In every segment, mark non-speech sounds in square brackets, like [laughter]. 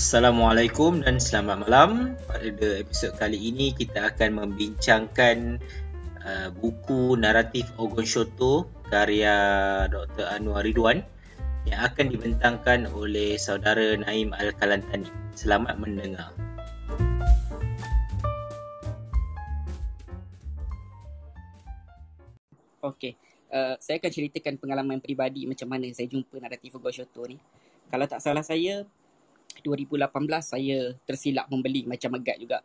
Assalamualaikum dan selamat malam. Pada episod kali ini kita akan membincangkan uh, buku naratif Ogon Shoto karya Dr. Anwar Ridwan yang akan dibentangkan oleh saudara Naim Al-Kalantani. Selamat mendengar. Okey, uh, saya akan ceritakan pengalaman peribadi macam mana saya jumpa naratif Ogon Shoto ni. Kalau tak salah saya, 2018 saya tersilap membeli macam Megat juga.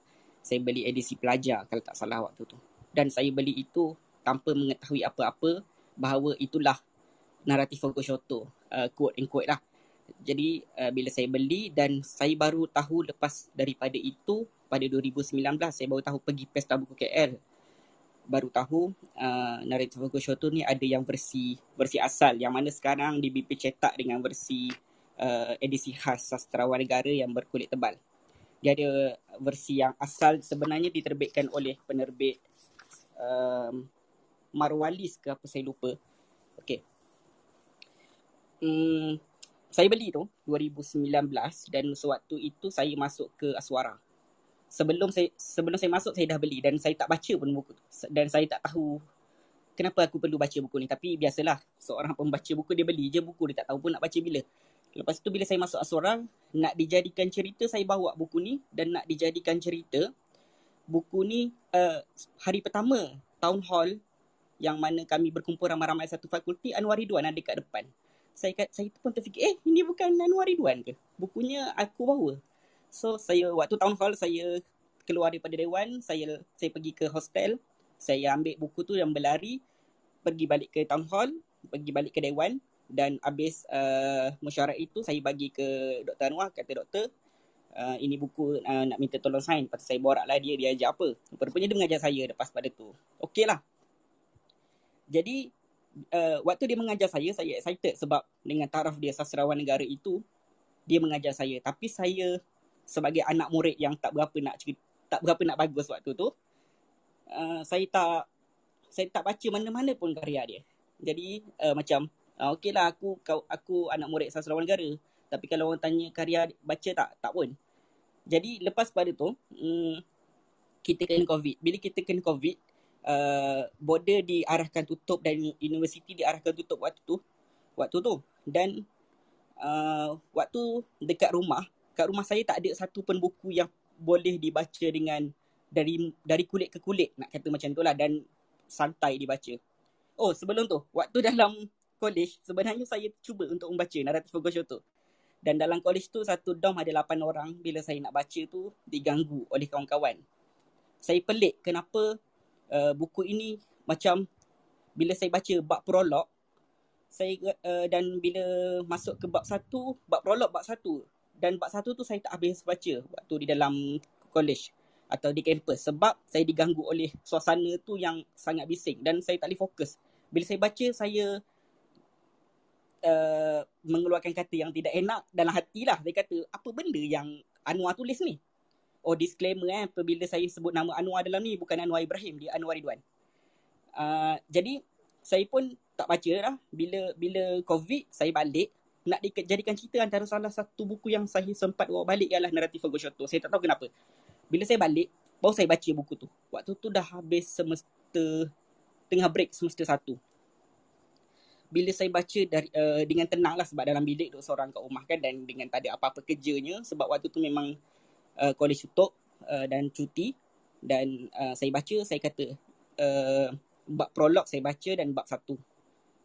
Saya beli edisi pelajar kalau tak salah waktu tu. Dan saya beli itu tanpa mengetahui apa-apa bahawa itulah naratif Fuku Shoto. Uh, quote and quote lah. Jadi uh, bila saya beli dan saya baru tahu lepas daripada itu pada 2019 saya baru tahu pergi Pesta Buku KL. Baru tahu uh, naratif Fuku Shoto ni ada yang versi versi asal yang mana sekarang di BP cetak dengan versi uh, edisi khas sastrawan negara yang berkulit tebal. Dia ada versi yang asal sebenarnya diterbitkan oleh penerbit um, Marwalis ke apa saya lupa. Okey. Hmm, saya beli tu 2019 dan sewaktu itu saya masuk ke Aswara. Sebelum saya sebelum saya masuk saya dah beli dan saya tak baca pun buku tu. Dan saya tak tahu kenapa aku perlu baca buku ni tapi biasalah seorang pembaca buku dia beli je buku dia tak tahu pun nak baca bila. Lepas tu bila saya masuk Asura, nak dijadikan cerita saya bawa buku ni dan nak dijadikan cerita buku ni uh, hari pertama town hall yang mana kami berkumpul ramai-ramai satu fakulti Anwar Ridwan ada dekat depan. Saya kat saya pun terfikir, eh ini bukan Anwar Ridwan ke? Bukunya aku bawa. So saya waktu town hall saya keluar daripada dewan, saya saya pergi ke hostel, saya ambil buku tu yang berlari pergi balik ke town hall, pergi balik ke dewan, dan habis uh, mesyuarat itu saya bagi ke Dr. Anwar. Kata doktor uh, ini buku uh, nak minta tolong sign. Lepas saya borak lah dia dia ajar apa. Rupanya dia mengajar saya lepas pada tu. Okey lah. Jadi uh, waktu dia mengajar saya saya excited sebab dengan taraf dia sastrawan negara itu dia mengajar saya. Tapi saya sebagai anak murid yang tak berapa nak cerita, tak berapa nak bagus waktu tu uh, saya tak saya tak baca mana-mana pun karya dia. Jadi uh, macam Uh, Okey lah aku kau, aku anak murid sastrawan negara. Tapi kalau orang tanya karya baca tak? Tak pun. Jadi lepas pada tu, um, kita kena COVID. Bila kita kena COVID, uh, border diarahkan tutup dan universiti diarahkan tutup waktu tu. Waktu tu. Dan uh, waktu dekat rumah, kat rumah saya tak ada satu pun buku yang boleh dibaca dengan dari dari kulit ke kulit nak kata macam tu lah dan santai dibaca. Oh sebelum tu, waktu [laughs] dalam college sebenarnya saya cuba untuk membaca naratif Fugo Shoto. Dan dalam college tu satu dom ada 8 orang bila saya nak baca tu diganggu oleh kawan-kawan. Saya pelik kenapa uh, buku ini macam bila saya baca bab prolog saya uh, dan bila masuk ke bab satu, bab prolog bab satu dan bab satu tu saya tak habis baca waktu di dalam college atau di kampus sebab saya diganggu oleh suasana tu yang sangat bising dan saya tak boleh fokus. Bila saya baca saya uh, mengeluarkan kata yang tidak enak dalam hati lah. Dia kata, apa benda yang Anwar tulis ni? Oh, disclaimer eh, apabila saya sebut nama Anwar dalam ni, bukan Anwar Ibrahim, dia Anwar Ridwan. Uh, jadi, saya pun tak baca lah. Bila bila COVID, saya balik. Nak dijadikan cerita antara salah satu buku yang saya sempat bawa balik ialah Naratif Fugo Shoto. Saya tak tahu kenapa. Bila saya balik, baru saya baca buku tu. Waktu tu dah habis semester, tengah break semester satu bila saya baca dari uh, dengan tenang lah sebab dalam bilik duduk seorang kat rumah kan dan dengan tak ada apa-apa kerjanya sebab waktu tu memang uh, college tutup uh, dan cuti dan uh, saya baca saya kata uh, bab prolog saya baca dan bab satu.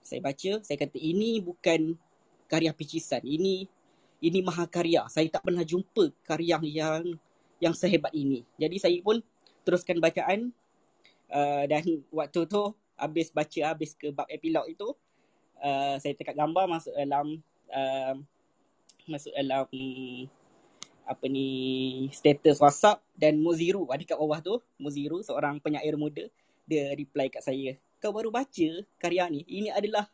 Saya baca saya kata ini bukan karya picisan ini ini mahakarya. Saya tak pernah jumpa karya yang yang sehebat ini. Jadi saya pun teruskan bacaan uh, dan waktu tu habis baca habis ke bab epilog itu uh, saya tekat gambar masuk dalam uh, masuk dalam apa ni status WhatsApp dan Muziru. Ada kat bawah tu Muziru seorang penyair muda dia reply kat saya kau baru baca karya ni? Ini adalah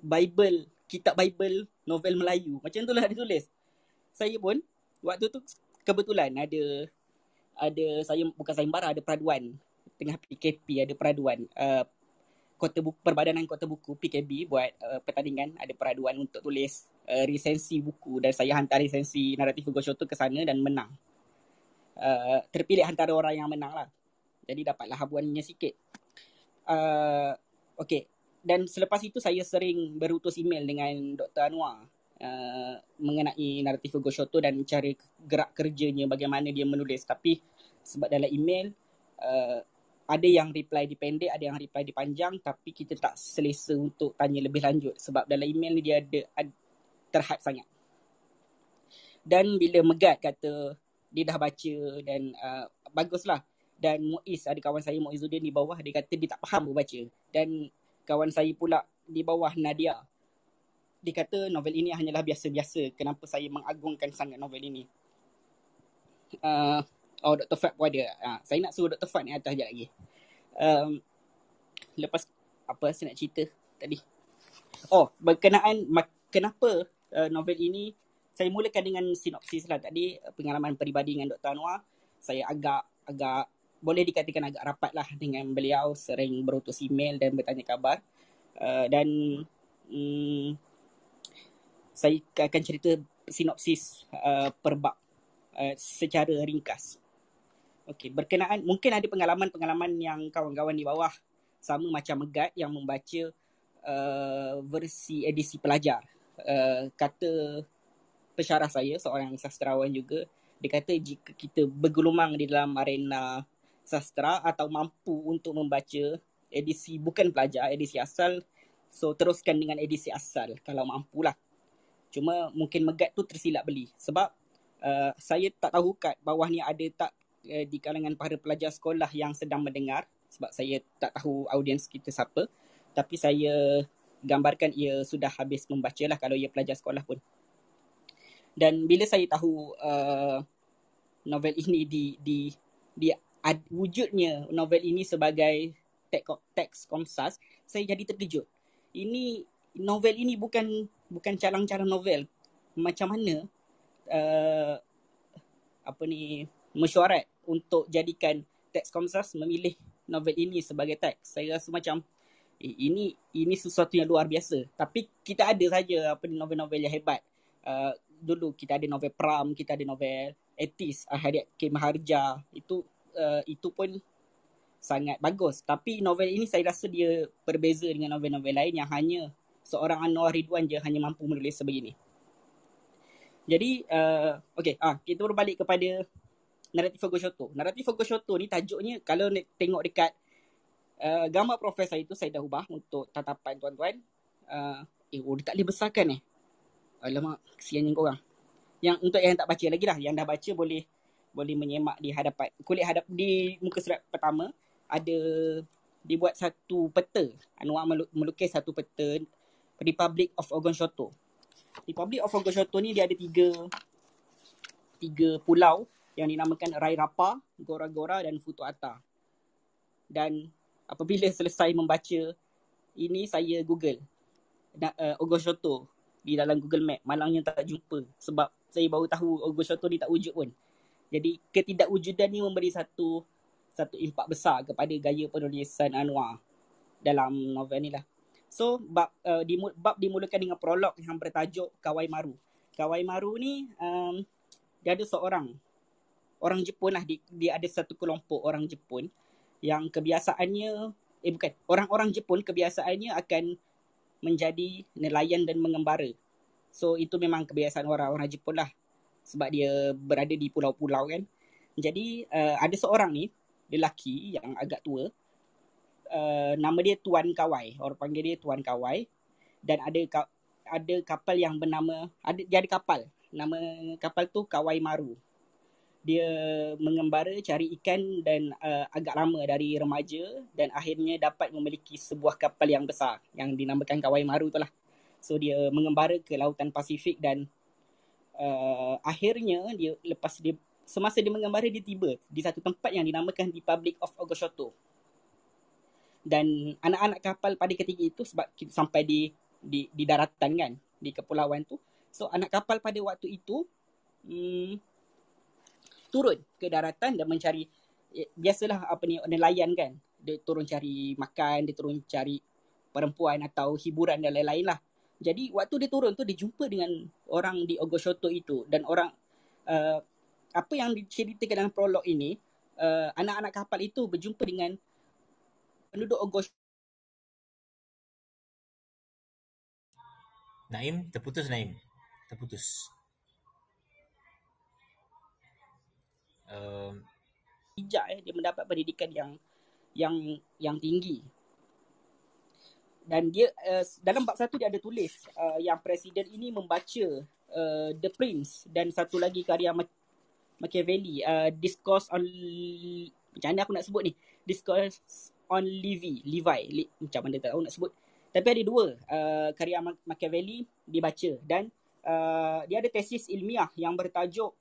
Bible kitab Bible novel Melayu. Macam tu lah dia tulis. Saya pun waktu tu kebetulan ada ada saya bukan sayembara ada peraduan. Tengah PKP ada peraduan. Uh, kota buku, perbadanan kota buku PKB buat uh, pertandingan ada peraduan untuk tulis uh, resensi buku dan saya hantar resensi naratif Hugo Shoto ke sana dan menang. Uh, terpilih antara orang yang menang lah. Jadi dapatlah habuannya sikit. Uh, okay. Dan selepas itu saya sering berutus email dengan Dr. Anwar uh, mengenai naratif Hugo Shoto dan cara gerak kerjanya bagaimana dia menulis. Tapi sebab dalam email uh, ada yang reply dipendek, ada yang reply dipanjang tapi kita tak selesa untuk tanya lebih lanjut sebab dalam email ni dia ada, ada terhad sangat. Dan bila Megat kata dia dah baca dan uh, baguslah. Dan Muiz ada kawan saya Muizuddin di bawah dia kata dia tak faham baca. Dan kawan saya pula di bawah Nadia. Dia kata novel ini hanyalah biasa-biasa. Kenapa saya mengagungkan sangat novel ini? Uh, Oh, Dr. Fat pun ada. Ha, saya nak suruh Dr. Fat ni atas sekejap lagi. Um, lepas apa saya nak cerita tadi? Oh, berkenaan kenapa uh, novel ini saya mulakan dengan sinopsis lah tadi pengalaman peribadi dengan Dr. Anwar. Saya agak agak boleh dikatakan agak rapat lah dengan beliau sering berutus email dan bertanya kabar. Uh, dan um, saya akan cerita sinopsis uh, per bab uh, secara ringkas. Okey, berkenaan mungkin ada pengalaman-pengalaman yang kawan-kawan di bawah sama macam Megat yang membaca uh, versi edisi pelajar. Uh, kata pesyarah saya, seorang sastrawan juga, dia kata jika kita bergelumang di dalam arena sastra atau mampu untuk membaca edisi bukan pelajar, edisi asal, so teruskan dengan edisi asal kalau mampulah. Cuma mungkin Megat tu tersilap beli sebab uh, saya tak tahu kat bawah ni ada tak uh, di kalangan para pelajar sekolah yang sedang mendengar sebab saya tak tahu audiens kita siapa tapi saya gambarkan ia sudah habis membaca lah kalau ia pelajar sekolah pun. Dan bila saya tahu uh, novel ini di di di ad, wujudnya novel ini sebagai teks komsas saya jadi terkejut. Ini novel ini bukan bukan calang-calang novel. Macam mana uh, apa ni mesyuarat untuk jadikan teks Komsas memilih novel ini sebagai teks. Saya rasa macam eh, ini ini sesuatu yang luar biasa. Tapi kita ada saja apa novel-novel yang hebat. Uh, dulu kita ada novel Pram, kita ada novel Etis, Ahadiat K. Maharja. Itu uh, itu pun sangat bagus. Tapi novel ini saya rasa dia berbeza dengan novel-novel lain yang hanya seorang Anwar Ridwan je hanya mampu menulis sebegini. Jadi, uh, okay, ah, kita berbalik kepada naratif Fogo Shoto. Naratif Fogo Shoto ni tajuknya kalau tengok dekat uh, gambar profil saya tu saya dah ubah untuk tatapan tuan-tuan. Uh, eh, oh, dia tak boleh besarkan eh. Alamak, kesiannya korang. Yang untuk yang tak baca lagi lah. Yang dah baca boleh boleh menyemak di hadapan. Kulit hadap di muka surat pertama ada dibuat satu peta. Anwar melukis satu peta Republic of Ogon Shoto. Republic of Ogon Shoto ni dia ada tiga tiga pulau yang dinamakan Rai Rapa, Gora Gora dan Futu Ata. Dan apabila selesai membaca ini saya Google uh, Ogoshoto di dalam Google Map. Malangnya tak jumpa sebab saya baru tahu Ogoshoto ni tak wujud pun. Jadi ketidakwujudan ni memberi satu satu impak besar kepada gaya penulisan Anwar dalam novel ni lah. So bab uh, di, bab dimulakan dengan prolog yang bertajuk Kawai Maru. Kawai Maru ni um, dia ada seorang orang Jepun lah dia ada satu kelompok orang Jepun yang kebiasaannya eh bukan orang-orang Jepun kebiasaannya akan menjadi nelayan dan mengembara. So itu memang kebiasaan orang-orang Jepun lah sebab dia berada di pulau-pulau kan. Jadi uh, ada seorang ni lelaki yang agak tua uh, nama dia Tuan Kawai. Orang panggil dia Tuan Kawai dan ada ada kapal yang bernama ada dia ada kapal. Nama kapal tu Kawai Maru dia mengembara cari ikan dan uh, agak lama dari remaja dan akhirnya dapat memiliki sebuah kapal yang besar yang dinamakan Kawai Maru tu lah. So dia mengembara ke lautan Pasifik dan uh, akhirnya dia lepas dia semasa dia mengembara dia tiba di satu tempat yang dinamakan Republic of Ogoshoto. Dan anak-anak kapal pada ketika itu sebab kita sampai di di di daratan kan di kepulauan tu. So anak kapal pada waktu itu hmm, turun ke daratan dan mencari eh, biasalah apa ni nelayan kan. Dia turun cari makan dia turun cari perempuan atau hiburan dan lain-lain lah. Jadi waktu dia turun tu dia jumpa dengan orang di Ogoshoto itu. Dan orang uh, apa yang diceritakan dalam prolog ini uh, anak-anak kapal itu berjumpa dengan penduduk Ogoshoto. Naim terputus Naim. Terputus um, bijak eh dia mendapat pendidikan yang yang yang tinggi. Dan dia uh, dalam bab satu dia ada tulis uh, yang presiden ini membaca uh, The Prince dan satu lagi karya Ma- Machiavelli uh, Discourse on macam mana aku nak sebut ni? Discourse on Levi Levi Li, macam mana tak tahu nak sebut. Tapi ada dua uh, karya Machiavelli dibaca dan uh, dia ada tesis ilmiah yang bertajuk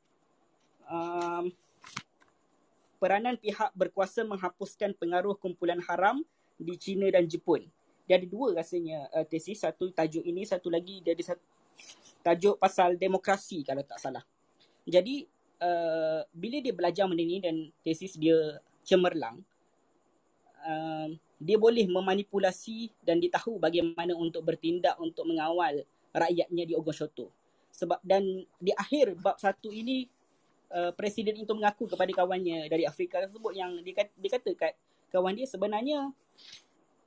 um, peranan pihak berkuasa menghapuskan pengaruh kumpulan haram di China dan Jepun. Dia ada dua rasanya uh, tesis, satu tajuk ini, satu lagi dia ada satu tajuk pasal demokrasi kalau tak salah. Jadi uh, bila dia belajar benda ni dan tesis dia cemerlang, uh, dia boleh memanipulasi dan dia tahu bagaimana untuk bertindak untuk mengawal rakyatnya di Ogoshoto. Sebab dan di akhir bab satu ini uh, presiden itu mengaku kepada kawannya dari Afrika tersebut yang dia kata, dia kata kat kawan dia sebenarnya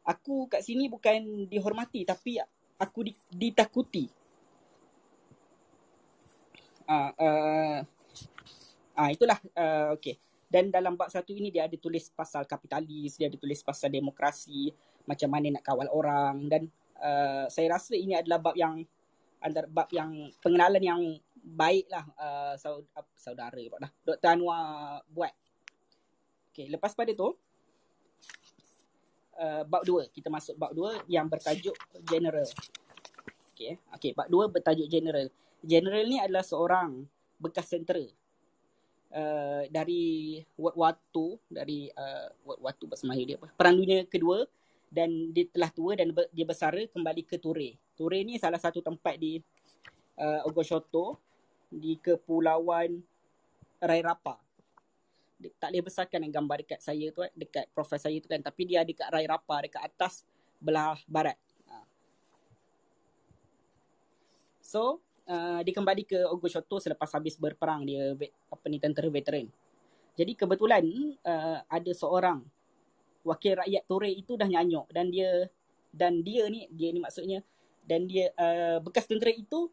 aku kat sini bukan dihormati tapi aku di, ditakuti. Ah uh, uh, uh, itulah uh, okey. Dan dalam bab satu ini dia ada tulis pasal kapitalis, dia ada tulis pasal demokrasi, macam mana nak kawal orang dan uh, saya rasa ini adalah bab yang antara bab yang pengenalan yang baik lah uh, saudara lah, Dr. Anwar buat. Okay, lepas pada tu, uh, bab dua. Kita masuk bab dua yang bertajuk general. Okay, okay bab dua bertajuk general. General ni adalah seorang bekas tentera uh, dari World War II dari uh, World War II Melayu dia apa Perang Dunia Kedua dan dia telah tua dan dia bersara kembali ke Ture. Ture ni salah satu tempat di uh, Ogoshoto di kepulauan Rairapa. Tak boleh besarkan gambar dekat saya tu dekat profil saya tu kan tapi dia dekat Rairapa dekat atas belah barat. Ha. So, uh, dia kembali ke Ogoshoto selepas habis berperang dia apa ni tentera veteran. Jadi kebetulan uh, ada seorang wakil rakyat Ture itu dah nyanyuk dan dia dan dia ni dia ni maksudnya dan dia uh, bekas tentera itu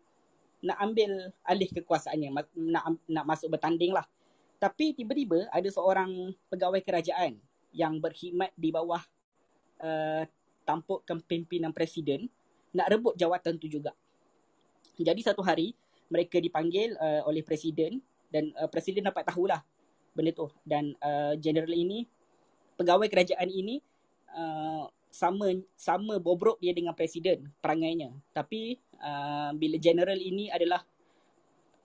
nak ambil alih kekuasaannya nak nak masuk bertanding lah. Tapi tiba-tiba ada seorang pegawai kerajaan yang berkhidmat di bawah uh, tampuk kepimpinan presiden nak rebut jawatan tu juga. Jadi satu hari mereka dipanggil uh, oleh presiden dan uh, presiden dapat tahulah benda tu dan uh, general ini pegawai kerajaan ini uh, sama sama bobrok dia dengan presiden perangainya tapi uh, bila general ini adalah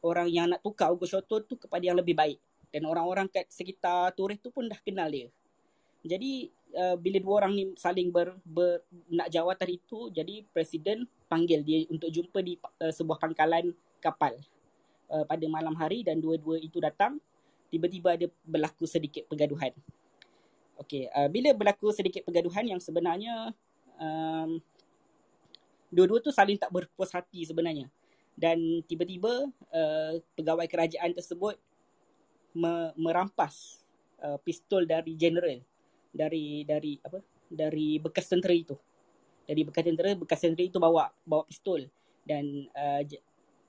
orang yang nak tukar Ugo Shoto tu kepada yang lebih baik. Dan orang-orang kat sekitar turis tu pun dah kenal dia. Jadi uh, bila dua orang ni saling ber, ber nak jawatan itu jadi presiden panggil dia untuk jumpa di uh, sebuah pangkalan kapal uh, pada malam hari dan dua-dua itu datang tiba-tiba ada berlaku sedikit pergaduhan. Okey, uh, bila berlaku sedikit pergaduhan yang sebenarnya um, dua-dua tu saling tak berpuas hati sebenarnya. Dan tiba-tiba uh, pegawai kerajaan tersebut me- merampas uh, pistol dari general dari dari apa? dari bekas tentera itu. Dari bekas tentera, bekas tentera itu bawa bawa pistol dan uh,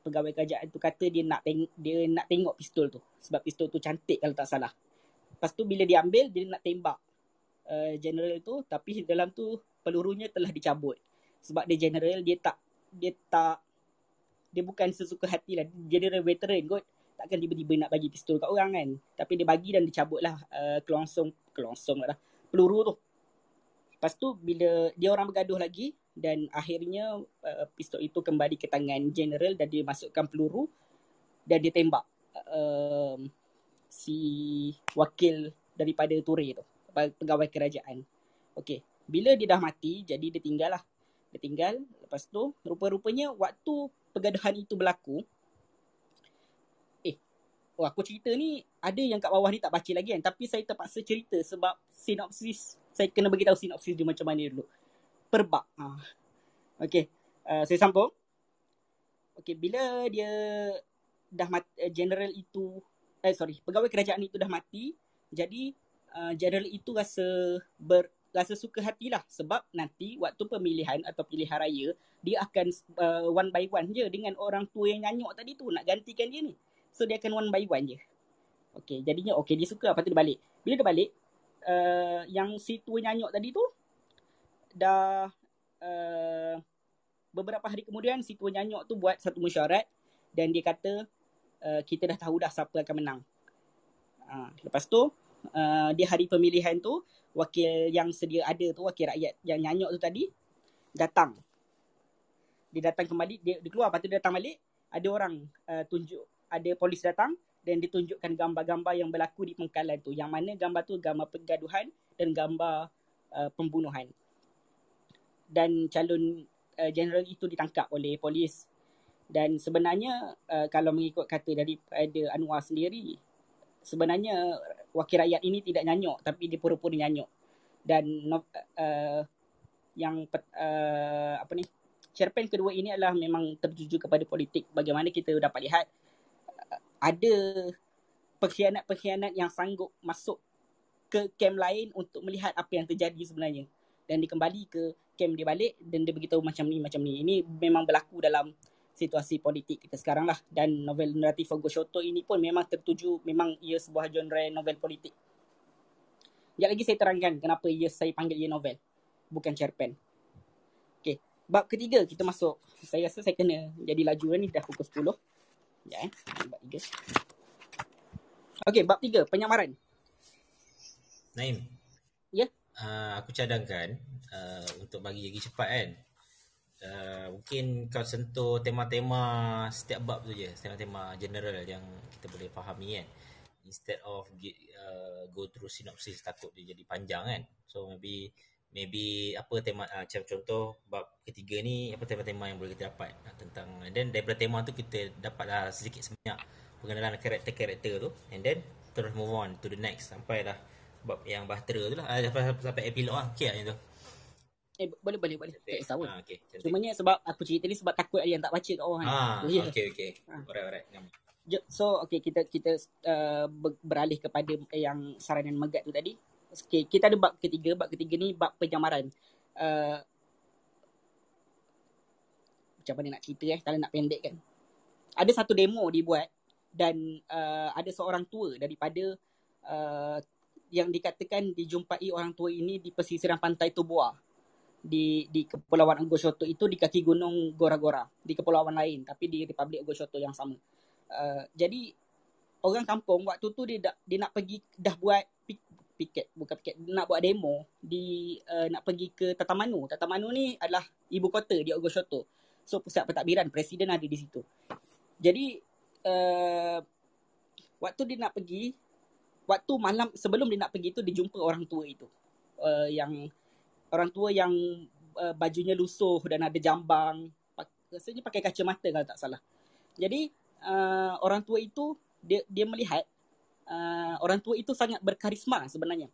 pegawai kerajaan tu kata dia nak teng- dia nak tengok pistol tu sebab pistol tu cantik kalau tak salah. Lepas tu bila dia ambil, dia nak tembak uh, general tu tapi dalam tu pelurunya telah dicabut. Sebab dia general, dia tak, dia tak, dia bukan sesuka hati lah. General veteran kot. Takkan tiba-tiba nak bagi pistol kat orang kan. Tapi dia bagi dan dicabut lah uh, kelongsong, kelongsong lah, peluru tu. Lepas tu bila dia orang bergaduh lagi dan akhirnya uh, pistol itu kembali ke tangan general dan dia masukkan peluru dan dia tembak uh, si wakil daripada Ture tu pegawai kerajaan. Okey, bila dia dah mati jadi dia tinggal lah. Dia tinggal lepas tu rupa-rupanya waktu pergaduhan itu berlaku eh oh aku cerita ni ada yang kat bawah ni tak baca lagi kan tapi saya terpaksa cerita sebab sinopsis saya kena bagi tahu sinopsis dia macam mana dulu. Perbab. Ha. Okey. uh, saya sambung. Okey, bila dia dah mati, uh, general itu eh sorry, pegawai kerajaan itu dah mati, jadi uh, general itu rasa ber rasa suka hatilah sebab nanti waktu pemilihan atau pilihan raya dia akan uh, one by one je dengan orang tua yang nyanyuk tadi tu nak gantikan dia ni. So dia akan one by one je. Okay, jadinya okay dia suka lepas tu dia balik. Bila dia balik, uh, yang si tua nyanyuk tadi tu dah uh, beberapa hari kemudian si tua nyanyuk tu buat satu mesyuarat dan dia kata uh, kita dah tahu dah siapa akan menang. Uh, lepas tu uh, di hari pemilihan tu wakil yang sedia ada tu wakil rakyat yang nyanyuk tu tadi datang. Dia datang kembali dia, dia keluar. Tu dia datang balik ada orang uh, tunjuk ada polis datang dan ditunjukkan gambar-gambar yang berlaku di pengkalan tu. Yang mana gambar tu gambar pergaduhan dan gambar uh, pembunuhan. Dan calon uh, general itu ditangkap oleh polis. Dan sebenarnya uh, kalau mengikut kata daripada Anwar sendiri sebenarnya wakil rakyat ini tidak nyanyuk tapi dia pura-pura nyanyuk dan uh, yang uh, apa ni cerpen kedua ini adalah memang tertuju kepada politik. Bagaimana kita dapat lihat ada pengkhianat-pengkhianat yang sanggup masuk ke kem lain untuk melihat apa yang terjadi sebenarnya. Dan dia kembali ke kem dia balik dan dia beritahu macam ni macam ni. Ini memang berlaku dalam situasi politik kita sekarang lah dan novel naratif Fogo Shoto ini pun memang tertuju memang ia sebuah genre novel politik Sekejap lagi saya terangkan kenapa ia saya panggil ia novel bukan cerpen Okay, bab ketiga kita masuk saya rasa saya kena jadi laju ni dah pukul 10 Ya eh. Bab tiga. Okey, bab tiga. Penyamaran. Naim. Ya. Uh, aku cadangkan uh, untuk bagi lagi cepat kan. Uh, mungkin kau sentuh tema-tema setiap bab tu je. Tema-tema general yang kita boleh fahami kan. Instead of uh, go through synopsis takut dia jadi panjang kan. So maybe maybe apa tema uh, contoh bab ketiga ni apa tema-tema yang boleh kita dapat uh, tentang dan daripada tema tu kita dapatlah sedikit sebanyak pengenalan karakter-karakter tu and then terus move on to the next sampai lah bab yang bahtera tu lah uh, sampai, sampai epilog lah okey lah tu Eh boleh boleh boleh. Tak tahu. Ah, okay, Cuma ni sebab aku cerita ni sebab takut ada yang tak baca kat orang. Ah, oh, yeah. okey okey. Ah. Alright alright. So okay kita kita uh, beralih kepada yang saranan megat tu tadi. Okay, kita ada bab ketiga. Bab ketiga ni bab penyamaran. Uh, macam mana nak cerita eh, kalau nak pendek kan. Ada satu demo dibuat dan uh, ada seorang tua daripada uh, yang dikatakan dijumpai orang tua ini di pesisiran pantai Tubua di di kepulauan Ogoshoto itu di kaki gunung Gora-Gora di kepulauan lain tapi di Republik Ogoshoto yang sama. Uh, jadi orang kampung waktu tu dia, dia nak pergi dah buat piket bukan piket nak buat demo di uh, nak pergi ke Tatamanu. Tatamanu ni adalah ibu kota di Ogoshoto. So pusat pentadbiran presiden ada di situ. Jadi uh, waktu dia nak pergi waktu malam sebelum dia nak pergi tu dia jumpa orang tua itu. Uh, yang orang tua yang uh, bajunya lusuh dan ada jambang. Rasanya pakai kacamata kalau tak salah. Jadi uh, orang tua itu dia dia melihat uh, orang tua itu sangat berkarisma sebenarnya.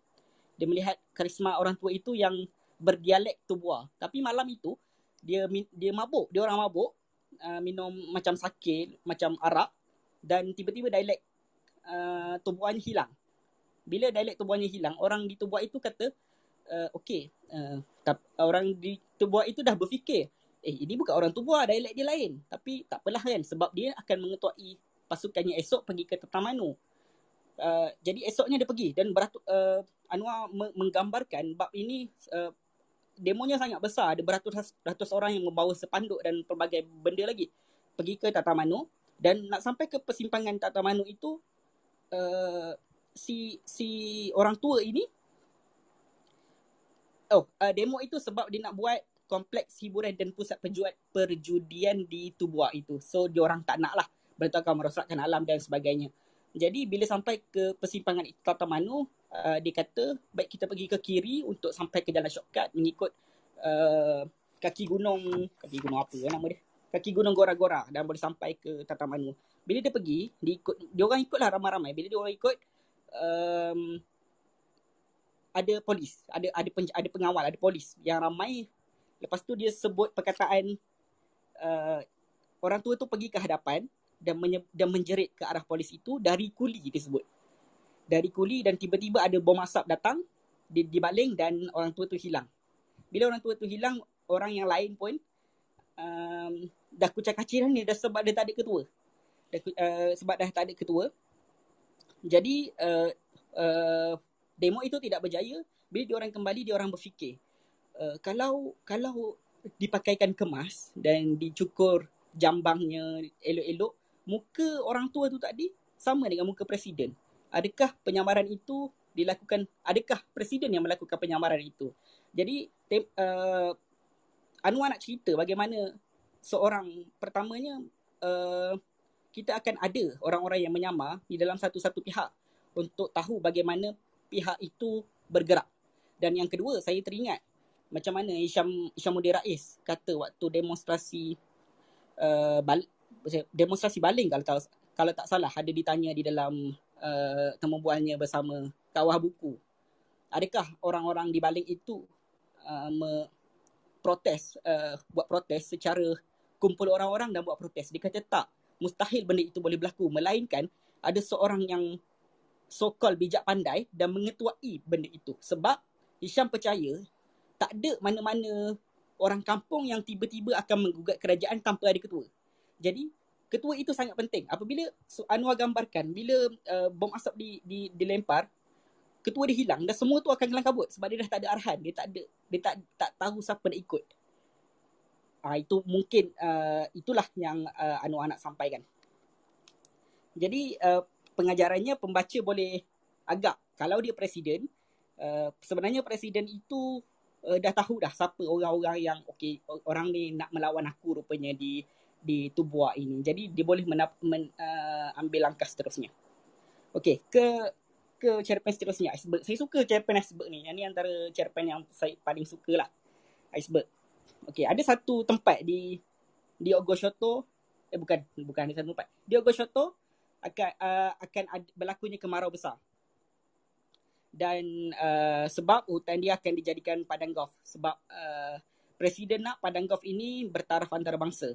Dia melihat karisma orang tua itu yang berdialek Tubua. Tapi malam itu dia dia mabuk, dia orang mabuk, uh, minum macam sakit, macam arak dan tiba-tiba dialek uh, Tubuannya hilang. Bila dialek Tubuannya hilang, orang di Tubua itu kata, uh, okey, uh, orang di Tubua itu dah berfikir, eh ini bukan orang Tubua, dialek dia lain. Tapi tak apalah kan sebab dia akan mengetuai pasukannya esok pergi ke Tatamanu. Uh, jadi esoknya dia pergi dan beratu, uh, Anwar menggambarkan bab ini uh, demonya sangat besar ada beratus-ratus orang yang membawa sepanduk dan pelbagai benda lagi pergi ke Tatamanu dan nak sampai ke persimpangan Tatamanu itu uh, si si orang tua ini oh uh, demo itu sebab dia nak buat kompleks hiburan dan pusat perjudian perjudian di Tubua itu so dia orang tak nak lah beritahu akan merosakkan alam dan sebagainya jadi bila sampai ke persimpangan Tatamanu, uh, dia kata baik kita pergi ke kiri untuk sampai ke jalan shortcut mengikut uh, kaki gunung, kaki gunung apa nama dia? Kaki gunung Gora-Gora dan boleh sampai ke Tatamanu. Bila dia pergi, dia ikut dia orang ikutlah ramai-ramai. Bila dia orang ikut um, ada polis, ada ada pen, ada pengawal, ada polis yang ramai. Lepas tu dia sebut perkataan uh, orang tua tu pergi ke hadapan dan, menye- dan menjerit ke arah polis itu dari kuli disebut. Dari kuli dan tiba-tiba ada bom asap datang di, dibaling dan orang tua tu hilang. Bila orang tua tu hilang, orang yang lain pun um, dah kucak kaciran ni dah sebab dia tak ada ketua. Dah, uh, sebab dah tak ada ketua. Jadi uh, uh, demo itu tidak berjaya. Bila dia orang kembali, dia orang berfikir. Uh, kalau kalau dipakaikan kemas dan dicukur jambangnya elok-elok, muka orang tua tu tadi sama dengan muka presiden. Adakah penyamaran itu dilakukan, adakah presiden yang melakukan penyamaran itu? Jadi, tem, uh, Anwar nak cerita bagaimana seorang pertamanya uh, kita akan ada orang-orang yang menyamar di dalam satu-satu pihak untuk tahu bagaimana pihak itu bergerak. Dan yang kedua, saya teringat macam mana Isyam Isyamuddin Rais kata waktu demonstrasi uh, bal- demonstrasi baling kalau tak kalau tak salah ada ditanya di dalam uh, temu bualnya bersama kawah buku. Adakah orang-orang di baling itu uh, protes uh, buat protes secara kumpul orang-orang dan buat protes dia kata tak mustahil benda itu boleh berlaku melainkan ada seorang yang sokol bijak pandai dan mengetuai benda itu. Sebab Hisham percaya tak ada mana-mana orang kampung yang tiba-tiba akan menggugat kerajaan tanpa ada ketua. Jadi ketua itu sangat penting. Apabila Anwar gambarkan bila uh, bom asap di, di dilempar ketua dia hilang dan semua tu akan kelang kabut sebab dia dah tak ada arahan. Dia tak ada dia tak tak tahu siapa nak ikut. Ah itu mungkin uh, itulah yang uh, Anwar nak sampaikan. Jadi uh, pengajarannya pembaca boleh agak kalau dia presiden uh, sebenarnya presiden itu uh, dah tahu dah siapa orang-orang yang okey orang ni nak melawan aku rupanya di di tubuh ini jadi dia boleh menap, men, uh, ambil langkah seterusnya okey ke ke cerpen seterusnya iceberg. Saya suka cerpen iceberg ni. Yang ni antara cerpen yang saya paling suka lah. Iceberg. Okay, ada satu tempat di di Ogoshoto. Eh bukan, bukan ada satu tempat. Di Ogoshoto akan uh, akan ad, berlakunya kemarau besar. Dan uh, sebab hutan dia akan dijadikan padang golf. Sebab uh, presiden nak padang golf ini bertaraf antarabangsa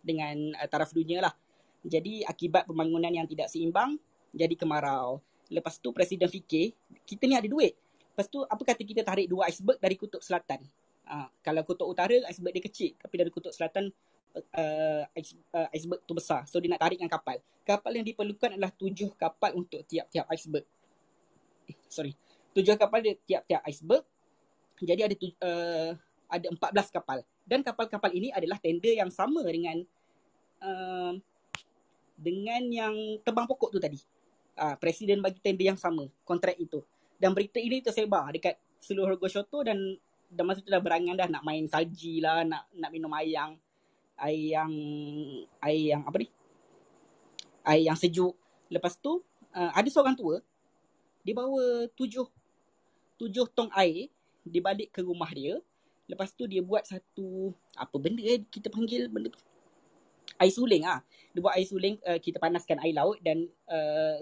dengan uh, taraf dunia lah. Jadi akibat pembangunan yang tidak seimbang, jadi kemarau. Lepas tu presiden fikir, kita ni ada duit. Lepas tu apa kata kita tarik dua iceberg dari kutub selatan. Uh, kalau kutub utara iceberg dia kecil. Tapi dari kutub selatan uh, uh, iceberg tu besar. So dia nak tarik dengan kapal. Kapal yang diperlukan adalah tujuh kapal untuk tiap-tiap iceberg. Eh, sorry. Tujuh kapal dia tiap-tiap iceberg. Jadi ada tu, uh, ada 14 kapal. Dan kapal-kapal ini adalah tender yang sama dengan uh, dengan yang tebang pokok tu tadi uh, presiden bagi tender yang sama kontrak itu dan berita ini tersebar dekat seluruh Goshoto dan dan masa tu dah berangan dah nak main salji lah nak nak minum yang air yang air yang apa ni air yang sejuk lepas tu uh, ada seorang tua dia bawa tujuh tujuh tong air dia balik ke rumah dia lepas tu dia buat satu apa benda eh kita panggil benda tu air suling ah dia buat air suling uh, kita panaskan air laut dan uh,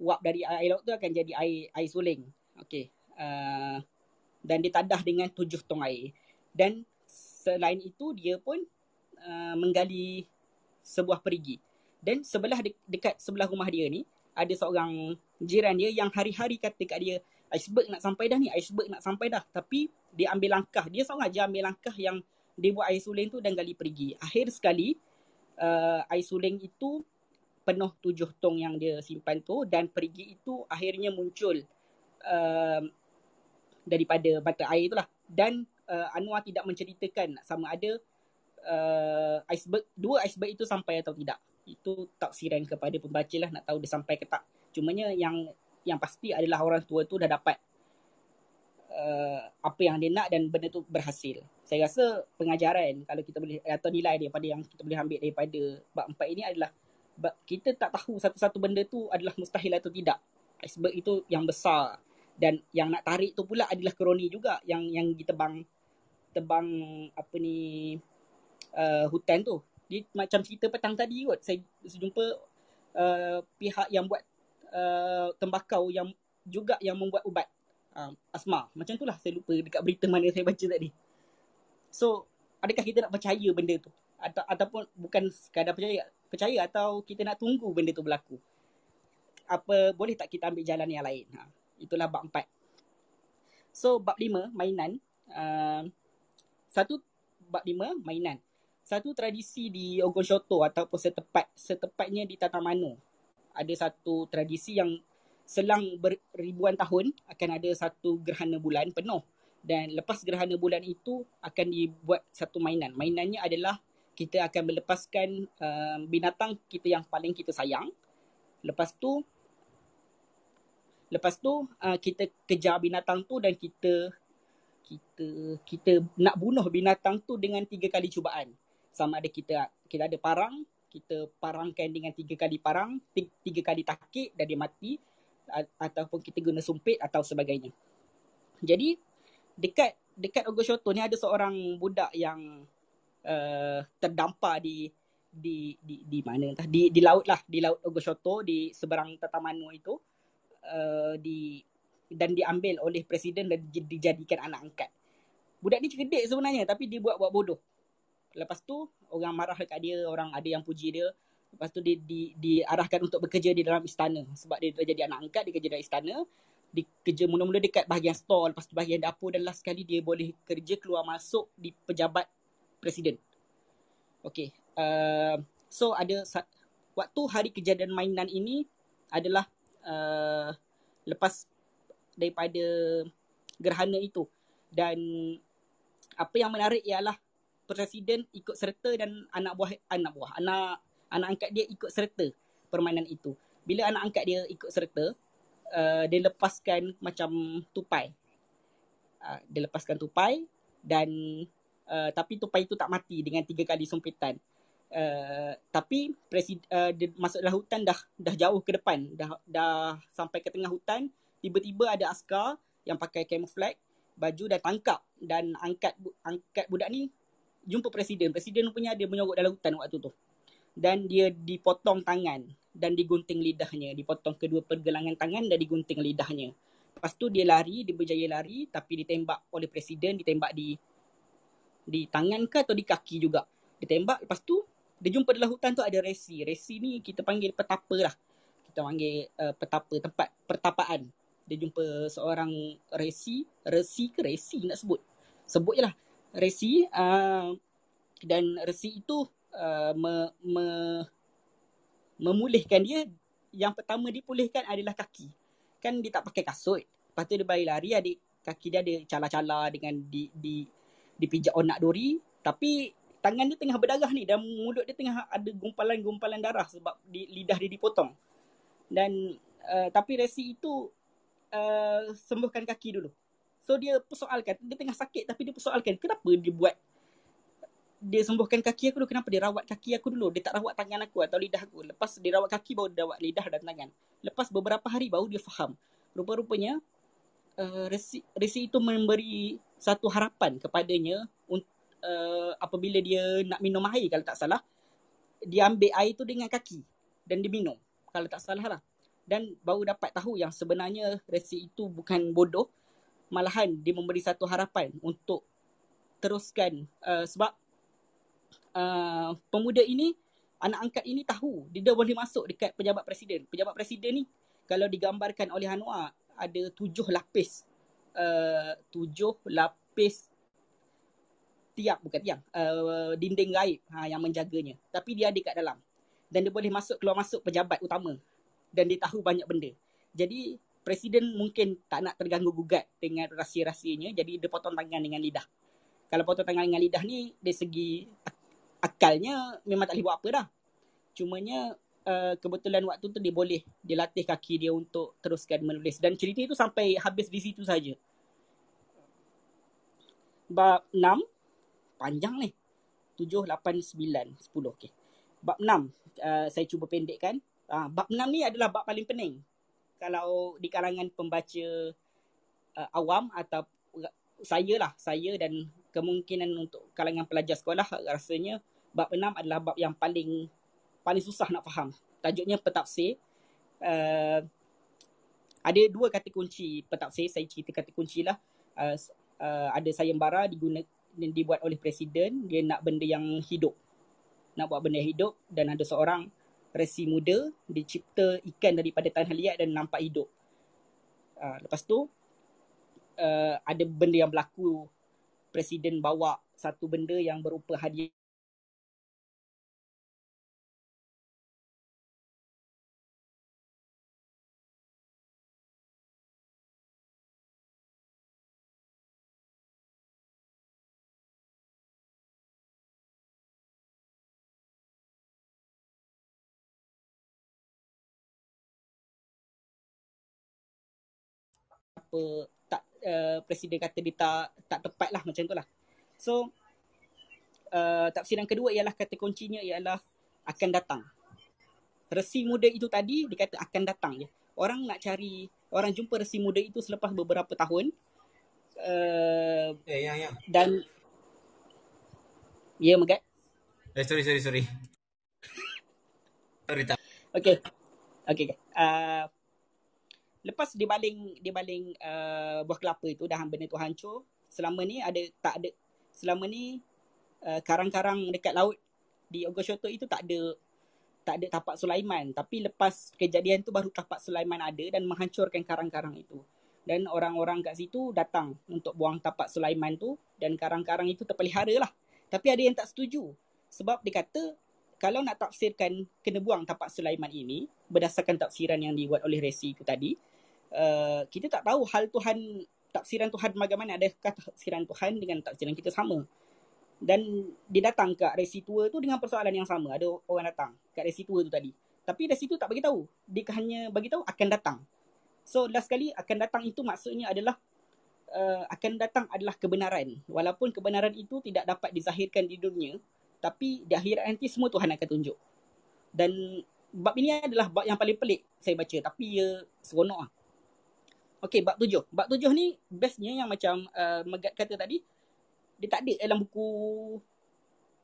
uap dari air laut tu akan jadi air air suling. Okey. Uh, dan ditadah dengan tujuh tong air. Dan selain itu dia pun uh, menggali sebuah perigi. Dan sebelah de- dekat sebelah rumah dia ni ada seorang jiran dia yang hari-hari kata kat dia iceberg nak sampai dah ni, iceberg nak sampai dah. Tapi dia ambil langkah. Dia seorang aja ambil langkah yang dia buat air suling tu dan gali perigi. Akhir sekali uh, air suling itu penuh tujuh tong yang dia simpan tu dan perigi itu akhirnya muncul uh, daripada mata air itulah dan uh, Anwar tidak menceritakan sama ada uh, iceberg dua iceberg itu sampai atau tidak? Itu taksiran kepada pembaca lah nak tahu dia sampai ke tak. Cumanya yang yang pasti adalah orang tua tu dah dapat uh, apa yang dia nak dan benda tu berhasil. Saya rasa pengajaran kalau kita boleh atau nilai daripada yang kita boleh ambil daripada bab empat ini adalah kita tak tahu satu-satu benda tu adalah mustahil atau tidak. Iceberg itu yang besar. Dan yang nak tarik tu pula adalah kroni juga yang yang ditebang tebang apa ni uh, hutan tu. Dia macam cerita petang tadi kot. Saya jumpa uh, pihak yang buat uh, tembakau yang juga yang membuat ubat uh, asma. Macam itulah saya lupa dekat berita mana saya baca tadi. So, adakah kita nak percaya benda tu? atau ataupun bukan sekadar percaya percaya atau kita nak tunggu benda tu berlaku apa boleh tak kita ambil jalan yang lain ha, itulah bab empat so bab lima mainan uh, satu bab lima mainan satu tradisi di Ogon Shoto ataupun setepat setepatnya di Tatamano ada satu tradisi yang selang beribuan tahun akan ada satu gerhana bulan penuh dan lepas gerhana bulan itu akan dibuat satu mainan mainannya adalah kita akan melepaskan uh, binatang kita yang paling kita sayang. Lepas tu lepas tu uh, kita kejar binatang tu dan kita kita kita nak bunuh binatang tu dengan tiga kali cubaan. Sama ada kita kita ada parang, kita parangkan dengan tiga kali parang, tiga kali takik dan dia mati ataupun kita guna sumpit atau sebagainya. Jadi dekat dekat Ogoshoto ni ada seorang budak yang uh, terdampar di di di di mana entah di di laut lah di laut Ogoshoto di seberang Tatamano itu uh, di dan diambil oleh presiden dan dijadikan anak angkat. Budak ni cerdik sebenarnya tapi dia buat-buat bodoh. Lepas tu orang marah dekat dia, orang ada yang puji dia. Lepas tu dia di, diarahkan untuk bekerja di dalam istana sebab dia dah jadi anak angkat dia kerja dalam istana. Dia kerja mula-mula dekat bahagian store, lepas tu bahagian dapur dan last sekali dia boleh kerja keluar masuk di pejabat presiden. Okay. Uh, so ada waktu hari kejadian mainan ini adalah uh, lepas daripada gerhana itu dan apa yang menarik ialah presiden ikut serta dan anak buah anak buah anak anak angkat dia ikut serta permainan itu. Bila anak angkat dia ikut serta uh, dia lepaskan macam tupai. Uh, dia lepaskan tupai dan Uh, tapi tupai itu tak mati dengan tiga kali sumpitan. Uh, tapi presiden uh, dia masuk dalam hutan dah dah jauh ke depan, dah dah sampai ke tengah hutan, tiba-tiba ada askar yang pakai camouflage baju dan tangkap. Dan angkat angkat budak ni jumpa presiden. Presiden punya dia menyogok dalam hutan waktu tu. Dan dia dipotong tangan dan digunting lidahnya, dipotong kedua pergelangan tangan dan digunting lidahnya. Lepas tu dia lari, dia berjaya lari tapi ditembak oleh presiden, ditembak di di tangan ke atau di kaki juga. Dia tembak lepas tu dia jumpa dalam hutan tu ada resi. Resi ni kita panggil petapa lah. Kita panggil uh, petapa tempat pertapaan. Dia jumpa seorang resi, resi ke resi nak sebut. Sebut je lah. Resi uh, dan resi itu uh, me, me, memulihkan dia. Yang pertama dipulihkan adalah kaki. Kan dia tak pakai kasut. Lepas tu dia balik lari adik kaki dia ada cala-cala dengan di, di dipijak onak dori tapi tangan dia tengah berdarah ni dan mulut dia tengah ada gumpalan-gumpalan darah sebab di, lidah dia dipotong dan uh, tapi resi itu uh, sembuhkan kaki dulu so dia persoalkan. Dia tengah sakit tapi dia persoalkan. Kenapa dia buat? Dia sembuhkan kaki aku dulu. Kenapa dia rawat kaki aku dulu? Dia tak rawat tangan aku atau lidah aku. Lepas dia rawat kaki baru dia rawat lidah dan tangan. Lepas beberapa hari baru dia faham. Rupa-rupanya uh, resi, resi itu memberi satu harapan kepadanya uh, apabila dia nak minum air kalau tak salah. Dia ambil air tu dengan kaki dan dia minum. Kalau tak salah lah. Dan baru dapat tahu yang sebenarnya resi itu bukan bodoh malahan dia memberi satu harapan untuk teruskan uh, sebab uh, pemuda ini anak angkat ini tahu dia boleh masuk dekat pejabat presiden. Pejabat presiden ni kalau digambarkan oleh Anwar ada tujuh lapis uh, tujuh lapis tiap bukan tiang uh, dinding gaib ha, yang menjaganya. Tapi dia ada kat dalam. Dan dia boleh masuk keluar masuk pejabat utama. Dan dia tahu banyak benda. Jadi presiden mungkin tak nak terganggu gugat dengan rahsia-rahsianya jadi dia potong tangan dengan lidah kalau potong tangan dengan lidah ni dari segi akalnya memang tak boleh buat apa dah cumanya uh, kebetulan waktu tu dia boleh dia latih kaki dia untuk teruskan menulis dan cerita itu sampai habis di situ saja. Bab 6 panjang ni. 7 8 9 10 okey. Bab 6 uh, saya cuba pendekkan. Uh, bab 6 ni adalah bab paling pening. Kalau di kalangan pembaca uh, awam atau saya lah, saya dan kemungkinan untuk kalangan pelajar sekolah rasanya bab 6 adalah bab yang paling paling susah nak faham. Tajuknya petafsir. Uh, ada dua kata kunci petafsir. Saya cerita kata kunci lah. Uh, uh, ada sayembara diguna dibuat oleh presiden. Dia nak benda yang hidup. nak buat benda hidup dan ada seorang resi muda dicipta ikan daripada tanah liat dan nampak hidup. Uh, lepas tu uh, ada benda yang berlaku presiden bawa satu benda yang berupa hadiah apa tak uh, presiden kata dia tak tak tepat lah macam tu lah. So uh, tafsiran kedua ialah kata kuncinya ialah akan datang. Resi muda itu tadi dikata akan datang je. Orang nak cari orang jumpa resi muda itu selepas beberapa tahun. Uh, eh, yang yang. Dan Ya, yeah, Megat. Eh, sorry, sorry, sorry. [laughs] sorry, tak. Okay. Okay, uh, lepas dia baling dia baling uh, buah kelapa itu dah benda tu hancur selama ni ada tak ada selama ni uh, karang-karang dekat laut di Ogoshoto itu tak ada tak ada tapak Sulaiman. Tapi lepas kejadian tu baru tapak Sulaiman ada dan menghancurkan karang-karang itu. Dan orang-orang kat situ datang untuk buang tapak Sulaiman tu dan karang-karang itu terpelihara lah. Tapi ada yang tak setuju. Sebab dia kata kalau nak tafsirkan kena buang tapak Sulaiman ini berdasarkan tafsiran yang dibuat oleh Resi itu tadi uh, kita tak tahu hal Tuhan tafsiran Tuhan bagaimana. Adakah tafsiran Tuhan dengan tafsiran kita sama? Dan dia datang kat resi tua tu dengan persoalan yang sama. Ada orang datang kat resi tua tu tadi. Tapi resi tu tak bagi tahu. Dia hanya bagi tahu akan datang. So last kali akan datang itu maksudnya adalah uh, akan datang adalah kebenaran. Walaupun kebenaran itu tidak dapat dizahirkan di dunia tapi di akhirat nanti semua Tuhan akan tunjuk. Dan bab ini adalah bab yang paling pelik saya baca. Tapi ia seronok lah Okay, bab tujuh. Bab tujuh ni bestnya yang macam uh, Megat kata tadi, dia tak ada dalam buku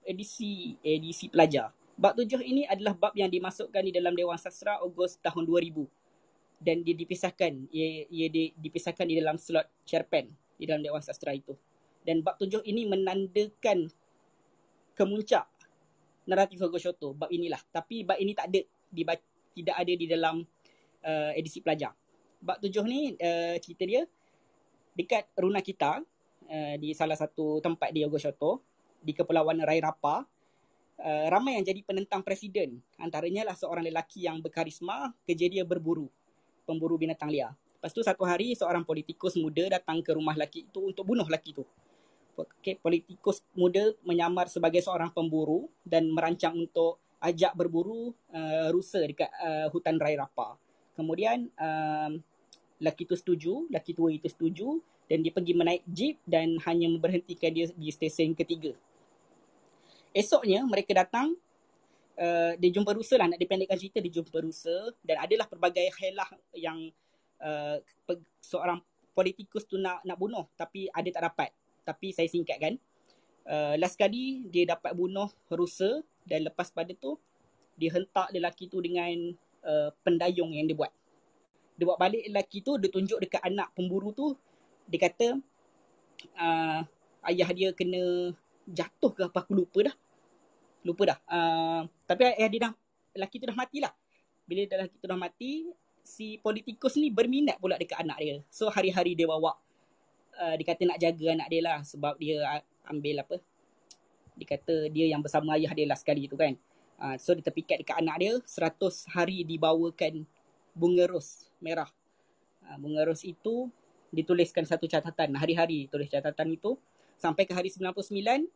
edisi edisi pelajar. Bab tujuh ini adalah bab yang dimasukkan di dalam Dewan Sastra Ogos tahun 2000. Dan dia dipisahkan, ia, ia di, dipisahkan di dalam slot cerpen di dalam Dewan Sastra itu. Dan bab tujuh ini menandakan kemuncak naratif Ogos Shoto, bab inilah. Tapi bab ini tak ada, tidak ada di dalam uh, edisi pelajar bab tujuh ni uh, cerita dia dekat runa kita uh, di salah satu tempat di Yogyakarta di Kepulauan Rai Rapa. Uh, ramai yang jadi penentang presiden. Antaranya lah seorang lelaki yang berkarisma kerja dia berburu pemburu binatang liar. Lepas tu satu hari seorang politikus muda datang ke rumah lelaki itu untuk bunuh lelaki tu. Okay, politikus muda menyamar sebagai seorang pemburu dan merancang untuk ajak berburu uh, rusa dekat uh, hutan Rai Rapa. Kemudian um, lelaki itu setuju, lelaki tua itu setuju dan dia pergi menaik jeep dan hanya memberhentikan dia di stesen ketiga. Esoknya mereka datang, uh, dia jumpa rusa lah, nak dipendekkan cerita dia jumpa rusa dan adalah pelbagai helah yang uh, seorang politikus tu nak nak bunuh tapi ada tak dapat. Tapi saya singkatkan. Uh, last kali dia dapat bunuh rusa dan lepas pada tu dia hentak lelaki tu dengan uh, pendayung yang dia buat. Dia buat balik lelaki tu, dia tunjuk dekat anak pemburu tu, dia kata uh, ayah dia kena jatuh ke apa, aku lupa dah. Lupa dah. Uh, tapi ayah dia dah, lelaki tu dah matilah. Bila lelaki tu dah mati, si politikus ni berminat pula dekat anak dia. So hari-hari dia bawa, uh, dia kata nak jaga anak dia lah sebab dia ambil apa, dia kata dia yang bersama ayah dia lah sekali tu kan. Uh, so dia terpikat dekat anak dia 100 hari dibawakan bunga ros merah. Uh, bunga ros itu dituliskan satu catatan hari-hari tulis catatan itu sampai ke hari 99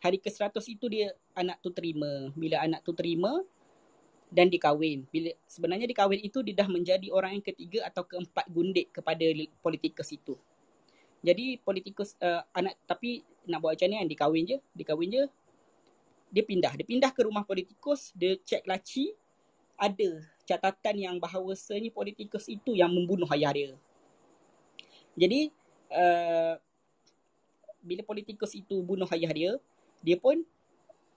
hari ke-100 itu dia anak tu terima. Bila anak tu terima dan dikahwin. Bila sebenarnya dikahwin itu dia dah menjadi orang yang ketiga atau keempat gundik kepada politikus itu. Jadi politikus uh, anak tapi nak buat macam ni kan dikahwin je, dikahwin je dia pindah. Dia pindah ke rumah politikus, dia cek laci, ada catatan yang bahawasanya politikus itu yang membunuh ayah dia. Jadi, uh, bila politikus itu bunuh ayah dia, dia pun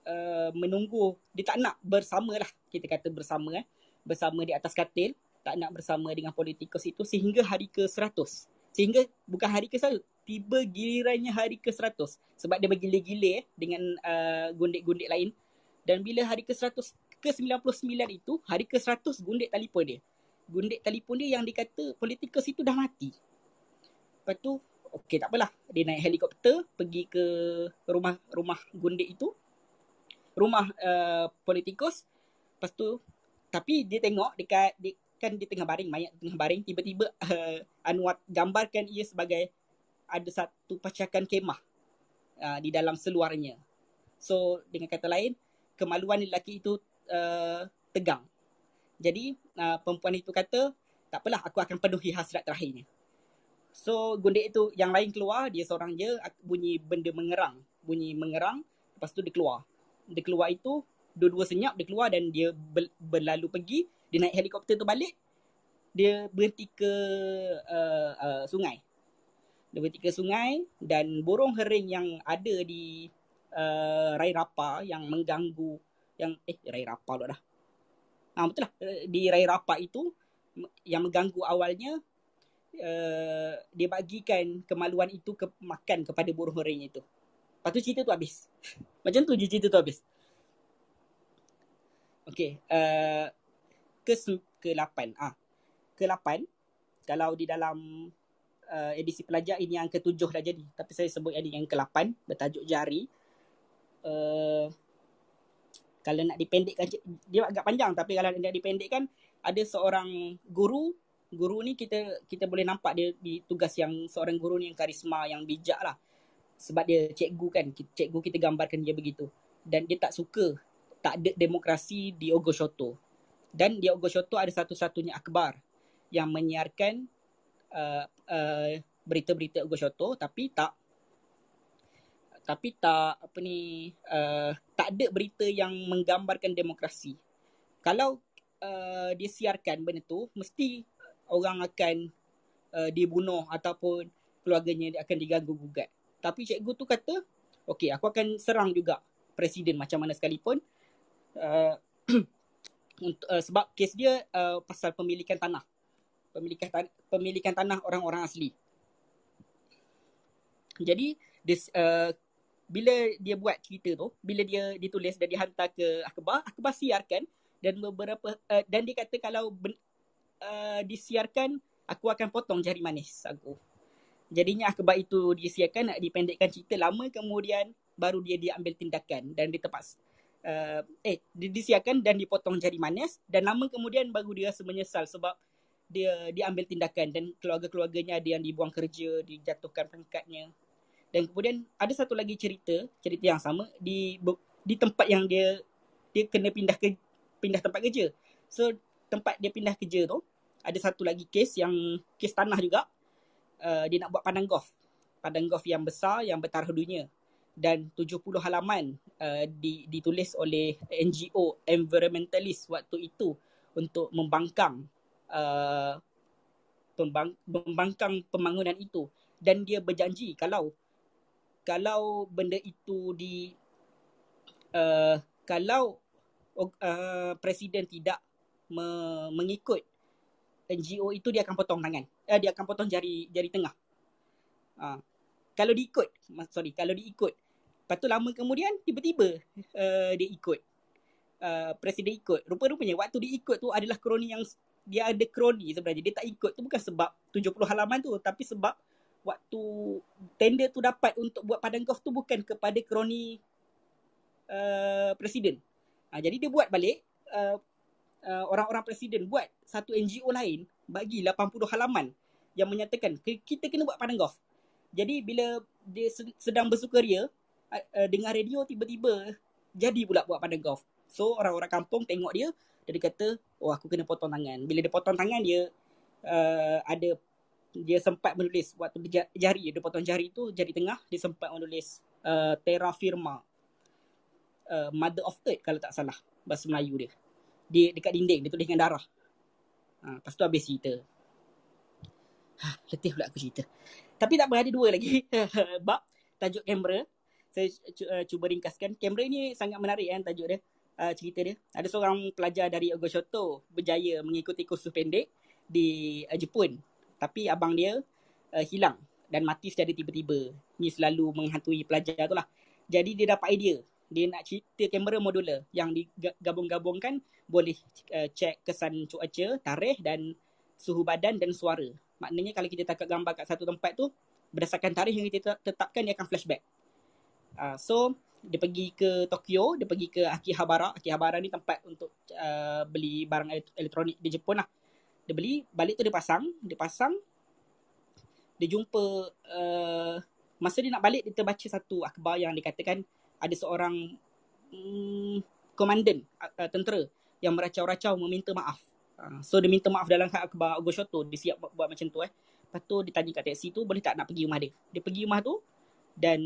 uh, menunggu, dia tak nak bersama lah, kita kata bersama eh, bersama di atas katil, tak nak bersama dengan politikus itu sehingga hari ke-100. Sehingga bukan hari ke-100, tiba gilirannya hari ke-100 sebab dia bergilir-gilir eh, dengan uh, gundik-gundik lain Dan bila hari ke-100 ke-99 itu, hari ke-100 gundik telefon dia. Gundik telefon dia yang dikata politikus itu dah mati. Lepas tu, okey tak apalah. Dia naik helikopter pergi ke rumah rumah gundik itu. Rumah uh, politikus. Lepas tu, tapi dia tengok dekat, dia, kan dia tengah baring, mayat tengah baring. Tiba-tiba uh, Anwar gambarkan ia sebagai ada satu pacakan kemah uh, di dalam seluarnya. So, dengan kata lain, kemaluan lelaki itu uh, tegang. Jadi uh, perempuan itu kata, tak apalah aku akan penuhi hasrat terakhirnya. So gundik itu yang lain keluar, dia seorang je bunyi benda mengerang. Bunyi mengerang, lepas tu dia keluar. Dia keluar itu, dua-dua senyap dia keluar dan dia berlalu pergi. Dia naik helikopter tu balik, dia berhenti ke uh, uh, sungai. Dia berhenti ke sungai dan burung hering yang ada di uh, Rai Rapa yang mengganggu yang eh Rai Rapa lah dah. Ha, betul lah. Eh, di Rai Rapa itu yang mengganggu awalnya uh, dia bagikan kemaluan itu ke makan kepada burung hering itu. Lepas tu cerita tu habis. [laughs] Macam tu je cerita tu habis. Okay. Uh, ke ke-8. Ah. Ke-8. Kalau di dalam uh, edisi pelajar ini yang ke-7 dah jadi. Tapi saya sebut yang yang ke-8. Bertajuk jari. Uh, kalau nak dipendekkan dia agak panjang tapi kalau nak dipendekkan ada seorang guru guru ni kita kita boleh nampak dia di tugas yang seorang guru ni yang karisma yang bijak lah. Sebab dia cikgu kan cikgu kita gambarkan dia begitu. Dan dia tak suka tak ada demokrasi di Ogoshoto dan di Ogoshoto ada satu-satunya akhbar yang menyiarkan uh, uh, berita-berita Ogoshoto tapi tak tapi tak apa ni uh, tak ada berita yang menggambarkan demokrasi. Kalau uh, dia siarkan benda tu mesti orang akan uh, dibunuh ataupun keluarganya akan diganggu gugat. Tapi cikgu tu kata, okey aku akan serang juga presiden macam mana sekalipun [clears throat] uh, uh, sebab kes dia uh, pasal pemilikan tanah. Pemilikan tanah, pemilikan tanah orang-orang asli. Jadi this, uh, bila dia buat cerita tu, bila dia ditulis dan dihantar ke akhbar, akhbar siarkan dan beberapa uh, dan dia kata kalau ben, uh, disiarkan aku akan potong jari manis aku. Jadinya akhbar itu disiarkan nak dipendekkan cerita lama kemudian baru dia diambil tindakan dan dia terpaksa uh, eh disiarkan dan dipotong jari manis dan lama kemudian baru dia rasa menyesal sebab dia diambil tindakan dan keluarga-keluarganya ada yang dibuang kerja, dijatuhkan pangkatnya dan kemudian ada satu lagi cerita, cerita yang sama di di tempat yang dia dia kena pindah ke pindah tempat kerja. So tempat dia pindah kerja tu ada satu lagi kes yang kes tanah juga. Uh, dia nak buat padang golf. Padang golf yang besar yang bertaraf dunia dan 70 halaman uh, di, ditulis oleh NGO environmentalist waktu itu untuk membangkang uh, pembang, membangkang pembangunan itu dan dia berjanji kalau kalau benda itu di uh, kalau uh, presiden tidak me- mengikut NGO itu dia akan potong tangan. Uh, dia akan potong jari jari tengah. Uh, kalau diikut, sorry, kalau diikut. Lepas tu lama kemudian tiba-tiba uh, dia ikut. Uh, presiden ikut. Rupa-rupanya waktu dia ikut tu adalah kroni yang dia ada kroni sebenarnya. Dia tak ikut tu bukan sebab 70 halaman tu tapi sebab waktu tender tu dapat untuk buat padang golf tu bukan kepada kroni uh, presiden. Ha, jadi dia buat balik uh, uh, orang-orang presiden buat satu NGO lain bagi 80 halaman yang menyatakan kita kena buat padang golf. Jadi bila dia sedang bersukaria uh, dengar radio tiba-tiba jadi pula buat padang golf. So orang-orang kampung tengok dia dia kata oh aku kena potong tangan. Bila dia potong tangan dia uh, ada dia sempat menulis waktu jari dia potong jari tu jari tengah dia sempat menulis uh, terra firma uh, mother of earth kalau tak salah bahasa Melayu dia. Dia dekat dinding dia tulis dengan darah. Ha, lepas tu habis cerita. Ha, letih pula aku cerita. Tapi tak apa ada dua lagi. [laughs] Bab tajuk kamera. Saya uh, cuba ringkaskan. Kamera ni sangat menarik kan tajuk dia uh, cerita dia. Ada seorang pelajar dari Ogoshoto berjaya mengikuti kursus pendek di uh, Jepun tapi abang dia uh, hilang dan mati secara tiba-tiba. Ni selalu menghantui pelajar tu lah. Jadi dia dapat idea. Dia nak cerita kamera modular yang digabung-gabungkan boleh uh, cek kesan cuaca, tarikh dan suhu badan dan suara. Maknanya kalau kita tangkap gambar kat satu tempat tu, berdasarkan tarikh yang kita tetapkan dia akan flashback. Uh, so dia pergi ke Tokyo, dia pergi ke Akihabara. Akihabara ni tempat untuk uh, beli barang elektronik di Jepun lah. Dia beli, balik tu dia pasang, dia pasang, dia jumpa, uh, masa dia nak balik, dia terbaca satu akhbar yang dikatakan ada seorang um, komandan uh, tentera yang meracau-racau meminta maaf. Uh, so dia minta maaf dalam akhbar Ogoshoto, dia siap buat, buat macam tu eh. Lepas tu dia tanya kat taksi tu, boleh tak nak pergi rumah dia? Dia pergi rumah tu, dan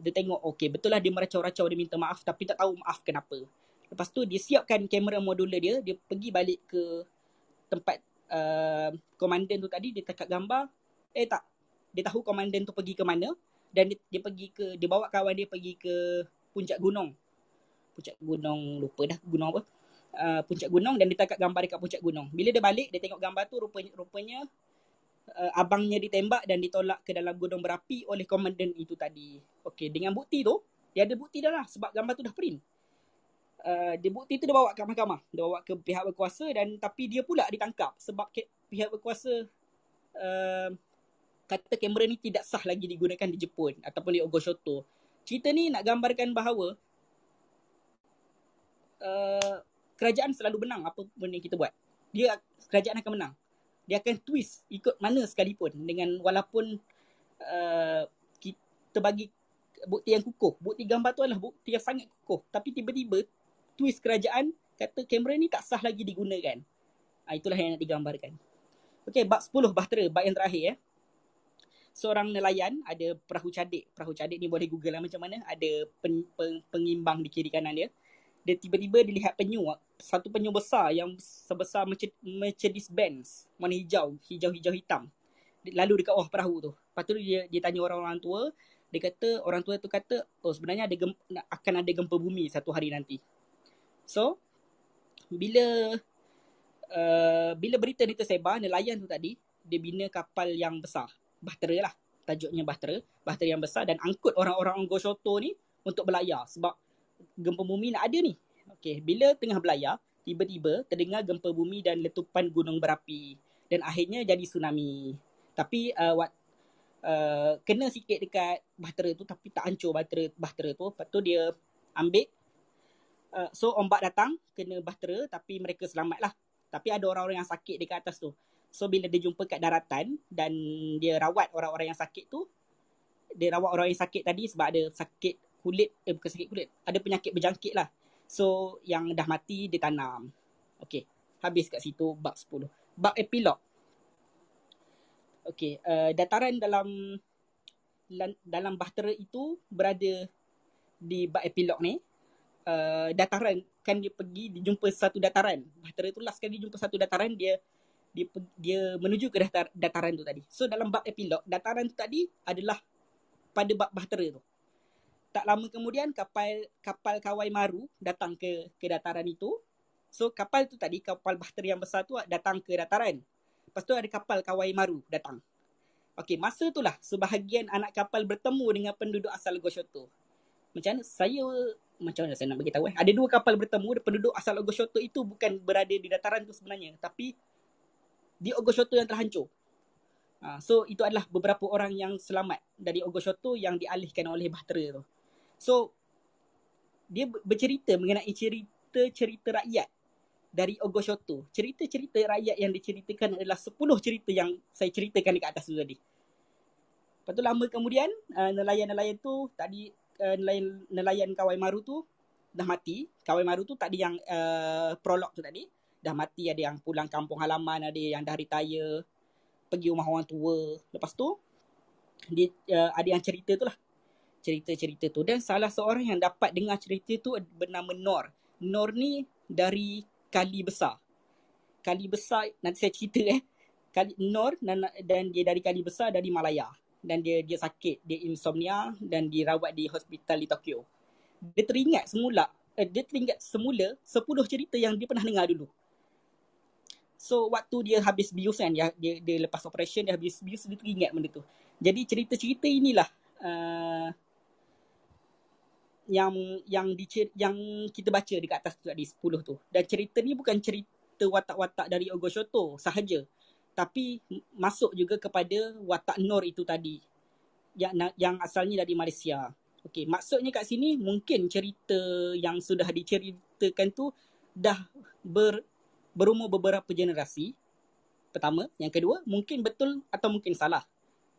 dia tengok okey betul lah dia meracau-racau dia minta maaf tapi tak tahu maaf kenapa. Lepas tu dia siapkan kamera modular dia, dia pergi balik ke tempat uh, komandan tu tadi dia tangkap gambar. Eh tak, dia tahu komandan tu pergi ke mana dan dia, dia pergi ke dia bawa kawan dia pergi ke puncak gunung. Puncak gunung lupa dah gunung apa. Uh, puncak gunung dan dia tangkap gambar dekat puncak gunung. Bila dia balik dia tengok gambar tu rupanya rupanya uh, abangnya ditembak dan ditolak ke dalam gunung berapi oleh komandan itu tadi. Okey, dengan bukti tu, dia ada bukti dah lah sebab gambar tu dah print. Uh, dia bukti tu dia bawa ke mahkamah. Dia bawa ke pihak berkuasa dan tapi dia pula ditangkap sebab ke, pihak berkuasa uh, kata kamera ni tidak sah lagi digunakan di Jepun ataupun di Ogoshoto. Cerita ni nak gambarkan bahawa uh, kerajaan selalu menang apa pun yang kita buat. Dia kerajaan akan menang dia akan twist ikut mana sekalipun dengan walaupun uh, kita bagi bukti yang kukuh. Bukti gambar tu adalah bukti yang sangat kukuh. Tapi tiba-tiba twist kerajaan kata kamera ni tak sah lagi digunakan. Ha, itulah yang nak digambarkan. Okay, bab 10 bahtera, bab yang terakhir. Eh. Seorang nelayan ada perahu cadik. Perahu cadik ni boleh google lah macam mana. Ada pen, pen, pengimbang di kiri kanan dia dia tiba-tiba dilihat penyu satu penyu besar yang sebesar Mercedes Benz warna hijau hijau-hijau hitam lalu dekat bawah perahu tu lepas tu dia dia tanya orang-orang tua dia kata orang tua tu kata oh sebenarnya ada gem, akan ada gempa bumi satu hari nanti so bila uh, bila berita ni tersebar nelayan tu tadi dia bina kapal yang besar bahtera lah tajuknya bahtera bahtera yang besar dan angkut orang-orang Goshoto ni untuk berlayar sebab gempa bumi nak ada ni. Okey, bila tengah belayar, tiba-tiba terdengar gempa bumi dan letupan gunung berapi dan akhirnya jadi tsunami. Tapi uh, wat, uh, kena sikit dekat bahtera tu tapi tak hancur bahtera bahtera tu. Lepas tu dia ambil uh, so ombak datang kena bahtera tapi mereka selamatlah. Tapi ada orang-orang yang sakit dekat atas tu. So bila dia jumpa kat daratan dan dia rawat orang-orang yang sakit tu, dia rawat orang yang sakit tadi sebab ada sakit kulit eh bukan sakit kulit ada penyakit berjangkit lah. So yang dah mati dia tanam. Okey habis kat situ bab 10 bab epilog. Okey uh, dataran dalam dalam bahtera itu berada di bab epilog ni uh, dataran kan dia pergi dia jumpa satu dataran bahtera tu last kali dia jumpa satu dataran dia dia dia menuju ke datar, dataran tu tadi so dalam bab epilog dataran tu tadi adalah pada bab bahtera tu tak lama kemudian kapal kapal kawai maru datang ke ke dataran itu. So kapal tu tadi kapal bahtera yang besar tu datang ke dataran. Lepas tu ada kapal kawai maru datang. Okey, masa itulah sebahagian anak kapal bertemu dengan penduduk asal Goshoto. Macam mana saya macam mana saya nak bagi tahu eh? Ada dua kapal bertemu, penduduk asal Ogoshoto itu bukan berada di dataran tu sebenarnya, tapi di Ogoshoto yang terhancur. Ha, so itu adalah beberapa orang yang selamat dari Ogoshoto yang dialihkan oleh bahtera tu. So dia bercerita mengenai cerita-cerita rakyat dari Ogoshoto. Cerita-cerita rakyat yang diceritakan adalah 10 cerita yang saya ceritakan dekat atas tu tadi. Lepas tu lama kemudian uh, nelayan-nelayan tu tadi uh, nelayan nelayan Kawai Maru tu dah mati. Kawai Maru tu tadi yang uh, prolog tu tadi dah mati ada yang pulang kampung halaman ada yang dah retire pergi rumah orang tua. Lepas tu dia uh, ada yang cerita tu lah cerita-cerita tu dan salah seorang yang dapat dengar cerita tu bernama Nor. Nor ni dari Kali Besar. Kali Besar nanti saya cerita eh. Kali Nor dan dia dari Kali Besar dari Malaya dan dia dia sakit, dia insomnia dan dirawat di hospital di Tokyo. Dia teringat semula eh, dia teringat semula 10 cerita yang dia pernah dengar dulu. So waktu dia habis bius kan dia, dia, dia lepas operation dia habis bius dia teringat benda tu. Jadi cerita-cerita inilah uh, yang yang di yang kita baca dekat atas tu tadi 10 tu. Dan cerita ni bukan cerita watak-watak dari Ogo Shoto sahaja. Tapi masuk juga kepada watak Nur itu tadi. Yang yang asalnya dari Malaysia. Okey, maksudnya kat sini mungkin cerita yang sudah diceritakan tu dah ber, berumur beberapa generasi. Pertama, yang kedua, mungkin betul atau mungkin salah.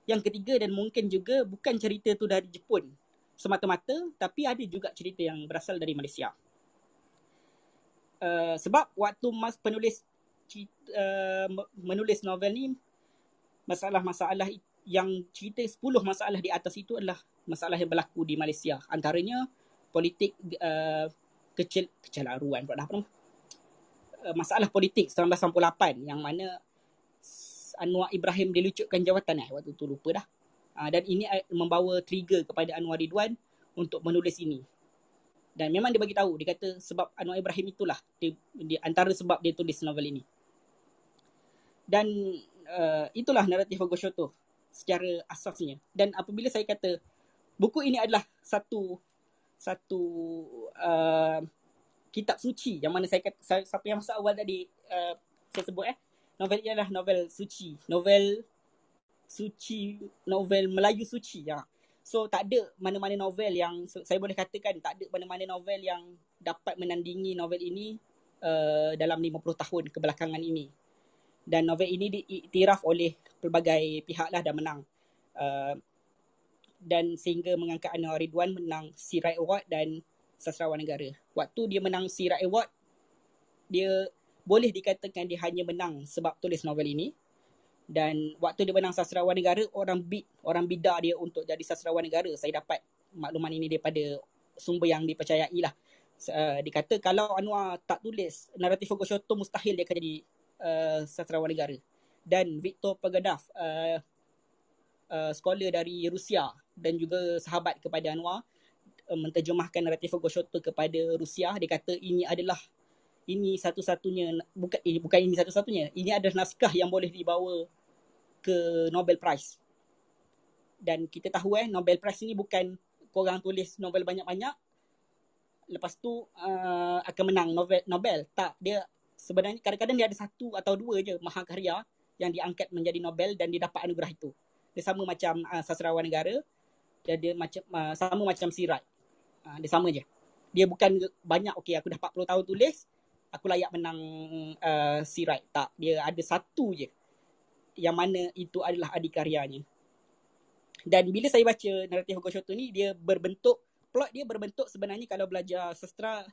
Yang ketiga dan mungkin juga bukan cerita tu dari Jepun semata-mata tapi ada juga cerita yang berasal dari Malaysia. Uh, sebab waktu mas penulis uh, menulis novel ni masalah-masalah yang cerita 10 masalah di atas itu adalah masalah yang berlaku di Malaysia. Antaranya politik uh, kecil kecelaruan pula apa nama? Uh, masalah politik 1998 yang mana Anwar Ibrahim dilucutkan jawatan eh waktu tu lupa dah. Uh, dan ini membawa trigger kepada Anwar Ridwan untuk menulis ini. Dan memang dia bagi tahu, dia kata sebab Anwar Ibrahim itulah dia, dia antara sebab dia tulis novel ini. Dan uh, itulah naratif Hugo Shoto secara asasnya. Dan apabila saya kata buku ini adalah satu satu uh, kitab suci yang mana saya kata siapa yang masa awal tadi uh, saya sebut eh novel ini adalah novel suci, novel suci novel Melayu suci ya. So tak ada mana-mana novel yang saya boleh katakan tak ada mana-mana novel yang dapat menandingi novel ini uh, dalam 50 tahun kebelakangan ini. Dan novel ini diiktiraf oleh pelbagai pihak lah dan menang. Uh, dan sehingga mengangkat Anwar Ridwan menang Sirai Award dan Sastrawan Negara. Waktu dia menang Sirai Award, dia boleh dikatakan dia hanya menang sebab tulis novel ini dan waktu dia menang sastrawan negara orang bid orang bidar dia untuk jadi sastrawan negara saya dapat makluman ini daripada sumber yang dipercayai lah uh, dikata kalau Anwar tak tulis naratif Hugo Shoto mustahil dia akan jadi uh, sastrawan negara dan Victor Pagadaf uh, uh, scholar dari Rusia dan juga sahabat kepada Anwar uh, menterjemahkan naratif Hugo Shoto kepada Rusia dia kata ini adalah ini satu-satunya bukan ini bukan ini satu-satunya ini adalah naskah yang boleh dibawa ke Nobel Prize. Dan kita tahu eh Nobel Prize ni bukan korang tulis novel banyak-banyak lepas tu uh, akan menang Nobel Nobel. Tak, dia sebenarnya kadang-kadang dia ada satu atau dua je mahakarya yang diangkat menjadi Nobel dan dia dapat anugerah itu. Dia sama macam uh, sastrawan negara dia, dia macam uh, sama macam Sirat. Uh, dia sama je. Dia bukan banyak okey aku dah 40 tahun tulis aku layak menang uh, Sirat. Tak, dia ada satu je yang mana itu adalah adikaryanya. Dan bila saya baca naratif Hugo Shoto ni, dia berbentuk, plot dia berbentuk sebenarnya kalau belajar sastra,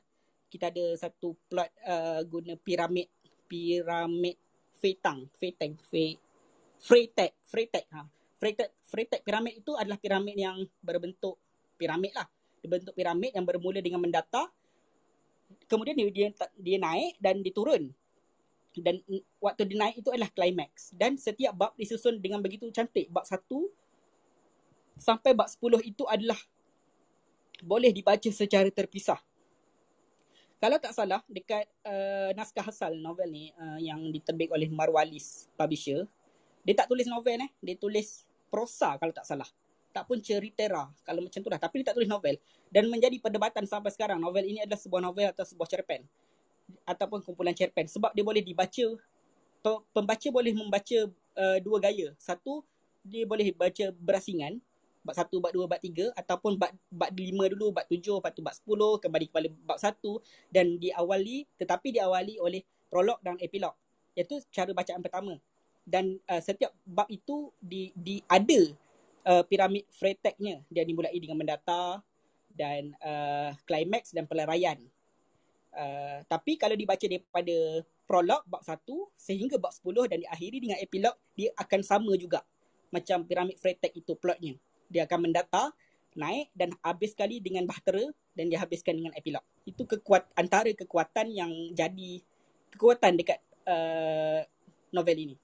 kita ada satu plot uh, guna piramid, piramid Feitang, Feitang, Fe, Freytag, Freytag. Ha. Freytag, Freytag piramid itu adalah piramid yang berbentuk piramid lah. Berbentuk piramid yang bermula dengan mendata, kemudian dia, dia, dia naik dan diturun dan waktu dia naik itu adalah climax dan setiap bab disusun dengan begitu cantik bab 1 sampai bab 10 itu adalah boleh dibaca secara terpisah kalau tak salah dekat uh, naskah asal novel ni uh, yang diterbit oleh Marwalis publisher dia tak tulis novel eh. Dia tulis prosa kalau tak salah. Tak pun ceritera kalau macam tu lah. Tapi dia tak tulis novel. Dan menjadi perdebatan sampai sekarang novel ini adalah sebuah novel atau sebuah cerpen. Ataupun kumpulan cerpen. Sebab dia boleh dibaca pembaca boleh membaca uh, dua gaya. Satu dia boleh baca berasingan bab satu bab dua bab tiga ataupun bab bab lima dulu bab tujuh lepas tu bab sepuluh kembali kepada bab satu dan diawali tetapi diawali oleh prolog dan epilog. Iaitu cara bacaan pertama. Dan uh, setiap bab itu di di ada uh, piramid Freytag-nya dia dimulai dengan mendata dan uh, climax dan peleraian. Uh, tapi kalau dibaca daripada prolog bab 1 sehingga bab 10 dan diakhiri dengan epilog dia akan sama juga macam piramid Freytag itu plotnya dia akan mendata naik dan habis sekali dengan bahtera dan dia habiskan dengan epilog itu kekuat antara kekuatan yang jadi kekuatan dekat uh, novel ini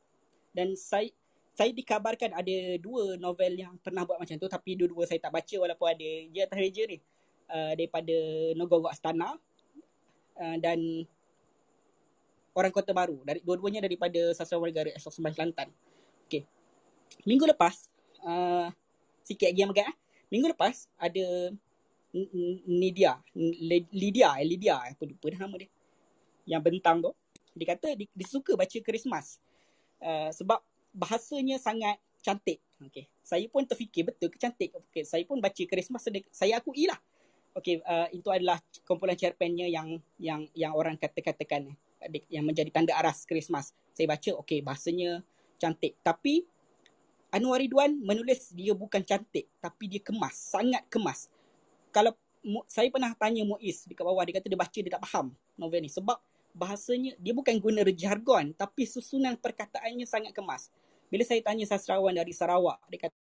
dan saya saya dikabarkan ada dua novel yang pernah buat macam tu tapi dua-dua saya tak baca walaupun ada dia terheja ni uh, daripada Nogoro Astana uh, dan orang Kota Baru dari dua-duanya daripada Negara Asal Sembah Kelantan. Okey. Minggu lepas uh, sikit lagi yang agak eh. Minggu lepas ada Nidia, Lydia, eh, Lydia, apa lupa nama dia. Yang bentang tu. Dia kata dia, dia suka baca Christmas. Uh, sebab bahasanya sangat cantik. Okay. Saya pun terfikir betul ke cantik. Okay. Saya pun baca Christmas. Saya akui lah. Okay. Uh, itu adalah kumpulan cerpennya yang yang yang orang kata-katakan yang menjadi tanda aras Christmas. Saya baca, okay, bahasanya cantik. Tapi Anwar Ridwan menulis dia bukan cantik tapi dia kemas, sangat kemas. Kalau saya pernah tanya Muiz dekat bawah dia kata dia baca dia tak faham novel ni sebab bahasanya dia bukan guna jargon tapi susunan perkataannya sangat kemas. Bila saya tanya sastrawan dari Sarawak dia kata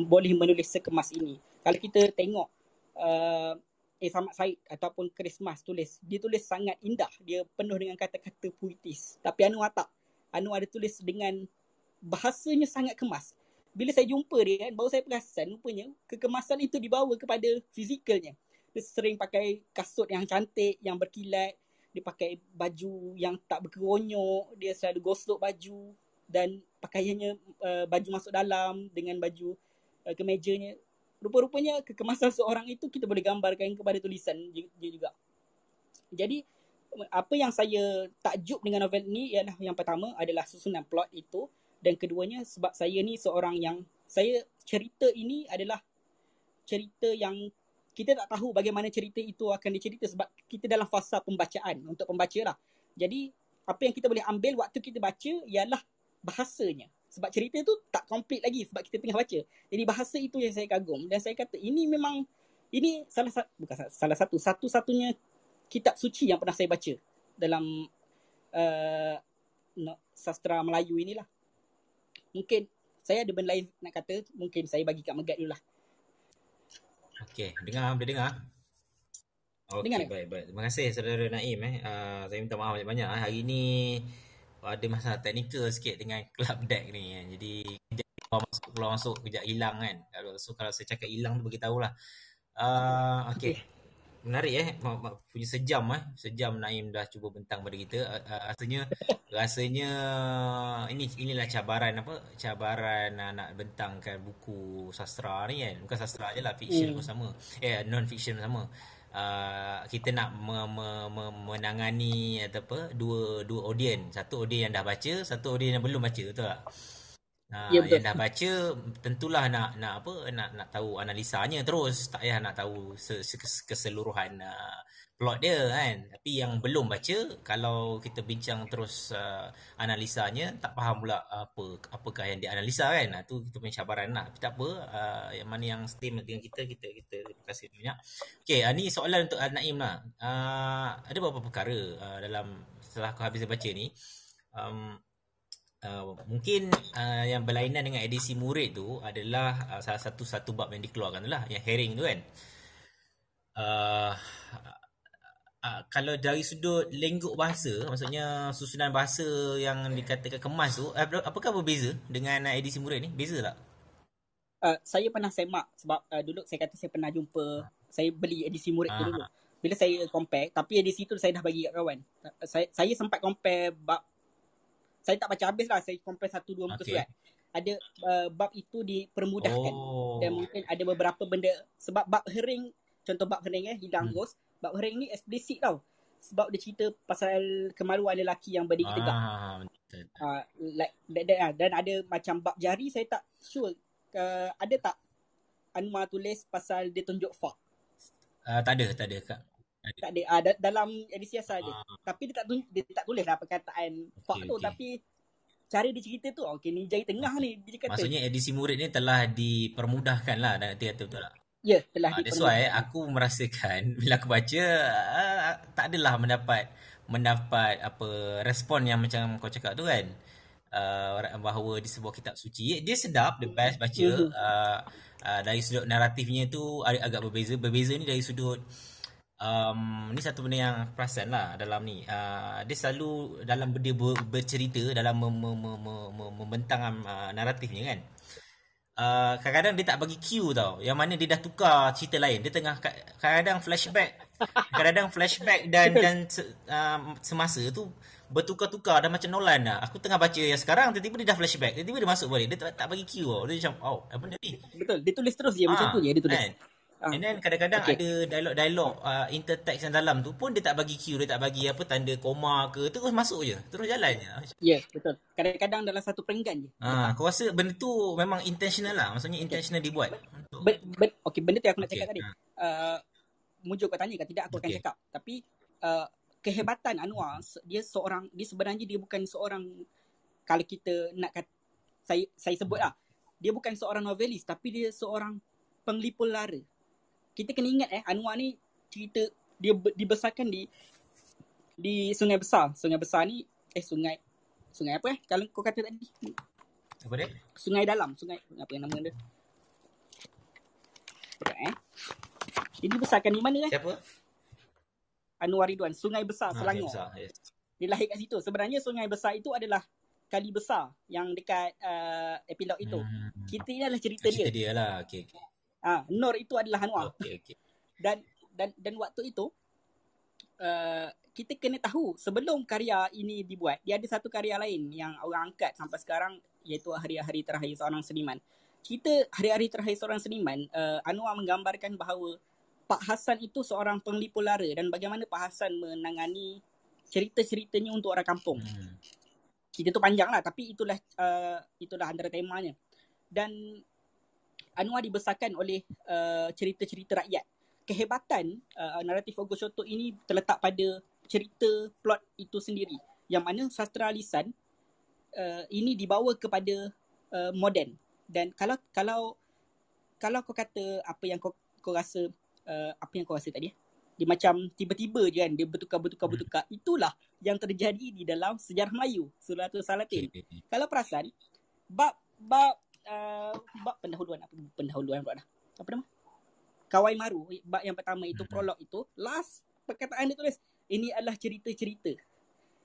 boleh menulis sekemas ini. Kalau kita tengok uh, eh Samad Said ataupun Christmas tulis, dia tulis sangat indah. Dia penuh dengan kata-kata puitis. Tapi Anwar tak. Anwar ada tulis dengan bahasanya sangat kemas. Bila saya jumpa dia kan, baru saya perasan rupanya kekemasan itu dibawa kepada fizikalnya. Dia sering pakai kasut yang cantik, yang berkilat. Dia pakai baju yang tak berkeronyok. Dia selalu gosok baju. Dan pakaiannya uh, baju masuk dalam dengan baju uh, kemejanya rupa-rupanya kekemasan seorang itu kita boleh gambarkan kepada tulisan dia juga. Jadi apa yang saya takjub dengan novel ni ialah yang pertama adalah susunan plot itu dan keduanya sebab saya ni seorang yang saya cerita ini adalah cerita yang kita tak tahu bagaimana cerita itu akan dicerita sebab kita dalam fasa pembacaan untuk pembaca lah. Jadi apa yang kita boleh ambil waktu kita baca ialah bahasanya sebab cerita tu tak complete lagi sebab kita tengah baca. Jadi bahasa itu yang saya kagum dan saya kata ini memang ini salah satu bukan salah satu satu-satunya kitab suci yang pernah saya baca dalam uh, sastra Melayu inilah. Mungkin saya ada benda lain nak kata, mungkin saya bagi kat Megat dululah. Okey, dengar, boleh dengar? Okey, baik, baik. Terima kasih saudara Naim eh. Uh, saya minta maaf banyak-banyak eh. Hari ni ada masalah teknikal sikit dengan club deck ni kan. Jadi keluar masuk keluar masuk kejap hilang kan. Kalau so kalau saya cakap hilang tu bagi tahulah. Uh, okey. Menarik eh punya sejam eh. Sejam Naim dah cuba bentang pada kita. Uh, rasanya [laughs] rasanya ini inilah cabaran apa? Cabaran uh, nak bentangkan buku sastra ni kan. Bukan sastra aje lah, fiction mm. pun sama. Eh non fiction pun sama. Uh, kita nak me, me, me, menangani atau apa dua dua audience satu audience yang dah baca satu audience yang belum baca betul tak? Uh, ya, yang dah baca tentulah nak nak apa nak nak tahu analisanya terus. Tak payah nak tahu keseluruhan uh, plot dia kan. Tapi yang belum baca kalau kita bincang terus uh, analisanya tak faham pula apa apakah yang dianalisa kan. Nah, tu kita punya cabaran lah tapi tak apa uh, yang mana yang steam dengan kita kita kita terima kasih banyak. Okey uh, ni soalan untuk uh, Naim lah. Uh, ada beberapa perkara uh, dalam setelah aku habis baca ni. Um, Uh, mungkin uh, yang berlainan dengan edisi murid tu adalah uh, salah satu satu bab yang dikeluarkan tu lah yang herring tu kan. Uh, uh, kalau dari sudut lengguk bahasa maksudnya susunan bahasa yang dikatakan kemas tu uh, apakah berbeza dengan uh, edisi murid ni beza tak uh, saya pernah semak sebab uh, dulu saya kata saya pernah jumpa uh. saya beli edisi murid uh. tu dulu bila saya compare tapi edisi tu saya dah bagi kat kawan uh, saya saya sempat compare bab saya tak baca habis lah saya compare satu dua muka okay. surat ada uh, bab itu dipermudahkan oh. dan mungkin ada beberapa benda sebab bab hering contoh bab hering eh hilang hmm. ghost Bab Hering ni eksplisit tau. Sebab dia cerita pasal kemaluan lelaki yang berdiri tegak. Ah, betul. Uh, like that, that, uh. Dan ada macam bab jari saya tak sure. Uh, ada tak Anwar tulis pasal dia tunjuk fuck? Uh, tak ada, tak ada kak. Tak ada. Uh, da- dalam edisi asal uh. Tapi dia tak, tunjuk, dia tak tulis lah perkataan okay, fuck tu. Okay. Tapi cara dia cerita tu, okay ni jari tengah ni. Dia kata. Maksudnya edisi murid ni telah dipermudahkan lah. Dan dia kata betul tak? Ya, telah uh, That's why aku merasakan [laughs] bila aku baca uh, tak adalah mendapat mendapat apa respon yang macam kau cakap tu kan. Uh, bahawa di sebuah kitab suci dia sedap the best baca. Uh, uh, dari sudut naratifnya tu agak berbeza. Berbeza ni dari sudut um, ni satu benda yang perasan lah dalam ni. Uh, dia selalu dalam dia ber, bercerita dalam membentang uh, naratifnya kan Uh, kadang-kadang dia tak bagi cue tau Yang mana dia dah tukar cerita lain Dia tengah kadang-kadang flashback Kadang-kadang flashback dan dan uh, semasa tu bertukar-tukar dah macam Nolan lah. Aku tengah baca yang sekarang tiba-tiba dia dah flashback. Tiba-tiba dia masuk balik. Dia tak, tak bagi cue tau. Dia macam oh apa benda ni? Betul. Dia tulis terus je macam Ah, tu je dia tulis. kan? Ah. And then kadang-kadang Okay. ada dialog-dialog uh, intertext yang dalam tu pun dia tak bagi cue, dia tak bagi apa tanda koma ke, terus masuk je. Terus jalan je. Ya, betul. Kadang-kadang dalam satu peringgan je. Ha, aku rasa benda tu memang intentional lah. Maksudnya intentional dibuat. Untuk, Ben, ben, okay, benda tu yang aku nak Okay, cakap tadi. ha. Uh, Mujur kau tanya kan tidak aku akan Okay. cakap. Tapi uh, kehebatan Anwar dia seorang dia sebenarnya dia bukan seorang kalau kita nak kata saya saya sebut lah dia bukan seorang novelis tapi dia seorang penglipur lara. Kita kena ingat eh Anwar ni cerita dia be- dibesarkan di di Sungai Besar. Sungai Besar ni eh sungai sungai apa eh? Kalau kau kata tadi apa dia? Sungai Dalam, sungai apa yang nama dia? Sekejap, eh. Dia dibesarkan di mana eh? Siapa? Anwar Ridwan, Sungai Besar, Ha, Selangor. Besar. Yes. Dia lahir kat situ. Sebenarnya Sungai Besar itu adalah kali besar yang dekat uh, epilog itu. Hmm. Kita ini adalah cerita, Cerita dia. dia lah. Okay, okay. Ah, Nur itu adalah Anwar. Okay, okay. Dan dan dan waktu itu uh, kita kena tahu sebelum karya ini dibuat, dia ada satu karya lain yang orang angkat sampai sekarang iaitu Hari-hari Terakhir Seorang Seniman. Kita Hari-hari Terakhir Seorang Seniman, uh, Anwar menggambarkan bahawa Pak Hasan itu seorang penglipur lara dan bagaimana Pak Hasan menangani cerita-ceritanya untuk orang kampung. Hmm. Cerita tu panjang lah tapi itulah uh, itulah antara temanya. Dan Anwar dibesarkan oleh uh, cerita-cerita rakyat. Kehebatan uh, naratif Ogo Shoto ini terletak pada cerita plot itu sendiri. Yang mana sastra lisan uh, ini dibawa kepada uh, moden. Dan kalau kalau kalau kau kata apa yang kau kau rasa uh, apa yang kau rasa tadi eh? dia macam tiba-tiba je kan dia bertukar-bertukar-bertukar itulah yang terjadi di dalam sejarah Melayu Suratul Salatin okay. kalau perasan bab bab uh, bab pendahuluan. Apa pendahuluan pula dah? Apa nama? Kawai Maru bab yang pertama itu Mhm. prolog itu last perkataan dia tulis ini adalah cerita-cerita.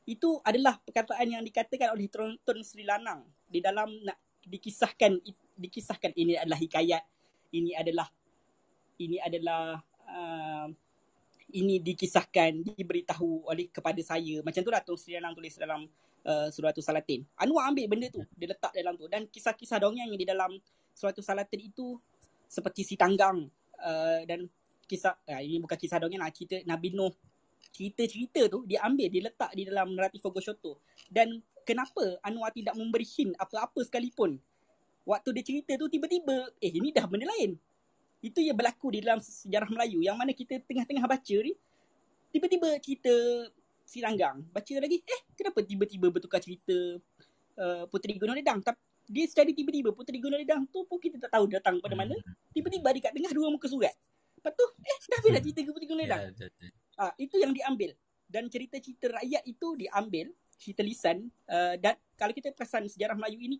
Itu adalah perkataan yang dikatakan oleh Tun, Tun Sri Lanang di dalam nak dikisahkan dikisahkan ini adalah hikayat ini adalah ini adalah uh, ini dikisahkan diberitahu oleh kepada saya. Macam tu lah Tun Sri Lanang tulis dalam uh, Suratul Salatin. Anwar ambil benda tu, dia letak dalam tu dan kisah-kisah dongeng yang di dalam Suratul Salatin itu seperti si tanggang uh, dan kisah uh, ini bukan kisah dongeng lah, cerita Nabi Nuh. Cerita-cerita tu dia ambil, dia letak di dalam naratif Fogo Shoto. Dan kenapa Anwar tidak memberi hint apa-apa sekalipun? Waktu dia cerita tu tiba-tiba, eh ini dah benda lain. Itu yang berlaku di dalam sejarah Melayu yang mana kita tengah-tengah baca ni tiba-tiba cerita si Ranggang baca lagi eh kenapa tiba-tiba bertukar cerita uh, Puteri Gunung Ledang? Tapi dia secara tiba-tiba Puteri Gunung Ledang tu pun kita tak tahu datang pada mana. Tiba-tiba di kat tengah dua muka surat. Lepas tu eh dah habis dah cerita Puteri Gunung Ledang? Ya, betul, betul. Ah, itu yang diambil. Dan cerita-cerita rakyat itu diambil cerita lisan uh, dan kalau kita perasan sejarah Melayu ini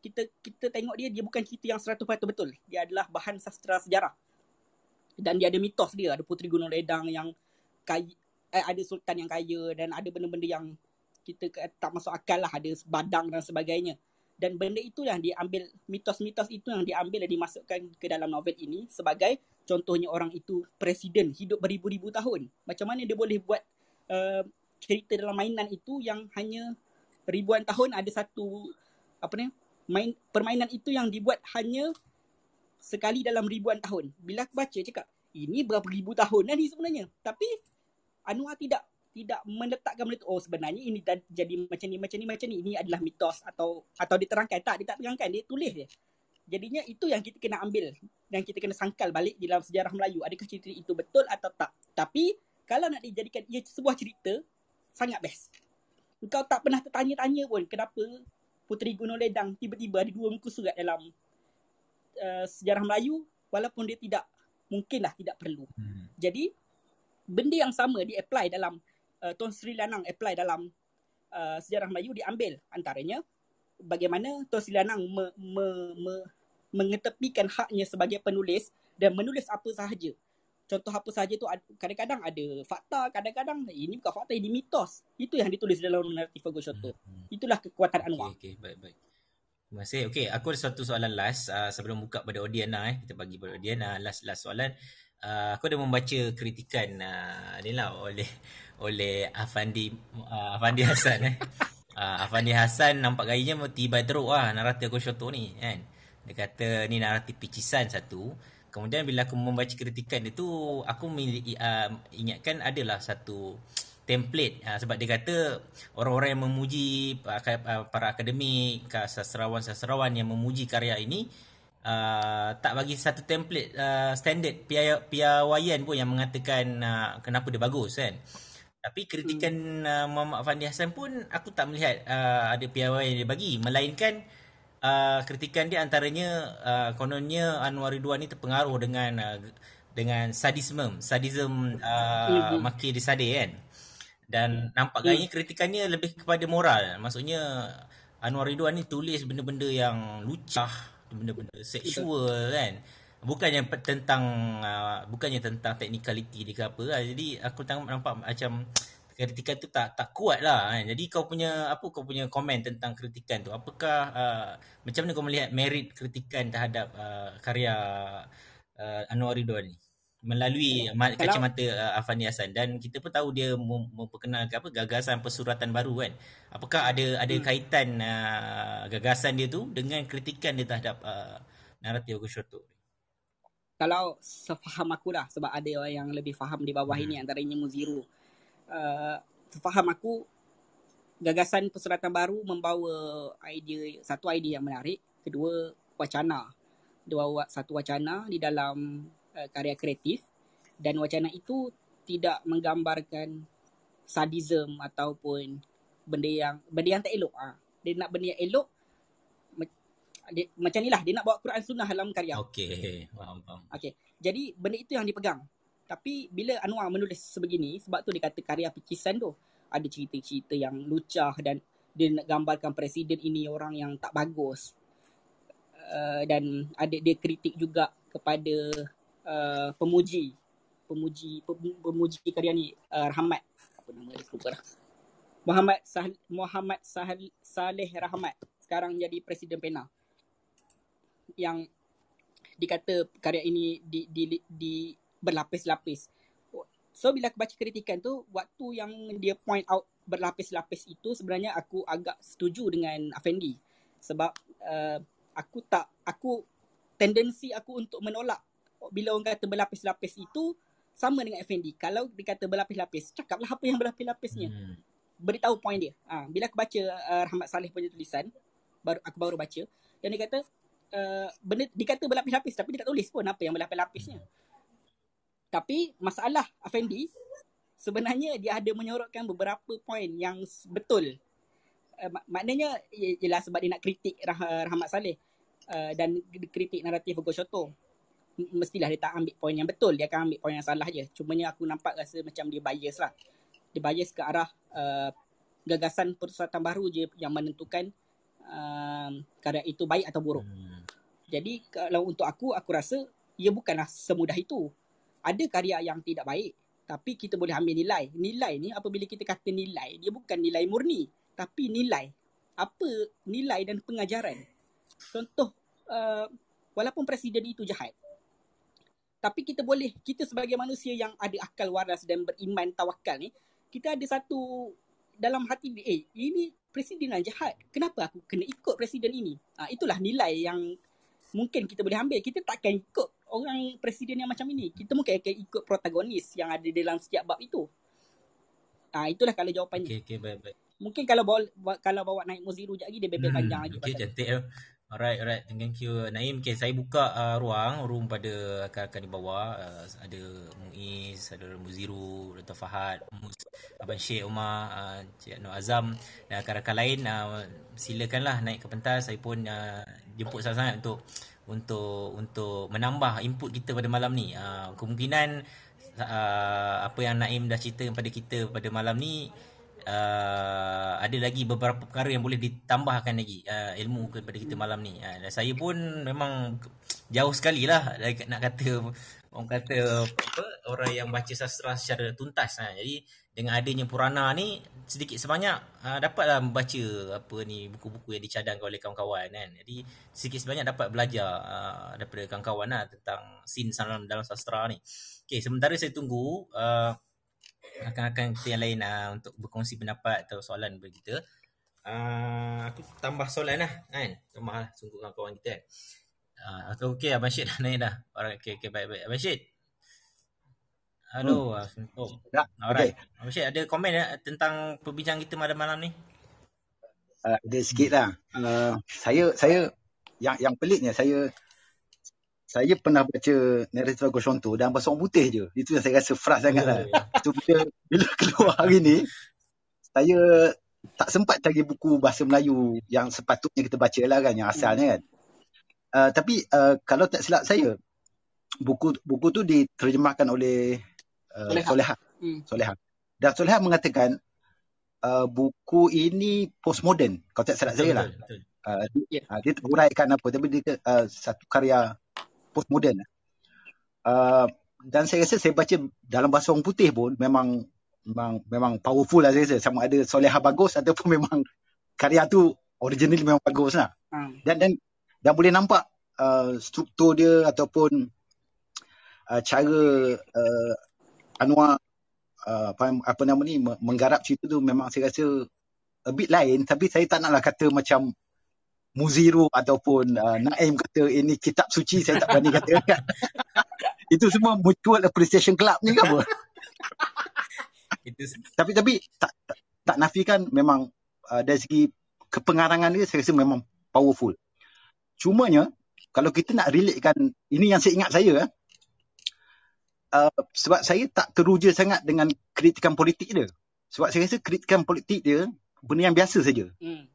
kita kita tengok dia dia bukan cerita yang 100% betul. Dia adalah bahan sastra sejarah. Dan dia ada mitos dia. Ada puteri gunung ledang yang kaya ada sultan yang kaya dan ada benda-benda yang kita tak masuk akal lah. Ada badang dan sebagainya. Dan benda itu yang diambil mitos-mitos itu yang diambil dan dimasukkan ke dalam novel ini sebagai contohnya orang itu presiden hidup beribu-ribu tahun. Macam mana dia boleh buat uh, cerita dalam mainan itu yang hanya ribuan tahun ada satu apa ni main permainan itu yang dibuat hanya sekali dalam ribuan tahun. Bila aku baca cakap ini berapa ribu tahun ni sebenarnya? Tapi Anwar tidak tidak meletakkan benda tu oh sebenarnya ini dah jadi macam ni macam ni macam ni. Ini adalah mitos atau atau diterangkan. Tak dia tak terangkan dia tulis je. Jadinya itu yang kita kena ambil dan kita kena sangkal balik di dalam sejarah Melayu. Adakah cerita itu betul atau tak? Tapi kalau nak dijadikan ia sebuah cerita sangat best. Kau tak pernah tertanya-tanya pun kenapa Puteri Gunung Ledang tiba-tiba ada dua muka surat dalam uh, sejarah Melayu walaupun dia tidak mungkinlah tidak perlu. Hmm. jadi benda yang sama di apply dalam uh, Tun Sri Lanang apply dalam uh, sejarah Melayu diambil antaranya bagaimana Tun Sri Lanang me, me, me, mengetepikan haknya sebagai penulis dan menulis apa sahaja. Contoh apa sahaja tu ad- kadang-kadang ada fakta, kadang-kadang ini bukan fakta, ini mitos. Itu yang ditulis dalam naratif Fago Shoto. Hmm. Itulah kekuatan Anwar. Okay, okay, baik, baik. Terima kasih. Okay, aku ada satu soalan last uh, sebelum buka pada lah eh. Kita bagi pada. Uh, last, last soalan. Uh, aku ada membaca kritikan uh, ni lah oleh oleh Afandi uh, Afandi Hasan eh. Uh, Afandi Hasan nampak gayanya tiba teruk lah naratif aku Shoto ni kan. Dia kata ni naratif picisan satu. Kemudian bila aku membaca kritikan dia tu aku uh, ingatkan adalah satu template uh, sebab dia kata orang-orang yang memuji uh, para akademik, sastrawan-sastrawan yang memuji karya ini uh, tak bagi satu template uh, standard piawaian pun yang mengatakan uh, kenapa dia bagus kan. Tapi kritikan hmm. uh, Muhammad Fandi Hassan pun aku tak melihat uh, ada piawaian yang dia bagi melainkan uh, kritikan dia antaranya uh, kononnya Anwar Ridwan ni terpengaruh dengan uh, dengan sadisme, sadism uh, hmm. maki disade kan. Dan nampak gayanya kritikannya lebih kepada moral. Maksudnya Anwar Ridwan ni tulis benda-benda yang lucah benda-benda seksual kan bukannya tentang uh, bukannya tentang technicality dia ke apa lah. jadi aku tengok nampak macam kritikan tu tak tak kuat lah kan. jadi kau punya apa kau punya komen tentang kritikan tu apakah uh, macam mana kau melihat merit kritikan terhadap uh, karya uh, Anwar Ridwan ni melalui kalau, kacamata uh, Afani Hasan dan kita pun tahu dia memperkenalkan apa gagasan persuratan baru kan. Apakah ada ada hmm. kaitan uh, gagasan dia tu dengan kritikan dia terhadap uh, naratif Agus Shoto kalau sefaham aku lah sebab ada orang yang lebih faham di bawah hmm. ini antaranya Muziru. Uh, sefaham aku gagasan persuratan baru membawa idea satu idea yang menarik kedua wacana. Dua satu wacana di dalam uh, karya kreatif dan wacana itu tidak menggambarkan sadism ataupun benda yang benda yang tak elok ah. Dia nak benda yang elok dia, macam ni lah dia nak bawa Quran sunnah dalam karya. Okey, faham faham. Okey. Jadi benda itu yang dipegang. Tapi bila Anwar menulis sebegini sebab tu dia kata karya pikisan tu ada cerita-cerita yang lucah dan dia nak gambarkan presiden ini orang yang tak bagus. Uh, dan ada dia kritik juga kepada uh, pemuji pemuji pemuji karya ni uh, Rahmat apa nama dia lupa dah. Muhammad Sah Muhammad Sah Saleh Rahmat sekarang jadi presiden PENA yang dikata karya ini di di, di berlapis-lapis. So bila aku baca kritikan tu waktu yang dia point out berlapis-lapis itu sebenarnya aku agak setuju dengan Afendi sebab uh, aku tak aku tendensi aku untuk menolak bila orang kata berlapis-lapis itu sama dengan FND. Kalau dikata berlapis-lapis, cakaplah apa yang berlapis-lapisnya. Hmm. Beritahu point dia. Ha, bila aku baca uh, Rahmat Saleh punya tulisan, baru aku baru baca, dan dia kata, uh, benda, dikata berlapis-lapis tapi dia tak tulis pun apa yang berlapis-lapisnya. Hmm. Tapi masalah Afendi, sebenarnya dia ada menyorotkan beberapa point yang betul. Uh, mak- maknanya, ialah sebab dia nak kritik Rah- Rahmat Saleh uh, dan kritik naratif Hugo Shoto mestilah dia tak ambil poin yang betul dia akan ambil poin yang salah je. Cumanya aku nampak rasa macam dia bias lah. Dia bias ke arah uh, gagasan perusatan baru je yang menentukan uh, karya itu baik atau buruk. Hmm. jadi kalau untuk aku aku rasa ia bukanlah semudah itu. Ada karya yang tidak baik tapi kita boleh ambil nilai. Nilai ni apabila kita kata nilai dia bukan nilai murni tapi nilai. Apa nilai dan pengajaran? Contoh uh, walaupun presiden itu jahat tapi kita boleh kita sebagai manusia yang ada akal waras dan beriman tawakal ni kita ada satu dalam hati eh ini presiden yang jahat. Kenapa aku kena ikut presiden ini? Ha, itulah nilai yang mungkin kita boleh ambil. Kita takkan ikut orang presiden yang macam ini. Kita mungkin akan ikut protagonis yang ada dalam setiap bab itu. Ha, itulah kalau jawapannya. Okey okey baik baik. Mungkin kalau bawa kalau bawa naik Moziru jap lagi dia bebel hmm, panjang lagi okey cantik Alright, alright. Thank you, Naim. Okay, saya buka uh, ruang, room pada rakan-rakan di bawah. Uh, ada Muiz, ada Muziru, Dr. Fahad, Mus, Abang Syed Umar, uh, Cik Nur Azam dan rakan-rakan lain. Uh, silakanlah naik ke pentas. Saya pun uh, jemput sangat-sangat untuk untuk untuk menambah input kita pada malam ni. Uh, kemungkinan uh, apa yang Naim dah cerita kepada kita pada malam ni uh, ada lagi beberapa perkara yang boleh ditambahkan lagi uh, ilmu kepada kita malam ni. Uh, dan saya pun memang jauh sekali lah nak kata orang kata apa orang yang baca sastra secara tuntas. Uh, jadi dengan adanya Purana ni sedikit sebanyak uh, dapatlah membaca apa ni buku-buku yang dicadangkan oleh kawan-kawan kan. Jadi sedikit sebanyak dapat belajar uh, daripada kawan-kawan lah tentang scene dalam, dalam sastra ni. Okay, sementara saya tunggu uh, akan-akan kita yang lain uh, untuk berkongsi pendapat atau soalan bagi kita. Uh, aku tambah soalan lah kan. Tambah lah sungguh kawan-kawan kita kan. Uh, atau okay Abang Syed dah naik dah. Alright, okay, okay, baik-baik. Abang Syed, Hello. Hmm. Oh. Ya. Alright. Okay. Abang Syed ada komen ya tentang perbincangan kita malam-malam ni? Uh, ada sikit lah. Uh, saya, saya yang yang peliknya saya saya pernah baca naratif Lagu Contoh dan bahasa orang putih je. Itu yang saya rasa frust sangat lah. Oh, Itu bila, bila keluar hari ni, saya tak sempat cari buku bahasa Melayu yang sepatutnya kita baca lah kan, yang asalnya kan. Uh, tapi uh, kalau tak silap saya, buku buku tu diterjemahkan oleh uh, Soleha. Hmm. Soleha. Dan Soleha mengatakan uh, buku ini postmodern. Kau tak salah saya lah. Uh, yeah. uh, dia apa tapi dia uh, satu karya postmodern. Uh, dan saya rasa saya baca dalam bahasa orang putih pun memang memang memang powerful lah saya rasa. Sama ada Soleha bagus ataupun [laughs] memang karya tu original memang bagus lah. Hmm. Dan, dan dan boleh nampak uh, struktur dia ataupun uh, cara uh, Anwar uh, apa, apa nama ni menggarap cerita tu memang saya rasa a bit lain tapi saya tak naklah kata macam Muziru ataupun uh, Naim kata ini kitab suci saya tak berani kata kan. [laughs] itu semua mutual appreciation club ni ke apa [laughs] tapi tapi tak, tak tak nafikan memang uh, dari segi kepengarangan dia saya rasa memang powerful cumanya kalau kita nak relatekan ini yang saya ingat saya eh, Uh, sebab saya tak teruja sangat dengan kritikan politik dia. Sebab saya rasa kritikan politik dia benda yang biasa saja. Hmm.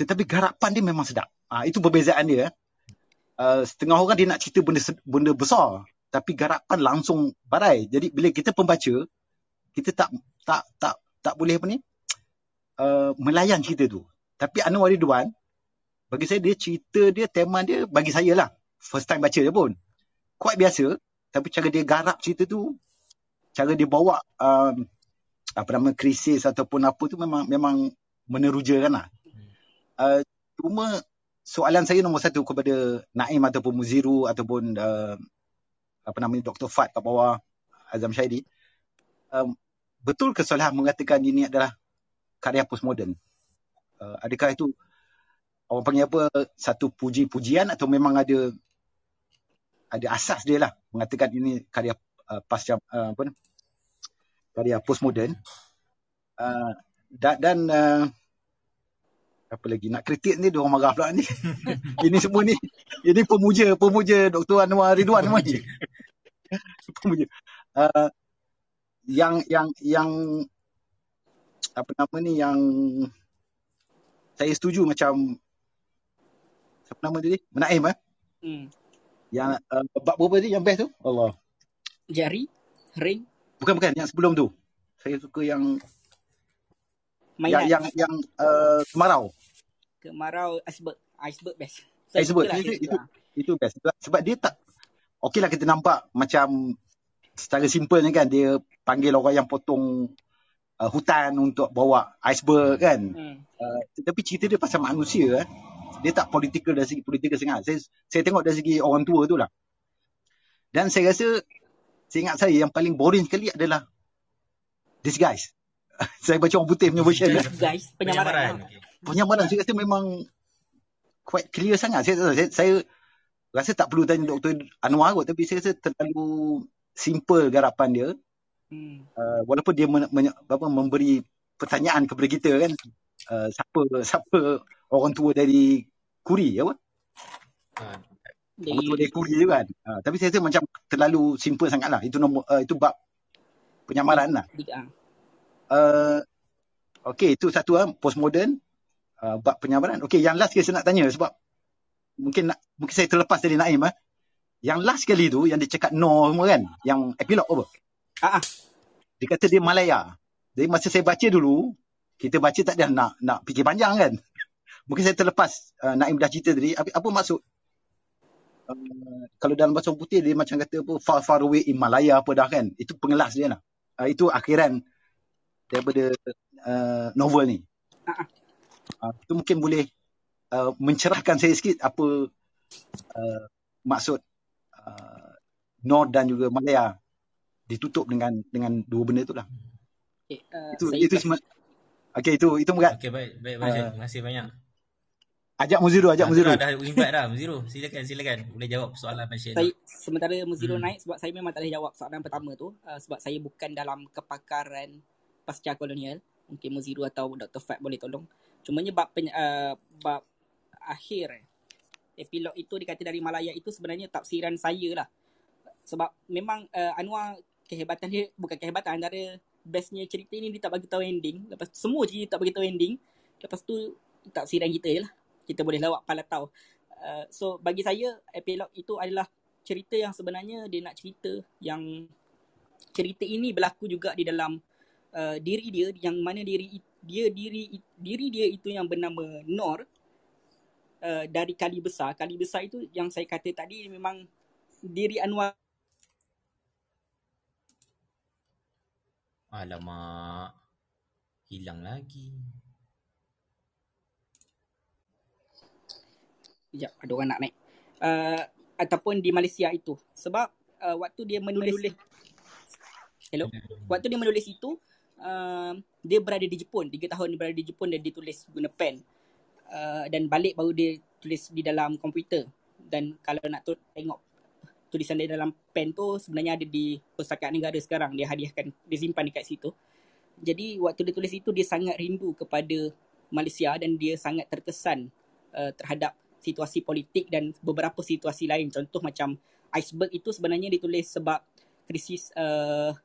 Tetapi garapan dia memang sedap. Uh, itu perbezaan dia. Uh, setengah orang dia nak cerita benda benda besar tapi garapan langsung barai. Jadi bila kita pembaca kita tak tak tak tak boleh apa ni? Uh, melayan cerita tu. Tapi Anwar Ridwan bagi saya dia cerita dia tema dia bagi saya lah. First time baca dia pun. Quite biasa tapi cara dia garap cerita tu cara dia bawa um, apa nama krisis ataupun apa tu memang memang menerujakan lah. Uh, cuma soalan saya nombor satu kepada Naim ataupun Muziru ataupun uh, apa nama Dr. Fat kat bawah Azam Syaidi. Um, betul ke Solah mengatakan ini adalah karya postmodern? Uh, adakah itu orang panggil apa satu puji-pujian atau memang ada ada asas dia lah mengatakan ini karya uh, pasca uh, apa ni karya postmodern uh, dan uh, apa lagi nak kritik ni dia orang marah pula ni [laughs] ini semua ni ini pemuja pemuja Dr Anwar Ridwan semua ni [laughs] pemuja uh, yang yang yang apa nama ni yang saya setuju macam apa nama dia ni Menaim eh hmm. Yang uh, bab berapa tadi yang best tu? Allah. Jari, ring. Bukan bukan yang sebelum tu. Saya suka yang Mainan. yang yang, yang uh, kemarau. Kemarau iceberg, iceberg best. Saya iceberg lah itu, itu, itu best sebab, sebab dia tak Okeylah kita nampak macam secara simple ni kan dia panggil orang yang potong uh, hutan untuk bawa iceberg kan. Hmm. Uh, tapi cerita dia pasal manusia eh dia tak political dari segi political sangat. Saya, saya tengok dari segi orang tua tu lah. Dan saya rasa, saya ingat saya yang paling boring sekali adalah this guys. [laughs] saya baca orang putih punya version. This guys, penyamaran. Penyamaran, saya rasa memang quite clear sangat. Saya, saya, saya rasa tak perlu tanya Dr. Anwar kot, tapi saya rasa terlalu simple garapan dia. Hmm. Uh, walaupun dia men, men, apa, memberi pertanyaan kepada kita kan. Uh, siapa siapa orang tua dari Kuri apa? Ha. Orang tua dari Kuri tu kan. Ha, tapi saya rasa macam terlalu simple sangat lah. Itu nombor, uh, itu bab penyamaran lah. Uh, okay, itu satu lah. Postmodern. Uh, bab penyamaran. Okay, yang last saya nak tanya sebab mungkin nak, mungkin saya terlepas dari Naim eh. Yang last kali tu yang dia cakap no semua kan. Yang epilog apa? Ah, Dia kata dia Malaya. Jadi masa saya baca dulu, kita baca tak ada nak nak fikir panjang kan. [laughs] Mungkin saya terlepas uh, Naim dah cerita tadi. Apa, apa maksud? Uh, kalau dalam bahasa putih dia macam kata apa far far away in Malaya apa dah kan. Itu pengelas dia lah. Uh, itu akhiran daripada uh, novel ni. Ah, ah. Uh, itu mungkin boleh uh, mencerahkan saya sikit apa uh, maksud uh, Nor dan juga Malaya ditutup dengan dengan dua benda itulah. Okay, uh, Itu saya itu semua. Okey itu itu murat. Okey baik baik baik. Ah. Terima kasih banyak. Ajak Muziru, ajak Ah, Muziru. dah invite dah Muziru. Silakan silakan. Boleh jawab soalan Pasien saya sementara Muziro Hmm. naik sebab saya memang tak boleh jawab soalan pertama tu uh, sebab saya bukan dalam kepakaran pasca kolonial. Mungkin Muziro atau Dr. Fat boleh tolong. Cumanya bab uh, bab akhir eh, epilog itu dikata dari Malaya itu sebenarnya tafsiran saya lah. Sebab memang uh, Anwar kehebatan dia bukan kehebatan antara bestnya cerita ni dia tak bagi tahu ending. Lepas semua cerita tak bagi tahu ending. Lepas tu tafsiran kita lah. Kita boleh lawak pala tahu. Uh, so bagi saya epilog itu adalah cerita yang sebenarnya dia nak cerita yang cerita ini berlaku juga di dalam uh, diri dia yang mana diri i- dia diri i- diri dia itu yang bernama Nor uh, dari kali besar kali besar itu yang saya kata tadi memang diri Anwar Alamak. Hilang lagi. Sekejap, ada orang nak naik. Uh, ataupun di Malaysia itu. Sebab uh, waktu dia menulis, Hello? Waktu dia menulis itu, uh, dia berada di Jepun. Tiga tahun dia berada di Jepun dan dia tulis guna pen. Uh, dan balik baru dia tulis di dalam komputer. Dan kalau nak tu, tengok tulisan dia dalam pen tu sebenarnya ada di Pustakaan Negara sekarang. Dia hadiahkan, dia simpan dekat situ. Jadi waktu dia tulis itu, dia sangat rindu kepada Malaysia dan dia sangat terkesan uh, terhadap situasi politik dan beberapa situasi lain. Contoh macam iceberg itu sebenarnya ditulis sebab krisis uh,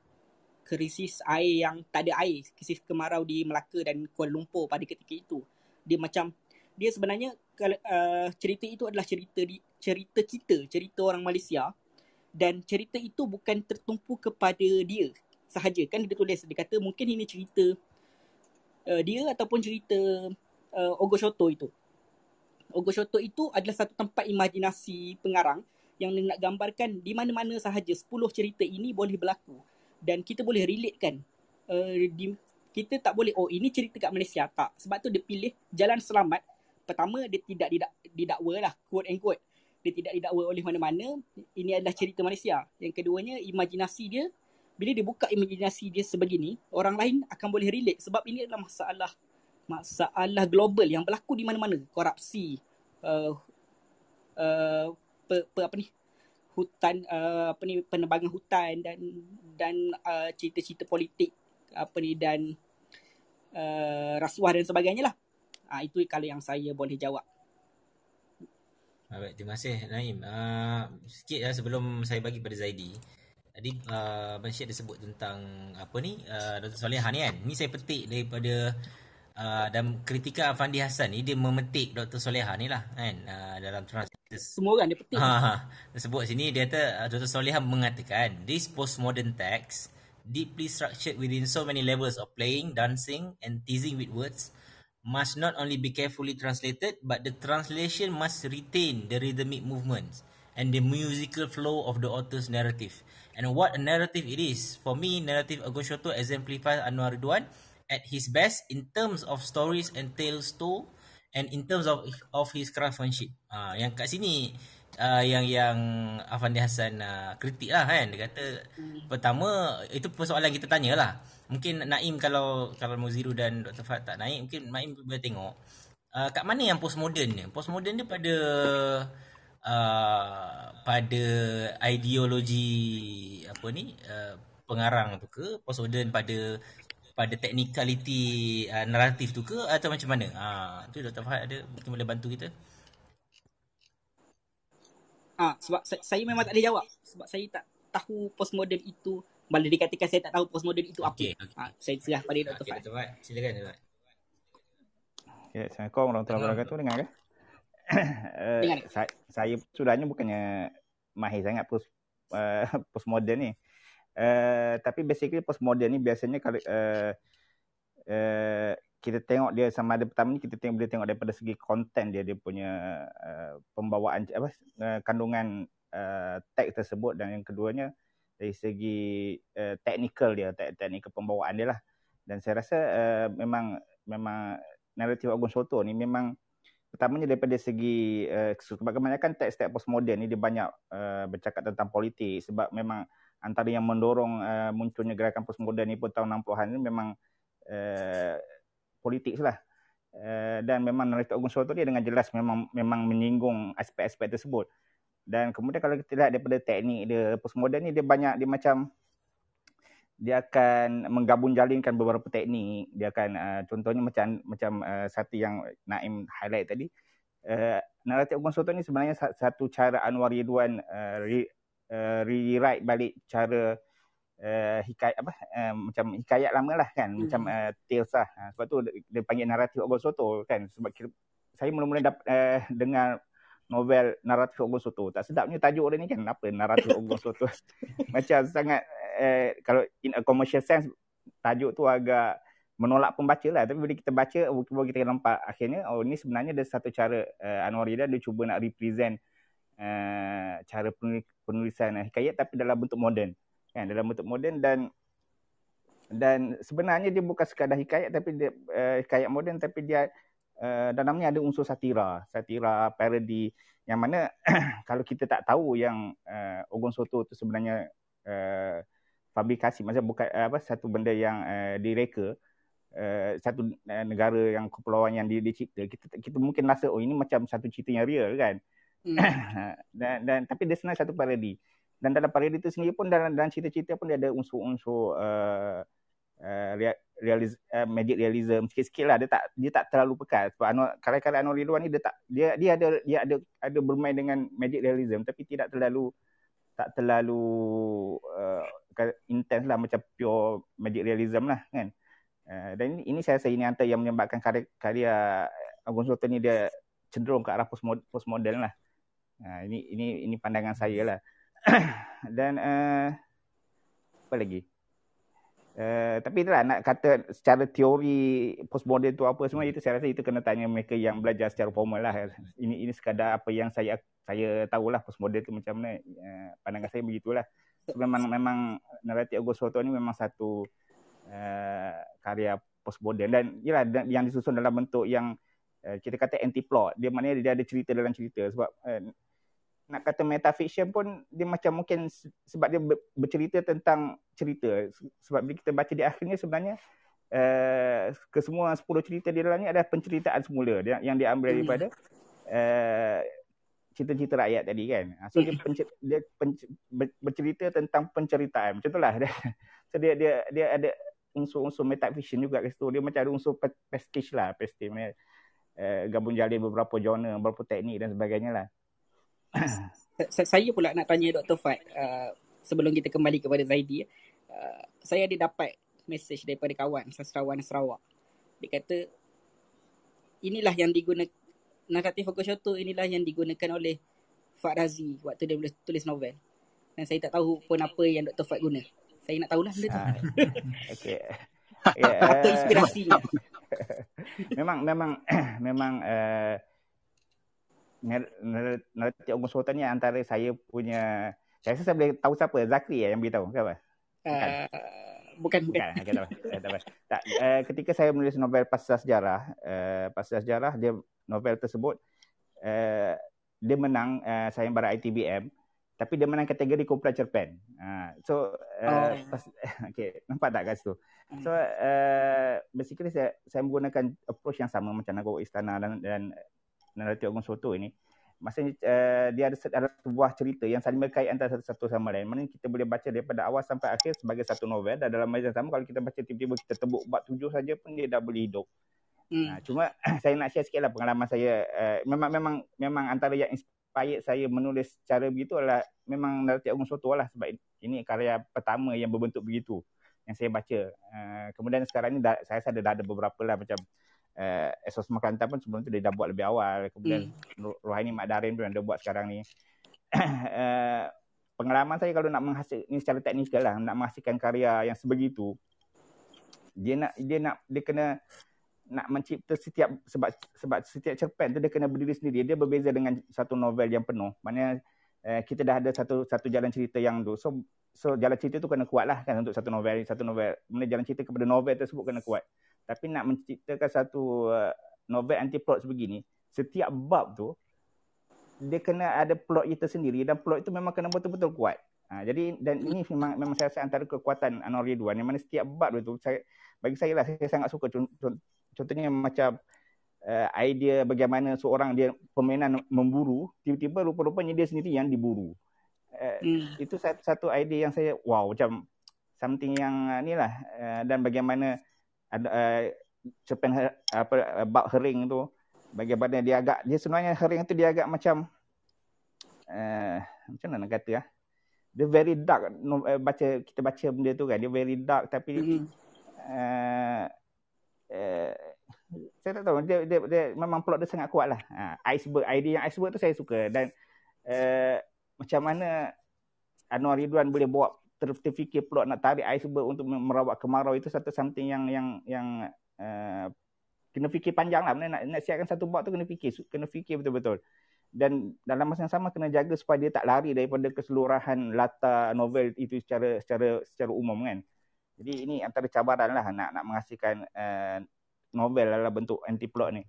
krisis air yang tak ada air, krisis kemarau di Melaka dan Kuala Lumpur pada ketika itu. Dia macam dia sebenarnya kalau uh, cerita itu adalah cerita di, cerita kita, cerita orang Malaysia dan cerita itu bukan tertumpu kepada dia sahaja. Kan dia tulis dia kata mungkin ini cerita uh, dia ataupun cerita uh, Ogo Shoto itu. Ogo Shoto itu adalah satu tempat imajinasi pengarang yang nak gambarkan di mana-mana sahaja 10 cerita ini boleh berlaku dan kita boleh relate kan uh, di, kita tak boleh oh ini cerita kat Malaysia. Tak. Sebab tu dia pilih jalan selamat. Pertama dia tidak didak, didakwa lah quote and quote. Dia tidak didakwa oleh mana-mana. Ini adalah cerita Malaysia. Yang keduanya imajinasi dia. Bila dia buka imajinasi dia sebegini orang lain akan boleh relate. Sebab ini adalah masalah masalah global yang berlaku di mana-mana. Korupsi uh, uh, pe, pe, apa ni hutan uh, apa ni penebangan hutan dan dan uh, cerita-cerita politik apa ni dan uh, rasuah dan sebagainya lah. Ah itu kalau yang saya boleh jawab. Baik, terima kasih Naim. Uh, sikit lah sebelum saya bagi pada Zaidi. Tadi uh, Abang Syed dia sebut tentang apa ni, uh, Dr. Solehan ni kan. Ni saya petik daripada uh, dan kritika Afandi Hassan ni dia memetik Dr. Solehan ni lah kan uh, dalam translator Semua orang dia petik. Ha, ha. Sebut sini dia kata uh, Dr. Solehan mengatakan this postmodern text deeply structured within so many levels of playing, dancing and teasing with words must not only be carefully translated but the translation must retain the rhythmic movements and the musical flow of the author's narrative. And what a narrative it is. For me, narrative Agun Shoto exemplifies Anwar Ridwan at his best in terms of stories and tales told and in terms of of his craftsmanship. Ah, yang kat sini uh, yang yang Afandi Hassan uh, kritik lah kan. Dia kata Hmm. pertama itu persoalan kita tanya lah. Mungkin Naim kalau kalau Muziru dan Dr. Fad tak naik mungkin Naim boleh tengok uh, kat mana yang postmodern ni? Postmodern dia pada uh, pada ideologi apa ni uh, pengarang tu ke postmodern pada pada technicality uh, naratif tu ke atau macam mana? Ah tu Dr. Fahad ada mungkin boleh bantu kita. Ah sebab saya, saya memang tak boleh jawab sebab saya tak tahu postmodern itu malah dikatakan saya tak tahu postmodern itu apa. Okey, okey. Ah saya serah pada Dr. Dr. Fahad, silakan Dr. Fahad. Ya, Assalamualaikum warahmatullahi wabarakatuh. Dengar ke? uh, Dengar. [coughs] saya, saya sebenarnya bukannya mahir sangat post uh, [laughs] postmodern ni. Uh, tapi basically postmodern ni biasanya kalau uh, uh, kita tengok dia sama ada pertama ni kita tengok boleh tengok daripada segi konten dia dia punya uh, pembawaan apa uh, kandungan uh, teks tersebut. Dan yang keduanya dari segi uh, technical dia te- technical pembawaan dia lah. Dan saya rasa uh, memang memang naratif Agung Soto ni memang pertamanya daripada segi uh, sebab kebanyakan teks-teks postmoden ni dia banyak uh, bercakap tentang politik. Sebab memang antara yang mendorong uh, munculnya gerakan postmoden ni pun tahun 60-an ni memang uh, politik lah. Uh, dan memang naratif Agung Soto dia dengan jelas memang memang menyinggung aspek-aspek tersebut. Dan kemudian kalau kita lihat daripada teknik dia postmoden ni dia banyak dia macam dia akan menggabung jalinkan beberapa teknik dia akan uh, contohnya macam macam uh, satu yang Naim highlight tadi uh, naratif Ubun Soto ni sebenarnya satu cara Anwar Ridwan uh, re, uh, rewrite balik cara uh, hikayat apa uh, macam hikayat lama lah kan hmm. macam uh, tales lah uh, sebab tu dia panggil naratif Ubun Soto kan sebab kira, saya mula-mula dapat uh, dengar novel naratif Ogong Soto. Tak sedapnya tajuk dia ni kan. Apa naratif Ogong Soto. Macam sangat eh, kalau in a commercial sense tajuk tu agak menolak pembaca lah. Tapi bila kita baca, baru kita nampak akhirnya oh ni sebenarnya ada satu cara uh, Anwar dia cuba nak represent uh, cara penulisan hikayat tapi dalam bentuk moden. Kan? Dalam bentuk moden dan dan sebenarnya dia bukan sekadar hikayat tapi dia uh, hikayat moden tapi dia uh, dalamnya ada unsur satira, satira, parody yang mana [clears throat] kalau kita tak tahu yang uh, Ogon Soto tu sebenarnya uh, fabrikasi, maksudnya bukan uh, apa satu benda yang uh, direka, uh, satu uh, negara yang kepulauan yang di, dicipta, kita kita mungkin rasa oh ini macam satu cerita yang real kan. Hmm. [coughs] dan, dan tapi dia sebenarnya satu parody. Dan dalam parody itu sendiri pun dalam dalam cerita-cerita pun dia ada unsur-unsur uh, uh, realis, uh, magic realism. Sikit-sikit lah dia tak dia tak terlalu pekat sebab Anwar kala-kala Anwar Ridwan ni dia tak dia dia ada dia ada ada bermain dengan magic realism. Tapi tidak terlalu tak terlalu uh, intense lah macam pure magic realism lah kan? Uh, dan ini, ini saya rasa ini antara yang menyebabkan karya, karya Agung Sultan ni dia cenderung ke arah postmodern lah uh, ini ini ini pandangan saya lah [coughs] dan uh, apa lagi Uh, tapi itulah nak kata secara teori postmodern tu apa semua itu saya rasa itu kena tanya mereka yang belajar secara formal lah. Ini ini sekadar apa yang saya saya tahulah postmodern tu macam mana. Uh, pandangan saya begitulah. So, memang memang naratif August Soto ni memang satu uh, karya postmodern dan ialah yang disusun dalam bentuk yang uh, kita kata anti plot. Dia maknanya dia ada cerita dalam cerita sebab uh, nak kata metafiction pun dia macam mungkin sebab dia bercerita tentang cerita. Sebab bila kita baca di akhirnya sebenarnya uh, kesemua 10 cerita di dalamnya ada penceritaan semula dia, yang diambil hmm. daripada uh, cerita-cerita rakyat tadi kan. Ha, so dia, hmm. pencer, dia pencer, bercerita tentang penceritaan. Macam itulah dia, [laughs] so dia dia dia ada unsur-unsur metafiction juga kat situ. Dia macam ada unsur pastiche lah pastiche uh, gabung jalin beberapa genre beberapa teknik dan sebagainya lah saya pula nak tanya Dr. Fad uh, sebelum kita kembali kepada Zaidi uh, saya ada dapat mesej daripada kawan sastrawan Sarawak dia kata inilah yang digunakan naratif Fokoshoto inilah yang digunakan oleh Fad Razi waktu dia tulis novel dan saya tak tahu pun apa yang Dr. Fad guna saya nak tahulah benda tu [laughs] okay. yeah, apa inspirasinya memang memang memang uh, naratif Ogun Sultan ni antara saya punya saya rasa saya boleh tahu siapa Zakri ya yang beritahu ke apa? Bukan. Uh, bukan bukan. bukan. Okay, tak, tak, uh, ketika saya menulis novel pasal sejarah, uh, pasal sejarah dia novel tersebut uh, dia menang uh, sayembara ITBM tapi dia menang kategori kumpulan cerpen. Uh, so uh, oh. pas, [laughs] okay, nampak tak kat situ? So uh, basically saya saya menggunakan approach yang sama macam Nagoro Istana dan, dan naratif Agung Soto ini maksudnya uh, dia ada, ada sebuah cerita yang saling berkait antara satu, satu sama lain. Mana kita boleh baca daripada awal sampai akhir sebagai satu novel. Dan dalam masa sama kalau kita baca tiba-tiba kita tebuk bab tujuh saja pun dia dah boleh hidup. Hmm. uh, cuma [clears throat] saya nak share sikit lah pengalaman saya. Uh, memang memang memang antara yang inspired saya menulis cara begitu adalah memang naratif Agung Soto lah. Sebab ini karya pertama yang berbentuk begitu yang saya baca. Uh, kemudian sekarang ni dah, saya rasa dah ada beberapa lah macam uh, Esos Kelantan pun sebelum tu dia dah buat lebih awal. Kemudian hmm. Rohani Mak Darin pun dia buat sekarang ni. uh, [coughs] pengalaman saya kalau nak menghasil ni secara teknikal lah nak menghasilkan karya yang sebegitu dia nak dia nak dia kena nak mencipta setiap sebab sebab setiap cerpen tu dia kena berdiri sendiri dia berbeza dengan satu novel yang penuh maknanya uh, kita dah ada satu satu jalan cerita yang tu. So so jalan cerita tu kena kuat lah kan untuk satu novel satu novel. Mana jalan cerita kepada novel tersebut kena kuat. Tapi nak menciptakan satu uh, novel anti plot sebegini, setiap bab tu dia kena ada plot itu sendiri dan plot itu memang kena betul-betul kuat. Ha, jadi dan ini memang memang saya rasa antara kekuatan Anwar Ridwan yang mana setiap bab itu saya bagi saya lah saya sangat suka contohnya macam uh, idea bagaimana seorang dia permainan memburu tiba-tiba rupa-rupanya dia sendiri yang diburu. Uh, hmm. itu satu, satu idea yang saya wow macam something yang uh, ni lah uh, dan bagaimana ada uh, cepen apa bab hering tu. Bagaimana dia agak dia sebenarnya hering tu dia agak macam uh, macam mana nak kata ah. Dia very dark uh, baca kita baca benda tu kan dia very dark. Tapi mm-hmm. uh, uh, saya tak tahu dia, dia, dia memang plot dia sangat kuat lah. Uh, iceberg idea yang iceberg tu saya suka. Dan uh, macam mana Anwar Ridwan boleh bawa terfikir plot nak tarik iceberg untuk merawat kemarau itu satu something yang yang yang uh, kena fikir panjang lah nak, nak siapkan satu bab tu kena fikir kena fikir betul-betul dan dalam masa yang sama kena jaga supaya dia tak lari daripada keseluruhan latar novel itu secara secara secara umum kan. Jadi ini antara cabaran lah nak nak menghasilkan uh, novel dalam bentuk anti plot ni.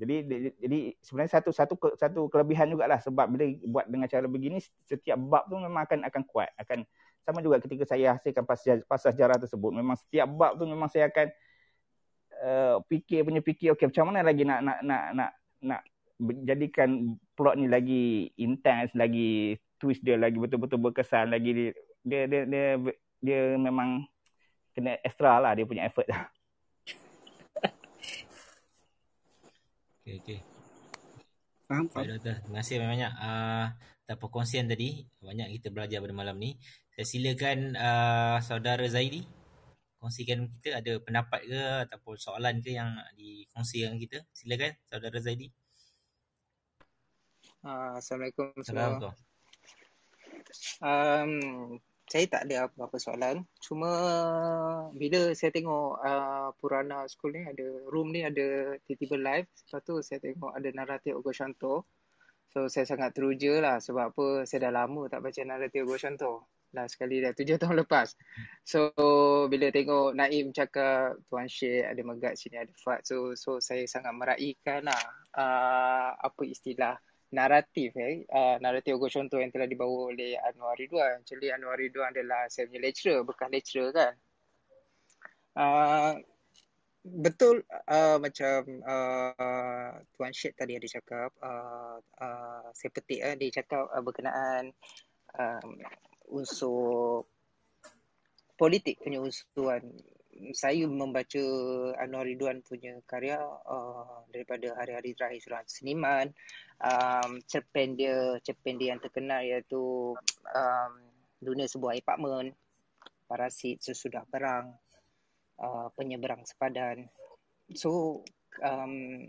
Jadi jadi sebenarnya satu satu satu kelebihan jugalah sebab bila buat dengan cara begini setiap bab tu memang akan akan kuat akan sama juga ketika saya hasilkan pasal pasal sejarah tersebut memang setiap bab tu memang saya akan uh, fikir punya fikir okey macam mana lagi nak nak nak nak nak jadikan plot ni lagi intense, lagi twist dia lagi betul-betul berkesan, lagi dia dia dia dia, dia memang kena extra lah dia punya effort [laughs] lah. okay, okay. Faham, faham. Baik, doktor. Terima kasih banyak uh, atas perkongsian tadi. Banyak kita belajar pada malam ni. Saya silakan uh, saudara Zaidi. Kongsikan kita ada pendapat ke ataupun soalan ke yang dikongsikan kita. Silakan saudara Zaidi. Uh, Assalamualaikum semua. Um, saya tak ada apa-apa soalan. Cuma bila saya tengok uh, Purana School ni ada room ni ada tiba-tiba live. Lepas tu saya tengok ada naratif Ogo Shanto. So saya sangat teruja lah sebab apa saya dah lama tak baca naratif Ogo Shanto. Lah sekali dah tujuh [laughs] tahun lepas. So bila tengok Naim cakap Tuan Syed ada megat sini ada fat. So so saya sangat meraihkan lah uh, apa istilah naratif eh uh, naratif Contoh yang telah dibawa oleh Anwar Ridwan. Jadi Anwar Ridwan adalah saya punya lecturer, bekas lecturer kan. Uh, betul uh, macam uh, Tuan Syed tadi ada cakap uh, uh, saya petik uh, dia cakap uh, berkenaan um, unsur politik punya unsuran saya membaca Anwar Ridwan punya karya uh, daripada hari-hari terakhir seorang seniman. Um, cerpen dia cerpen dia yang terkenal iaitu um, dunia sebuah apartmen parasit sesudah perang uh, penyeberang sepadan. So um,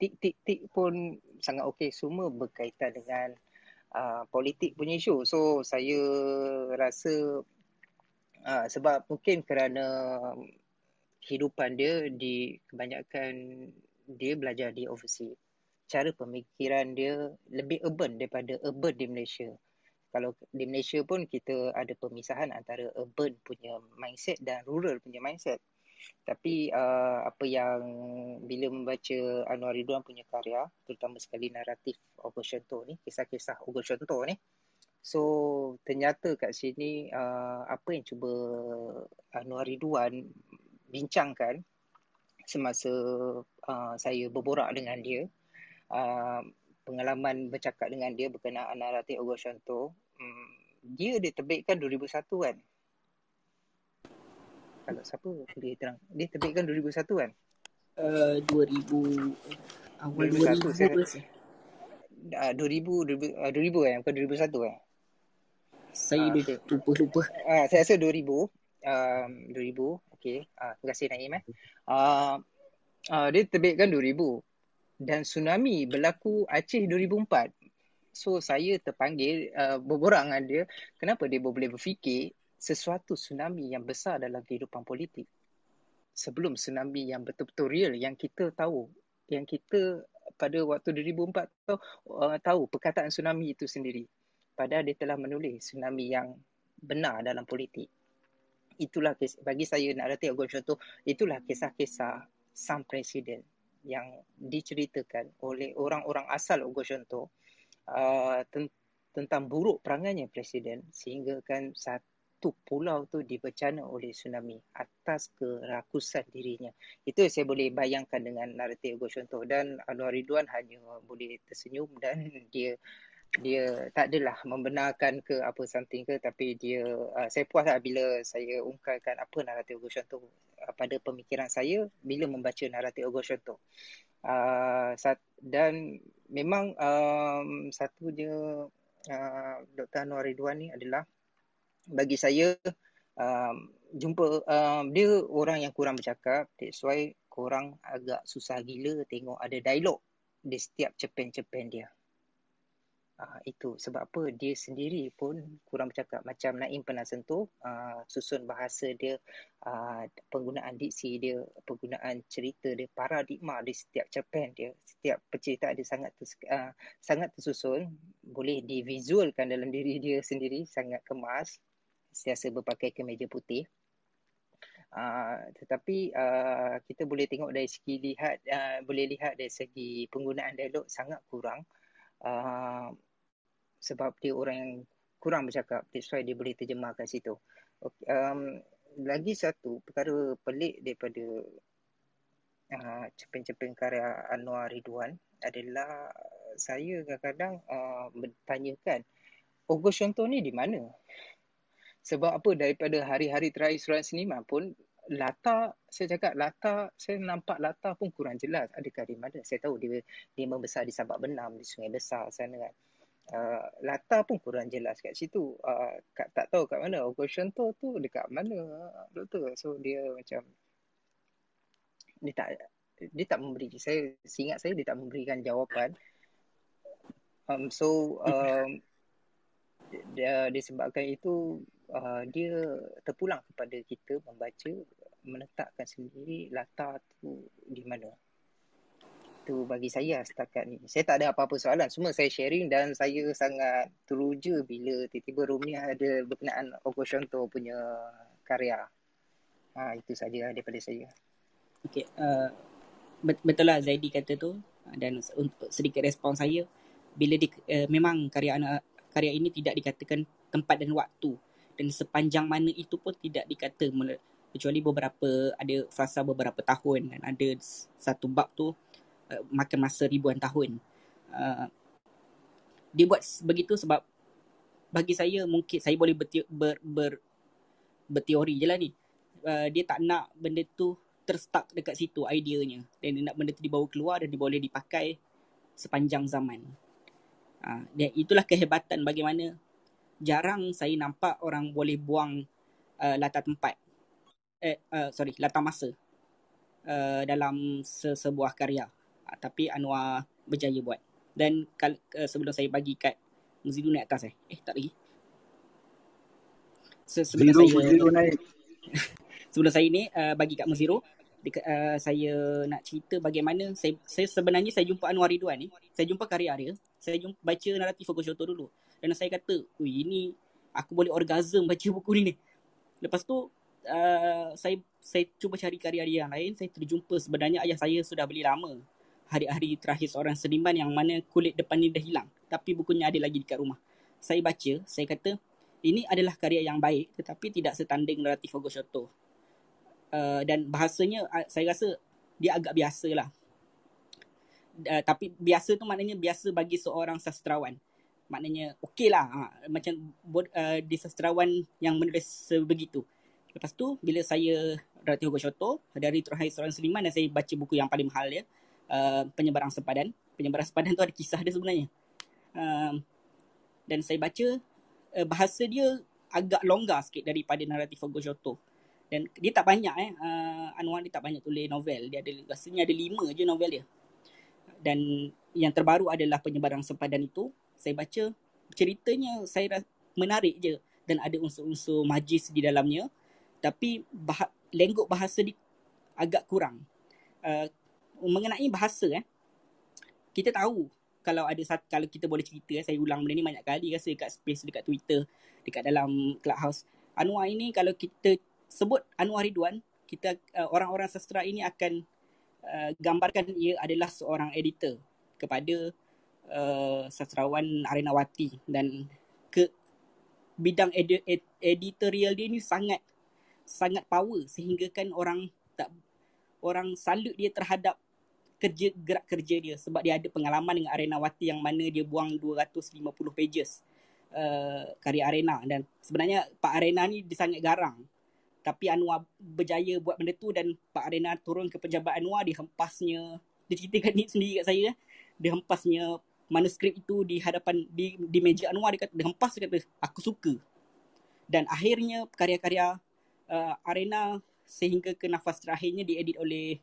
tik-tik-tik pun sangat okey. Semua berkaitan dengan uh, politik punya isu. So saya rasa uh, sebab mungkin kerana kehidupan dia di kebanyakan dia belajar di overseas. Cara pemikiran dia lebih urban daripada urban di Malaysia. Kalau di Malaysia pun kita ada pemisahan antara urban punya mindset dan rural punya mindset. Tapi uh, apa yang bila membaca Anwar Ridwan punya karya, terutama sekali naratif Ogo Shento ni, kisah-kisah Ogo Shento ni, so ternyata kat sini uh, apa yang cuba Anwar Ridwan bincangkan semasa uh, saya berborak dengan dia, uh, pengalaman bercakap dengan dia berkenaan naratif Ogo Shanto, um, dia diterbitkan 2001 kan? Kalau siapa boleh terang? Dia terbitkan 2001 kan? Uh, 2000 awal 2001 saya, uh, 2000 2000 uh, 2000 kan bukan 2001 kan? Saya uh, okay. lupa lupa. Ah uh, saya rasa 2000 um, 2000 okey. Ah uh, terima kasih Naim eh. Uh, uh, dia terbitkan 2000 dan tsunami berlaku Aceh 2004. So saya terpanggil uh, berborak dengan dia kenapa dia boleh berfikir sesuatu tsunami yang besar dalam kehidupan politik. Sebelum tsunami yang betul-betul real yang kita tahu, yang kita pada waktu 2004 tahu, uh, tahu perkataan tsunami itu sendiri. padahal dia telah menulis tsunami yang benar dalam politik. Itulah bagi saya nak Ogon contoh, itulah kisah-kisah sang presiden yang diceritakan oleh orang-orang asal Ogon contoh uh, tentang buruk perangainya presiden sehingga kan satu pulau tu dibecana oleh tsunami atas kerakusan dirinya. Itu saya boleh bayangkan dengan naratif Hugo Contoh dan Anwar Ridwan hanya boleh tersenyum dan [laughs] dia dia tak adalah membenarkan ke apa something ke tapi dia uh, saya puas lah bila saya ungkapkan apa naratif Hugo Contoh uh, pada pemikiran saya bila membaca naratif Hugo Contoh. Uh, dan memang um, satu dia uh, Dr. Anwar Ridwan ni adalah bagi saya um, jumpa um, dia orang yang kurang bercakap that's why korang agak susah gila tengok ada dialog di setiap cepen-cepen dia. Uh, itu. Sebab apa? Dia sendiri pun kurang bercakap. Macam Naim pernah sentuh uh, susun bahasa dia uh, penggunaan diksi dia penggunaan cerita dia paradigma di setiap cerpen dia setiap penceritaan dia sangat uh, sangat tersusun. Boleh divisualkan dalam diri dia sendiri sangat kemas sentiasa berpakai kemeja putih. Uh, tetapi uh, kita boleh tengok dari segi lihat uh, boleh lihat dari segi penggunaan dialog sangat kurang. Uh, sebab dia orang yang kurang bercakap. That's why dia boleh terjemahkan situ. Okay, um, lagi satu perkara pelik daripada uh, cerpen-cerpen karya Anwar Ridwan adalah saya kadang-kadang uh, bertanyakan August Contoh ni di mana? Sebab apa? Daripada hari-hari terakhir Suran Seniman pun latar saya cakap latar saya nampak latar pun kurang jelas. Adakah di mana? Saya tahu dia dia membesar di Sabak Benam di Sungai Besar sana kan uh, latar pun kurang jelas kat situ. Uh, kat, tak tahu kat mana. Ocean tu tu dekat mana doktor. So dia macam dia tak dia tak memberi saya seingat saya dia tak memberikan jawapan. Um, so um, dia disebabkan itu uh, dia terpulang kepada kita membaca menetapkan sendiri latar tu di mana itu bagi saya setakat ni. Saya tak ada apa-apa soalan. Semua saya sharing dan saya sangat teruja bila tiba-tiba room ni ada berkenaan Oko Shonto punya karya. Ha, itu saja daripada saya. Okay. Uh, betul lah Zaidi kata tu. Dan untuk sedikit respon saya. Bila di, uh, memang karya anak karya ini tidak dikatakan tempat dan waktu. Dan sepanjang mana itu pun tidak dikata. Kecuali beberapa, ada frasa beberapa tahun. Dan ada satu bab tu Uh, makan masa ribuan tahun. Uh, dia buat begitu sebab bagi saya mungkin saya boleh berti- ber, ber, berteori je lah ni. Uh, dia tak nak benda tu terstuck dekat situ ideanya. Dan dia nak benda tu dibawa keluar dan dia boleh dipakai sepanjang zaman. Uh, dan itulah kehebatan bagaimana jarang saya nampak orang boleh buang uh, latar tempat. Eh, uh, sorry, latar masa uh, dalam se- sebuah karya. Tapi Anwar berjaya buat. Dan kal- uh, sebelum saya bagi kat Muzidu naik atas eh. Eh tak lagi. Se- sebelum Zero, saya zero naik. [laughs] sebelum saya ni uh, bagi kat Muziro dekat uh, saya nak cerita bagaimana saya, saya sebenarnya saya jumpa Anwar Ridwan ni saya jumpa karya dia saya jumpa baca naratif Fuku Shoto dulu dan saya kata ui ini aku boleh orgasm baca buku ni ni lepas tu uh, saya saya cuba cari karya dia yang lain saya terjumpa sebenarnya ayah saya sudah beli lama hari-hari terakhir seorang seniman yang mana kulit depan ni dah hilang tapi bukunya ada lagi dekat rumah. Saya baca, saya kata ini adalah karya yang baik tetapi tidak setanding naratif Hugo Shoto. Uh, dan bahasanya uh, saya rasa dia agak biasa lah. Uh, tapi biasa tu maknanya biasa bagi seorang sastrawan. Maknanya okey lah. Uh, macam uh, di sastrawan yang menulis sebegitu. Lepas tu bila saya Hugo Shoto, dari terakhir seorang seniman dan saya baca buku yang paling mahal dia, uh, penyebaran sempadan. Penyebaran sempadan tu ada kisah dia sebenarnya. Uh, dan saya baca uh, bahasa dia agak longgar sikit daripada naratif Shoto. Dan dia tak banyak eh. Uh, Anwar dia tak banyak tulis novel. Dia ada rasanya ada lima je novel dia. Dan yang terbaru adalah penyebaran sempadan itu. Saya baca ceritanya saya menarik je. Dan ada unsur-unsur majis di dalamnya. Tapi bah- lenggok bahasa dia agak kurang. Uh, mengenai bahasa eh. Kita tahu kalau ada kalau kita boleh cerita saya ulang benda ni banyak kali rasa dekat space dekat Twitter dekat dalam clubhouse. Anwar ini kalau kita sebut Anwar Ridwan kita uh, orang-orang sastra ini akan uh, gambarkan ia adalah seorang editor kepada uh, sastrawan Arenawati. Dan ke bidang ed- ed- editorial dia ni sangat sangat power sehingga kan orang tak orang salut dia terhadap kerja gerak kerja dia sebab dia ada pengalaman dengan Arenawati yang mana dia buang 250 pages uh, karya Arena. Dan sebenarnya Pak Arena ni dia sangat garang. Tapi Anwar berjaya buat benda tu dan Pak Arena turun ke pejabat Anwar dia hempasnya dia ceritakan ni sendiri kat saya dia hempasnya manuskrip itu di hadapan di di meja Anwar. Dia kata dia hempas dia kata aku suka. Dan akhirnya karya-karya uh, Arena sehingga ke nafas terakhirnya diedit oleh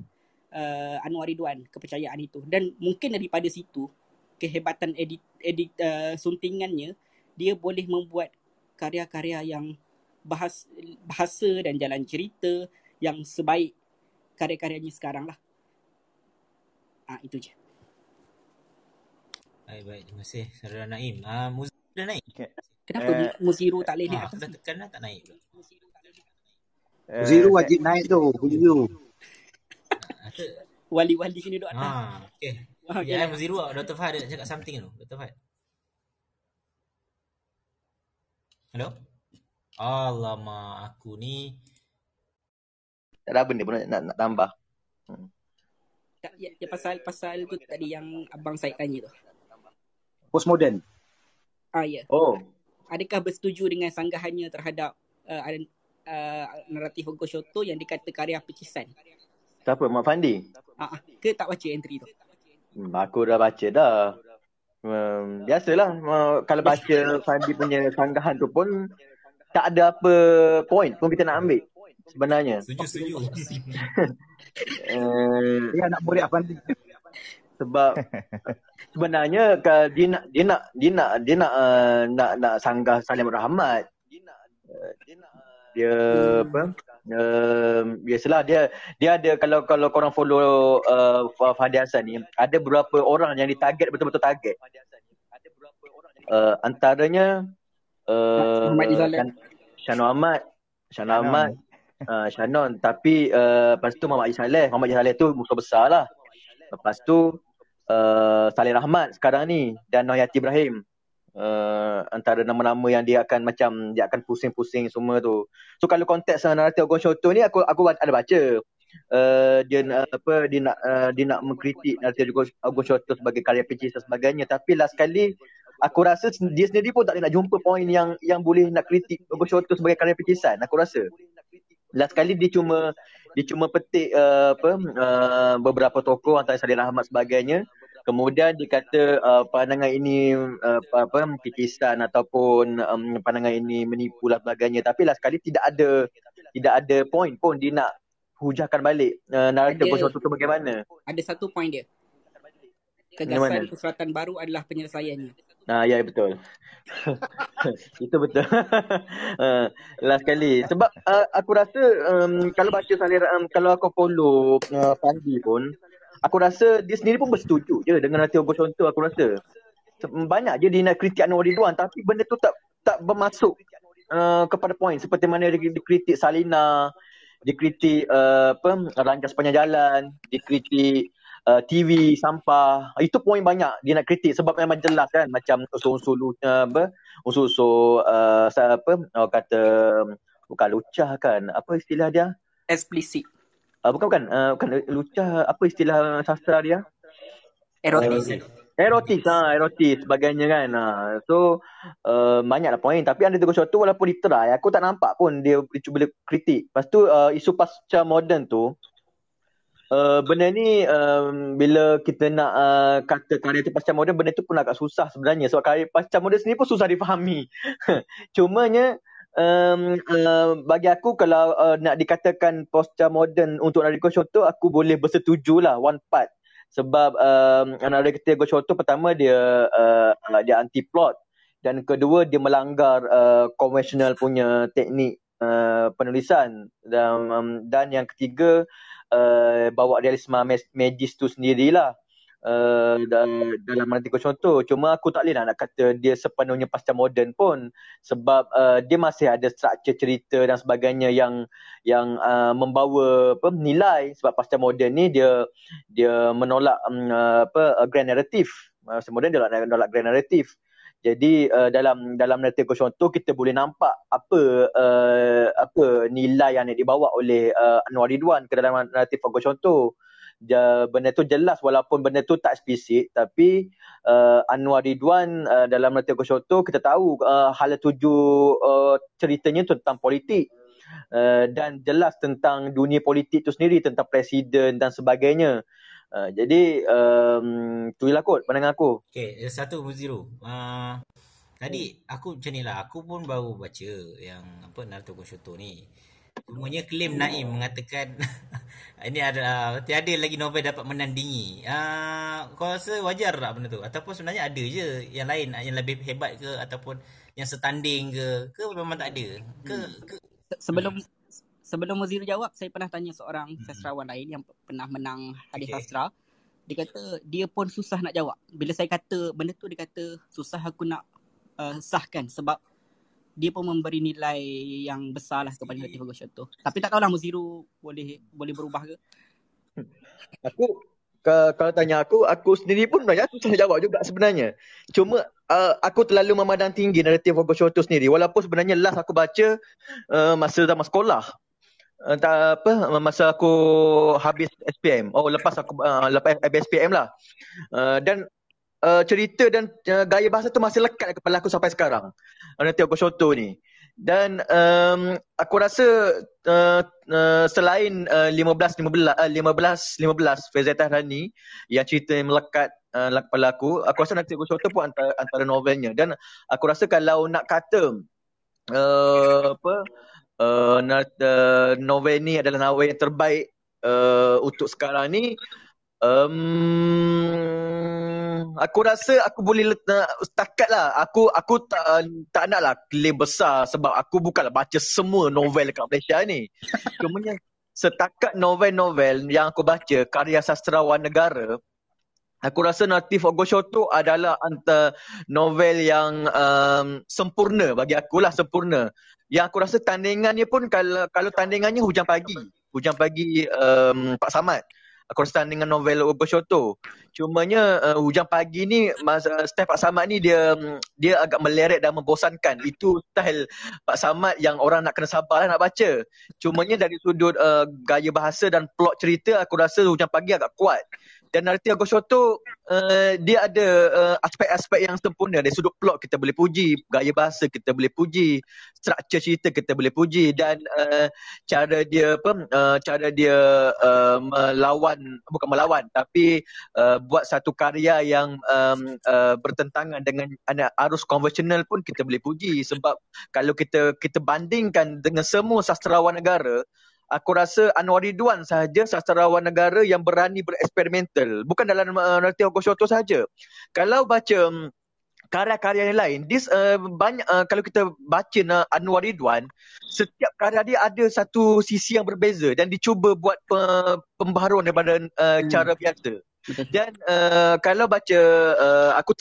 uh, Anwar Ridwan kepercayaan itu dan mungkin daripada situ kehebatan edit edit uh, suntingannya dia boleh membuat karya-karya yang bahas, bahasa dan jalan cerita yang sebaik karya-karyanya sekarang lah. Ah itu je. Baik, baik. Terima kasih. Saudara Naim. Ah, Muzi dah naik? Okay. Kenapa Eh, uh, Muziru tak boleh naik Ah, atas? dah ni? tekan dah tak naik. Uh, Zero wajib naik tu. Zero. Wali-wali sini duduk atas. Ah, okey. Ah, Ya, okay. okay. Muziru, Dr. Fahad ada nak cakap something tu. Dr. Fahad. Hello? Alamak, aku ni Tak ada benda pun nak, nak, nak tambah. Tak, ya, ya, pasal pasal tu tadi yang abang saya tanya tu. Postmodern. Ah ya. Oh, Adakah bersetuju dengan sanggahannya terhadap uh, uh, naratif Hugo Shoto yang dikata karya pecisan? Siapa? Mak Fandi? Ah, ah, ke tak baca entry tu? Hmm, aku dah baca dah. Um, biasalah uh, kalau baca Fandi punya sanggahan tu pun tak ada apa point pun kita nak ambil sebenarnya. setuju, setuju. Uh, [laughs] Dia nak murid Afandi. sebab sebenarnya dia nak dia nak dia nak dia nak uh, nak nak sanggah Salim Rahmat. Uh, dia apa? Uh, biasalah dia dia ada kalau kalau korang follow uh, Fahdi Hasan ni ada beberapa orang yang ditarget betul-betul target. Uh, antaranya uh, Muhammad Izzaleh. Shan, Shan Ahmad, Shan Ahmad, uh, Shannon tapi uh, lepas tu Muhammad Izzaleh. Muhammad Izzaleh tu musuh besar lah. Lepas tu uh, Saleh Rahmat sekarang ni dan Noyati Ibrahim. Uh, antara nama-nama yang dia akan macam dia akan pusing-pusing semua tu. So kalau konteks uh, naratif Ogon Shoto ni aku aku ada baca. Uh, dia nak apa dia nak uh, dia nak mengkritik naratif Ogon Shoto sebagai karya pecis dan sebagainya tapi last kali aku rasa dia sendiri pun tak nak jumpa poin yang yang boleh nak kritik Ogon Shoto sebagai karya pecisan aku rasa. Last kali dia cuma dia cuma petik uh, apa uh, beberapa tokoh antara Salih Rahmat sebagainya kemudian dia kata uh, pandangan ini uh, apa kikisan ataupun um, pandangan ini menipu lah sebagainya tapi last kali tidak ada tidak ada point pun dia nak hujahkan balik uh, naratif Ada. Ogon Shoto tu bagaimana. Ada satu point dia. Gagasan keseratan baru adalah penyelesaiannya. Ah ya betul. [laughs] Itu betul. [laughs] uh, last kali sebab uh, aku rasa um, kalau baca Salih um, kalau aku follow uh, Fandi pun aku rasa dia sendiri pun bersetuju je dengan Nanti Ogo Contoh aku rasa. Banyak je dia nak kritik Anwar Ridwan tapi benda tu tak tak bermasuk uh, kepada poin seperti mana dia, dia kritik Salina, dia kritik uh, apa ranca sepanjang jalan, dia kritik uh, TV, sampah. Itu poin banyak dia nak kritik sebab memang jelas kan macam unsur-unsur uh, apa unsur-unsur uh, apa kata bukan lucah kan. Apa istilah dia? Explicit. Uh, bukan bukan uh, bukan lucah apa istilah sastra dia? Erotis. Erotis ha, erotis sebagainya kan. Ha. So uh, banyaklah poin tapi ada tegur sesuatu walaupun ditry aku tak nampak pun dia, dia cuba kritik. Lepas tu uh, isu pasca moden tu Uh, benda ni um, bila kita nak uh, kata karya tu pasca moden benda tu pun agak susah sebenarnya sebab karya pasca moden sendiri pun susah difahami. [laughs] Cumanya um, uh, bagi aku kalau uh, nak dikatakan pasca moden untuk Nariko Shoto aku boleh bersetuju lah one part. Sebab um, Nariko Shoto pertama dia uh, dia anti plot dan kedua dia melanggar uh, konvensional punya teknik uh, penulisan. Dan um, dan yang ketiga uh, bawa realisme magis tu sendirilah. Uh, dalam nanti contoh cuma aku tak boleh lah nak kata dia sepenuhnya pasca moden pun. Sebab uh, dia masih ada struktur cerita dan sebagainya yang yang uh, membawa apa nilai. Sebab pasca moden ni dia dia menolak um, apa grand narrative pasca moden dia menolak, grand narrative jadi uh, dalam dalam narratif contoh kita boleh nampak apa uh, apa nilai yang dibawa oleh uh, Anwar Ridwan ke dalam narratif contoh benda tu jelas walaupun benda tu tak spesifik tapi uh, Anwar Ridwan uh, dalam Nanti Koshoto kita tahu uh, hal tuju uh, ceritanya tentang politik. Uh, dan jelas tentang dunia politik tu sendiri tentang presiden dan sebagainya. Uh, jadi um, tu lah kot pandangan aku. Okay, satu Muziru uh, tadi aku macam ni lah. Aku pun baru baca yang apa Naruto Koshoto ni Semuanya klaim Naim mengatakan [laughs] ini adalah tiada lagi novel dapat menandingi. Ah, uh, kau rasa wajar tak benda tu? Ataupun sebenarnya ada je yang lain yang lebih hebat ke ataupun yang setanding ke? Ke memang tak ada? Ke, hmm. ke sebelum sebelum Muzir jawab, saya pernah tanya seorang hmm. sastrawan lain yang pernah menang hadiah okay. sastra. Dia kata dia pun susah nak jawab. Bila saya kata benda tu dia kata susah aku nak uh, sahkan sebab dia pun memberi nilai yang besar lah kepada Latif Gosha tu. Tapi tak tahulah Muziru boleh boleh berubah ke? Aku ke, kalau tanya aku, aku sendiri pun banyak susah jawab juga sebenarnya. Cuma uh, aku terlalu memandang tinggi naratif Gosha tu sendiri. Walaupun sebenarnya last aku baca uh, masa zaman sekolah. Uh, tak apa masa aku habis SPM. Oh lepas aku uh, lepas habis SPM lah. Uh, dan uh, cerita dan uh, gaya bahasa tu masih lekat kepala aku sampai sekarang. Nanti aku Shoto ni. Dan um, aku rasa uh, uh, selain uh, 15 15 uh, 15 15 Fezeta Rani yang cerita yang melekat uh, kepala aku, aku rasa nanti aku Shoto pun antara antara novelnya dan aku rasa kalau nak kata uh, apa uh, novel ni adalah novel yang terbaik uh, untuk sekarang ni Um, aku rasa aku boleh letak setakat lah. Aku aku tak tak nak lah claim besar sebab aku bukanlah baca semua novel dekat Malaysia ni. Kemudian setakat novel-novel yang aku baca karya sastrawan negara, aku rasa Natif Ogoshoto adalah antara novel yang um, sempurna bagi aku lah sempurna. Yang aku rasa tandingannya pun kalau kalau tandingannya Hujan Pagi. Hujan Pagi um, Pak Samad konstan dengan novel Oboshoto. Cumanya uh, hujang pagi ni masa style Pak Samad ni dia dia agak meleret dan membosankan. Itu style Pak Samad yang orang nak kena sabar lah nak baca. Cumanya dari sudut uh, gaya bahasa dan plot cerita aku rasa hujang pagi agak kuat dan Narti Agus Shoto uh, dia ada uh, aspek-aspek yang sempurna. Dari sudut plot kita boleh puji gaya bahasa kita boleh puji struktur cerita kita boleh puji dan uh, cara dia apa uh, cara dia uh, melawan bukan melawan tapi uh, buat satu karya yang um, uh, bertentangan dengan arus konvensional pun kita boleh puji. Sebab kalau kita kita bandingkan dengan semua sastrawan negara aku rasa Anwar Ridwan sahaja sastrawan negara yang berani bereksperimental. Bukan dalam uh, Narti Ogoshoto sahaja. Kalau baca um, karya-karya yang lain, this, uh, banyak uh, kalau kita baca uh, Anwar Ridwan, setiap karya dia ada satu sisi yang berbeza dan dicuba buat uh, pembaharuan daripada uh, hmm. cara biasa. [laughs] Dan uh, kalau baca uh, aku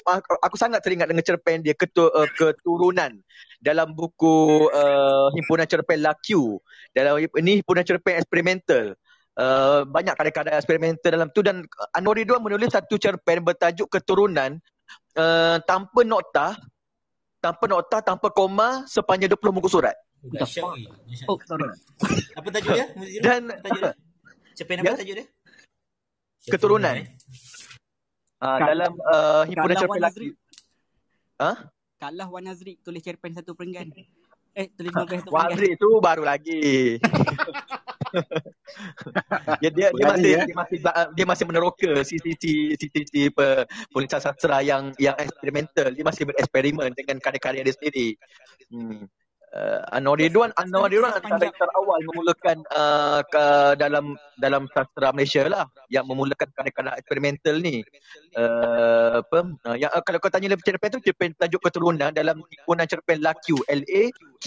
aku sangat teringat dengan cerpen dia ketu, uh, keturunan dalam buku uh, himpunan cerpen Laku dalam ini himpunan cerpen eksperimental uh, banyak karya-karya eksperimental dalam tu dan Anwar Ridwan menulis satu cerpen bertajuk keturunan uh, tanpa nota tanpa nota tanpa koma sepanjang 20 muka surat. Oh, sorry. Apa tajuk dia? Dan tajuk dia? Cerpen apa ya? tajuk dia? Keturunan. Uh, dalam uh, himpunan cerpen lelaki. Ha? Kalah Wan Azri tulis cerpen satu perenggan. Eh, tulis novel satu perenggan. Wan Azri tu baru lagi. [laughs] dia, dia, dia masih ya? dia masih dia masih meneroka sisi sisi sisi penulisan sastra yang yang eksperimental dia masih bereksperimen dengan karya-karya dia sendiri hmm uh, Anwar Ridwan Anwar Ridwan antara yang awal memulakan uh, ke dalam dalam sastra Malaysia lah yang memulakan karya-karya eksperimental ni. Uh, apa uh, yang uh, kalau kau tanya lebih cerpen tu cerpen tajuk keturunan dalam himpunan cerpen LAQ L A Q.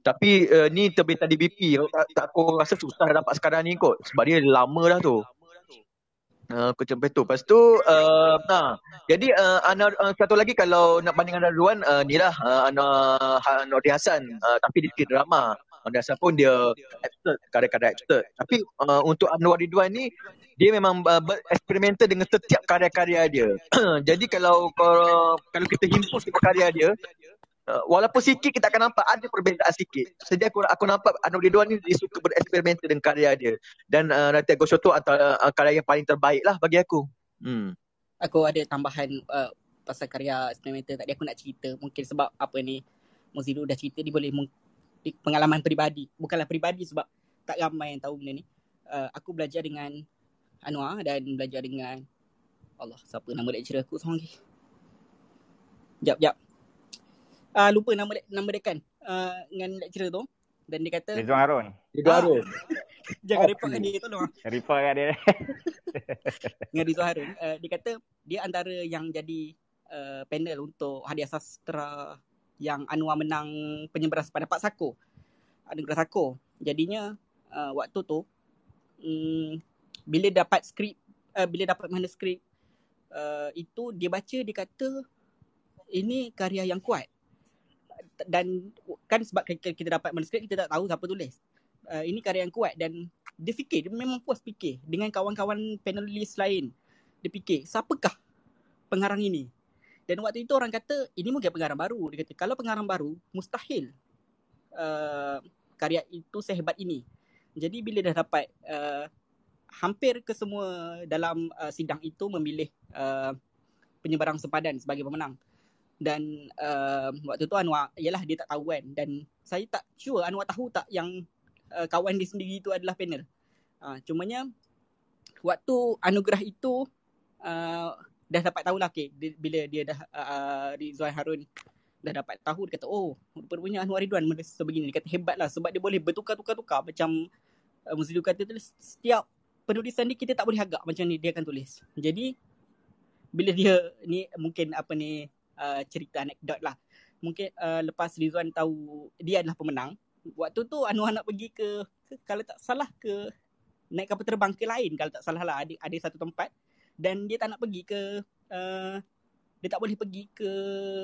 Tapi uh, ni terbitan di BP tak, tak aku rasa susah dapat sekarang ni kot. Sebab dia lama dah tu Uh, Coach Peto. Lepas tu, uh, nah, jadi uh, Anar, uh, satu lagi kalau nak bandingkan Radwan, uh, ni lah uh, Anar, Nordin Hassan. Uh, tapi dia drama. Nordin Hassan pun dia actor, karya-karya actor. Tapi uh, untuk Anwar Ridwan ni, dia memang uh, bereksperimental dengan setiap karya-karya dia. [clears throat] jadi kalau, kalau kalau kita himpus karya dia, Uh, walaupun sikit kita akan nampak ada perbezaan sikit. Jadi aku aku nampak Anwar Ridwan ni dia suka bereksperimen dengan karya dia. Dan uh, Rati Agus tu antara uh, karya yang paling terbaik lah bagi aku. Hmm. Aku ada tambahan uh, pasal karya eksperimental tadi aku nak cerita. Mungkin sebab apa ni Mozilu dah cerita dia boleh pengalaman peribadi. Bukanlah peribadi sebab tak ramai yang tahu benda ni. Uh, aku belajar dengan Anwar dan belajar dengan Allah siapa nama lecturer aku seorang lagi. Jap, jap uh, lupa nama nama dekan uh, dengan lecturer tu dan dia kata Rizwan Harun. Rizwan Harun. [laughs] Jangan oh, report kan dia tolong. Report kan dia. [laughs] dengan Rizwan Harun. Uh, dia kata dia antara yang jadi uh, panel untuk hadiah sastra yang Anwar menang penyebaran pendapat Sako. Anugerah Sako. Jadinya uh, waktu tu um, bila dapat skrip uh, bila dapat manuskrip uh, itu dia baca dia kata ini karya yang kuat dan kan sebab kita, dapat manuskrip kita tak tahu siapa tulis. Uh, ini karya yang kuat dan dia fikir dia memang puas fikir dengan kawan-kawan panelis lain. Dia fikir siapakah pengarang ini? Dan waktu itu orang kata ini mungkin pengarang baru. Dia kata kalau pengarang baru mustahil uh, karya itu sehebat ini. Jadi bila dah dapat uh, hampir ke semua dalam uh, sidang itu memilih uh, penyebarang sepadan sebagai pemenang dan uh, waktu tu Anwar ialah dia tak tahu kan dan saya tak sure Anwar tahu tak yang uh, kawan dia sendiri itu adalah panel. Uh, cumanya waktu anugerah itu uh, dah dapat tahu lah okay, bila dia dah uh, Rizwan Harun dah dapat tahu dia kata oh rupanya Anwar Ridwan menulis sebegini dia kata hebat lah sebab dia boleh bertukar-tukar-tukar macam uh, Muzilu kata tu setiap penulisan ni kita tak boleh agak macam ni dia akan tulis. Jadi bila dia ni mungkin apa ni uh, cerita anekdot lah. Mungkin uh, lepas Rizwan tahu dia adalah pemenang, waktu tu Anwar nak pergi ke, ke kalau tak salah ke naik kapal terbang ke lain kalau tak salah lah ada, ada satu tempat. Dan dia tak nak pergi ke uh, dia tak boleh pergi ke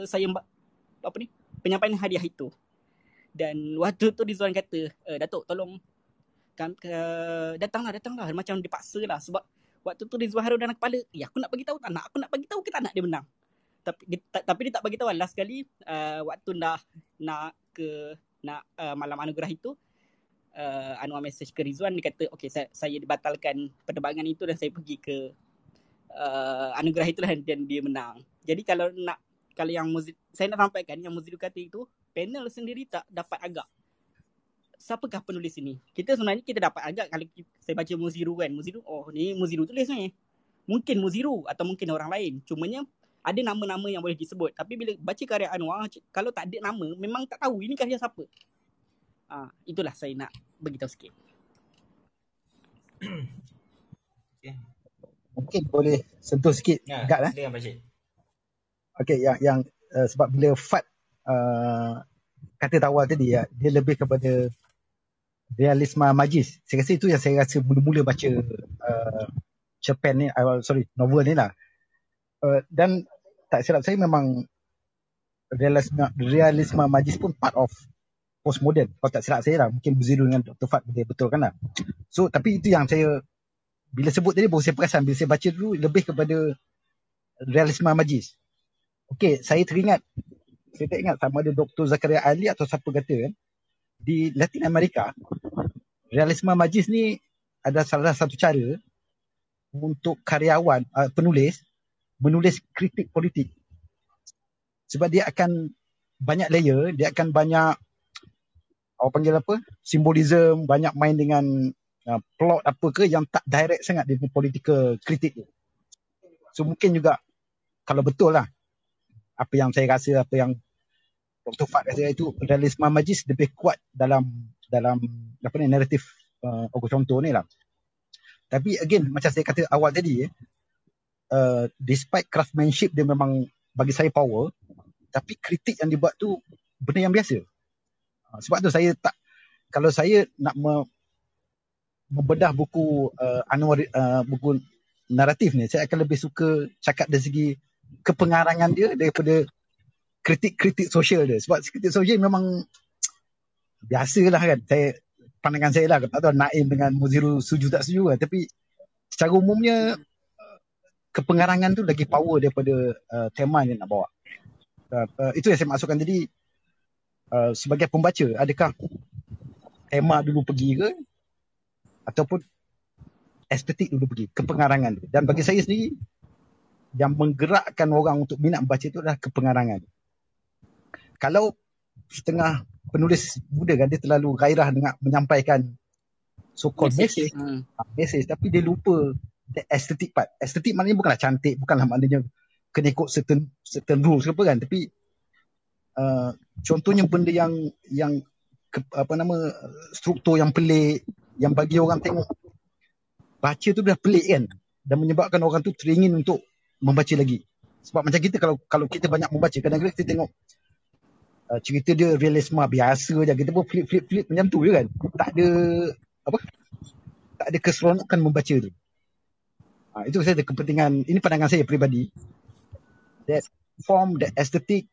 saya apa ni? Penyampaian hadiah itu. Dan waktu tu Rizwan kata, uh, Datuk tolong kan, uh, datanglah datanglah. Macam dipaksa lah sebab waktu tu Rizwan Harun dalam kepala, ya aku nak bagi tahu tak nak, aku nak bagi tahu kita nak dia menang tapi tapi dia tak bagi tahu last kali uh, waktu dah nak ke nak uh, malam anugerah itu uh, Anwar message ke Rizwan dia kata okey saya saya dibatalkan penerbangan itu dan saya pergi ke uh, anugerah itulah dan dia menang. Jadi kalau nak kalau yang muzik, saya nak sampaikan yang Muzidu kata itu panel sendiri tak dapat agak siapakah penulis ini? Kita sebenarnya kita dapat agak kalau kita, saya baca Muziru kan. Muziru, oh ni Muziru tulis ni. Mungkin Muziru atau mungkin orang lain. Cumanya ada nama-nama yang boleh disebut. Tapi bila baca karya Anwar kalau tak ada nama memang tak tahu ini karya siapa. Ah itulah saya nak bagi tahu sikit. Okay. mungkin boleh sentuh sikit ya, agak lah okey yang yang uh, sebab bila Fat uh, kata tawal tadi ya dia lebih kepada realisme magis saya rasa itu yang saya rasa mula-mula baca uh, Japan ni uh, sorry novel ni lah. Uh, dan tak silap saya memang realisme, realisme majlis pun part of postmodern. Kalau tak silap saya lah, mungkin Buziru dengan Dr. Fat boleh betulkan lah. So, tapi itu yang saya, bila sebut tadi baru saya perasan, bila saya baca dulu lebih kepada realisme majlis. Okay, saya teringat, saya tak ingat sama ada Dr. Zakaria Ali atau siapa kata kan, di Latin Amerika, realisme majlis ni ada salah satu cara untuk karyawan, uh, penulis, menulis kritik politik. Sebab dia akan banyak layer, dia akan banyak orang panggil apa? Simbolism, banyak main dengan uh, plot apa ke yang tak direct sangat dengan political kritik tu. So mungkin juga kalau betul lah apa yang saya rasa, apa yang Dr. Fad rasa itu realisme majis lebih kuat dalam dalam apa ni naratif uh, Contoh ni lah. Tapi again macam saya kata awal tadi eh, uh, despite craftsmanship dia memang bagi saya power tapi kritik yang dibuat tu benda yang biasa. Uh, sebab tu saya tak kalau saya nak me, membedah buku uh, Anwar uh, buku naratif ni saya akan lebih suka cakap dari segi kepengarangan dia daripada kritik-kritik sosial dia. Sebab kritik sosial memang biasalah kan. Saya pandangan saya lah tak tahu Naim dengan Muziru setuju tak setuju lah tapi secara umumnya kepengarangan tu lagi power daripada uh, tema yang nak bawa. Uh, uh, itu yang saya maksudkan. Tadi uh, sebagai pembaca adakah tema dulu pergi ke ataupun estetik dulu pergi kepengarangan tu dan bagi saya sendiri yang menggerakkan orang untuk minat membaca itu adalah kepengarangan. Kalau setengah penulis muda kan dia terlalu gairah dengan menyampaikan so called message, message, hmm. Ah, message. Tapi dia lupa the aesthetic part. Aesthetic maknanya bukanlah cantik, bukanlah maknanya kena ikut certain certain rules ke apa kan. Tapi uh, contohnya benda yang yang ke, apa nama struktur yang pelik yang bagi orang tengok baca tu dah pelik kan. Dan menyebabkan orang tu teringin untuk membaca lagi. Sebab macam kita kalau kalau kita banyak membaca kadang-kadang kita tengok uh, cerita dia realisme biasa je. Kita pun flip flip flip macam tu je kan. Tak ada apa? Tak ada keseronokan membaca tu uh, itu saya ada kepentingan ini pandangan saya peribadi that form that aesthetic.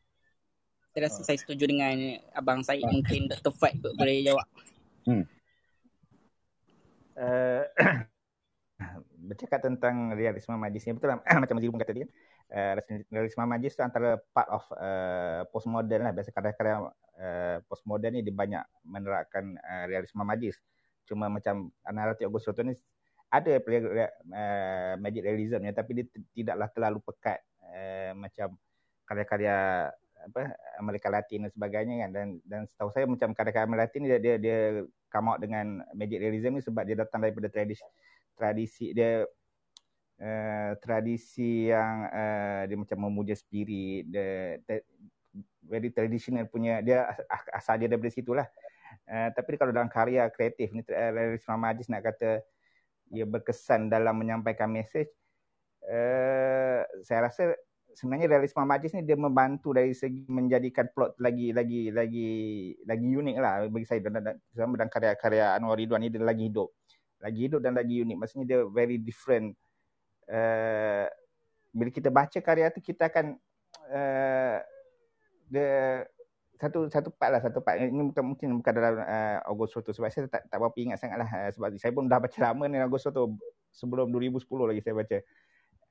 Saya rasa uh, saya setuju dengan abang saya uh, mungkin Dr. Fat boleh jawab. Hmm. uh, [coughs] bercakap tentang realisme majlis ni betul lah [coughs] macam Mazir pun kata dia uh, realisme majlis tu antara part of uh, postmodern lah. Biasa kadang-kadang uh, postmodern ni dia banyak menerapkan uh, realisme majlis. Cuma macam naratif Augusto tu ni ada uh, magic realism tapi dia tidaklah terlalu pekat uh, macam karya-karya apa Amerika Latin dan sebagainya kan. Dan dan setahu saya macam karya-karya Amerika Latin dia dia dia come out dengan magic realism ni sebab dia datang daripada tradisi tradisi dia uh, tradisi yang uh, dia macam memuja spirit the, the very traditional punya dia asal dia daripada situ lah uh, tapi kalau dalam karya kreatif ni realisme majis nak kata ia berkesan dalam menyampaikan mesej uh, saya rasa sebenarnya realisme majis ni dia membantu dari segi menjadikan plot lagi lagi lagi lagi unik lah bagi saya dan, dan, dan, karya-karya Anwar Ridwan ni dia lagi hidup lagi hidup dan lagi unik. Maksudnya dia very different. Uh, bila kita baca karya tu kita akan uh, the satu satu part lah satu part. Ini bukan mungkin bukan dalam uh, August Soto sebab saya tak tak berapa ingat sangatlah uh, sebab saya pun dah baca lama ni August Soto sebelum 2010 lagi saya baca.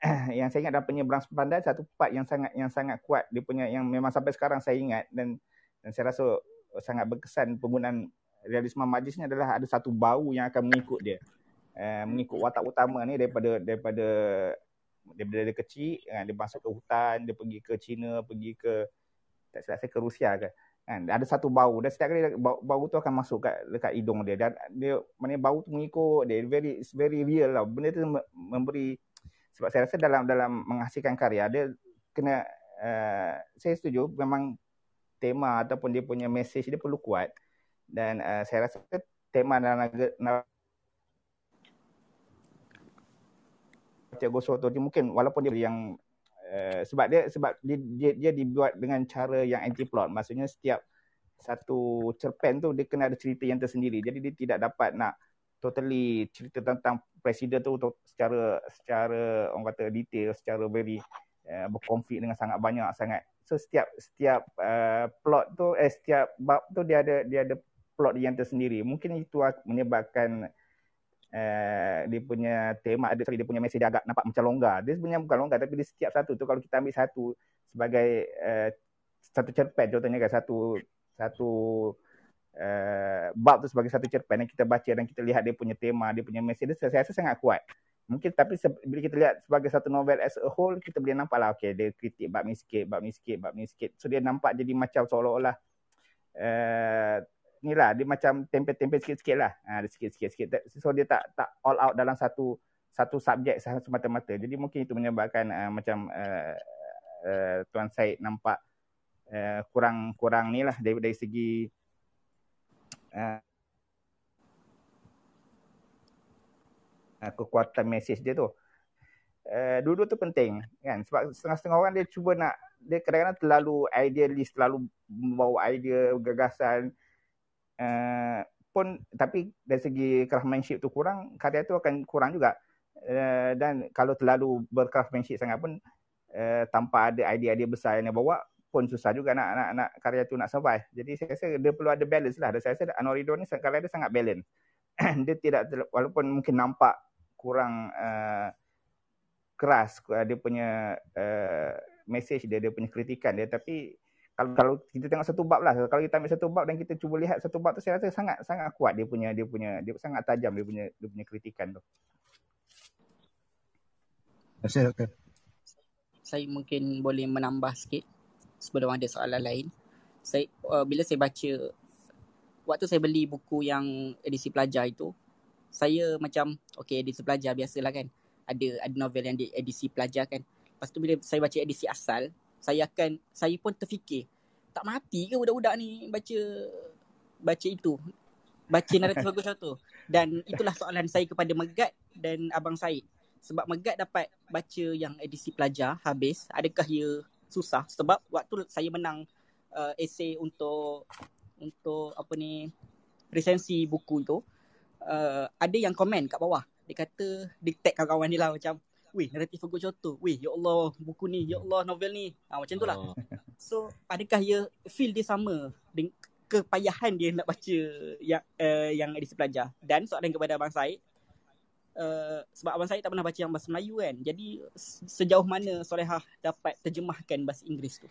[clears throat] Yang saya ingat dalam penyeberang sepandan satu part yang sangat yang sangat kuat. Dia punya yang memang sampai sekarang saya ingat. Dan dan saya rasa sangat berkesan penggunaan realisme majlis ni adalah ada satu bau yang akan mengikut dia. Uh, mengikut watak utama ni daripada daripada daripada dia kecil kan dia masuk ke hutan, dia pergi ke China, pergi ke tak silap saya ke Rusia ke. Kan? Ada satu bau. Dan setiap kali bau, bau tu akan masuk kat dekat hidung dia. Dan dia mana bau tu mengikut dia. Very it's very real lah. Benda tu memberi sebab saya rasa dalam dalam menghasilkan karya dia kena uh, saya setuju memang tema ataupun dia punya message dia perlu kuat. Dan uh, saya rasa tema dalam Tiago Soto ni mungkin walaupun dia yang uh, sebab dia sebab dia, dia dia dibuat dengan cara yang anti plot maksudnya setiap satu cerpen tu dia kena ada cerita yang tersendiri. Jadi dia tidak dapat nak totally cerita tentang presiden tu secara secara orang kata detail secara very uh, berkonflik dengan sangat banyak sangat. So setiap setiap uh, plot tu eh setiap bab tu dia ada dia ada plot yang tersendiri. Mungkin itu menyebabkan uh, dia punya tema ada dia punya mesej agak nampak macam longgar. Dia sebenarnya bukan longgar tapi di setiap satu tu kalau kita ambil satu sebagai uh, satu cerpen contohnya kan satu satu uh, bab tu sebagai satu cerpen yang kita baca dan kita lihat dia punya tema, dia punya mesej dia saya rasa sangat kuat. Mungkin tapi bila kita lihat sebagai satu novel as a whole kita boleh nampak lah okay dia kritik bab ni sikit, bab ni sikit, bab ni sikit. So dia nampak jadi macam seolah-olah uh, ni lah. Dia macam tempel-tempel sikit-sikit lah. Ha, ada sikit-sikit so dia tak tak all out dalam satu satu subjek semata-mata. Jadi mungkin itu menyebabkan uh, macam uh, uh, Tuan Said nampak uh, kurang kurang ni lah dari, dari segi uh, kekuatan mesej dia tu. Uh, dua-dua tu penting kan? Sebab setengah-setengah orang dia cuba nak dia kadang-kadang terlalu idealist terlalu membawa idea gagasan uh, pun tapi dari segi craftsmanship tu kurang karya tu akan kurang juga uh, dan kalau terlalu bercraftsmanship sangat pun uh, tanpa ada idea-idea besar yang dia bawa pun susah juga nak nak nak karya tu nak survive. Jadi saya rasa dia perlu ada balance lah. Dan saya rasa Ridwan ni karya dia sangat balance. [clears throat] dia tidak walaupun mungkin nampak kurang uh, keras dia punya uh, message dia dia punya kritikan dia tapi kalau kalau kita tengok satu bab lah kalau kita ambil satu bab dan kita cuba lihat satu bab tu saya rasa sangat sangat kuat dia punya dia punya dia sangat tajam dia punya dia punya kritikan tu. Terima kasih doktor. Saya mungkin boleh menambah sikit sebelum ada soalan lain. Saya uh, bila saya baca waktu saya beli buku yang edisi pelajar itu, saya macam okey edisi pelajar biasalah kan. Ada ada novel yang di edisi pelajar kan. Lepas tu bila saya baca edisi asal, saya akan saya pun terfikir tak mati ke budak-budak ni baca baca itu. Baca naratif bagus tu. Dan itulah soalan saya kepada Megat dan Abang Said. Sebab Megat dapat baca yang edisi pelajar habis, adakah ia susah sebab waktu saya menang uh, esei untuk untuk apa ni resensi buku itu uh, ada yang komen kat bawah dia kata dia tag kawan-kawan dia lah macam weh naratif aku contoh weh ya Allah buku ni ya Allah novel ni ha, macam tu lah oh. so adakah dia feel dia sama dengan kepayahan dia nak baca yang uh, yang edisi pelajar dan soalan kepada Abang Said Uh, sebab abang saya tak pernah baca yang bahasa Melayu kan. Jadi sejauh mana Solehah dapat terjemahkan bahasa Inggeris tu?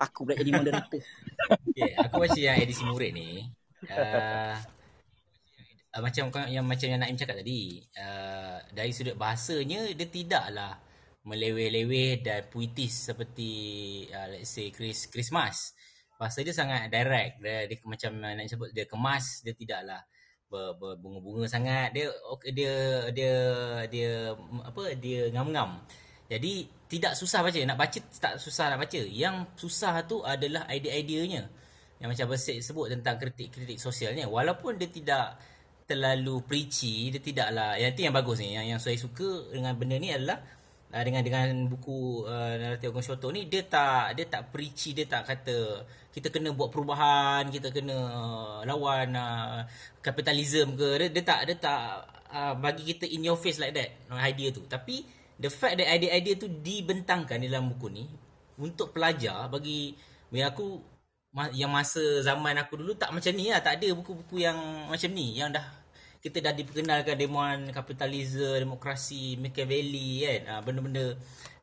Aku pula jadi moderator. [laughs] okay, aku baca yang edisi murid ni. Uh, uh, macam yang macam yang Naim cakap tadi. Uh, dari sudut bahasanya dia tidaklah meleweh-leweh dan puitis seperti uh, let's say Chris Christmas. Bahasa dia sangat direct. Dia, dia macam nak sebut dia kemas, dia tidaklah berbunga-bunga sangat dia dia dia dia apa dia ngam-ngam jadi tidak susah baca nak baca tak susah nak baca yang susah tu adalah idea-ideanya yang macam Bersik sebut tentang kritik-kritik sosialnya walaupun dia tidak terlalu preachy dia tidaklah yang itu yang bagus ni yang yang saya suka dengan benda ni adalah uh, dengan dengan buku uh, naratif Ogong Shoto ni dia tak dia tak preachy dia tak kata kita kena buat perubahan kita kena uh, lawan uh, kapitalisme ke dia, dia tak dia tak uh, bagi kita in your face like that idea tu. Tapi the fact that idea-idea tu dibentangkan dalam buku ni untuk pelajar bagi bagi aku yang masa zaman aku dulu tak macam ni lah tak ada buku-buku yang macam ni yang dah kita dah diperkenalkan demuan kapitalisme, demokrasi, Machiavelli kan. Uh, benda-benda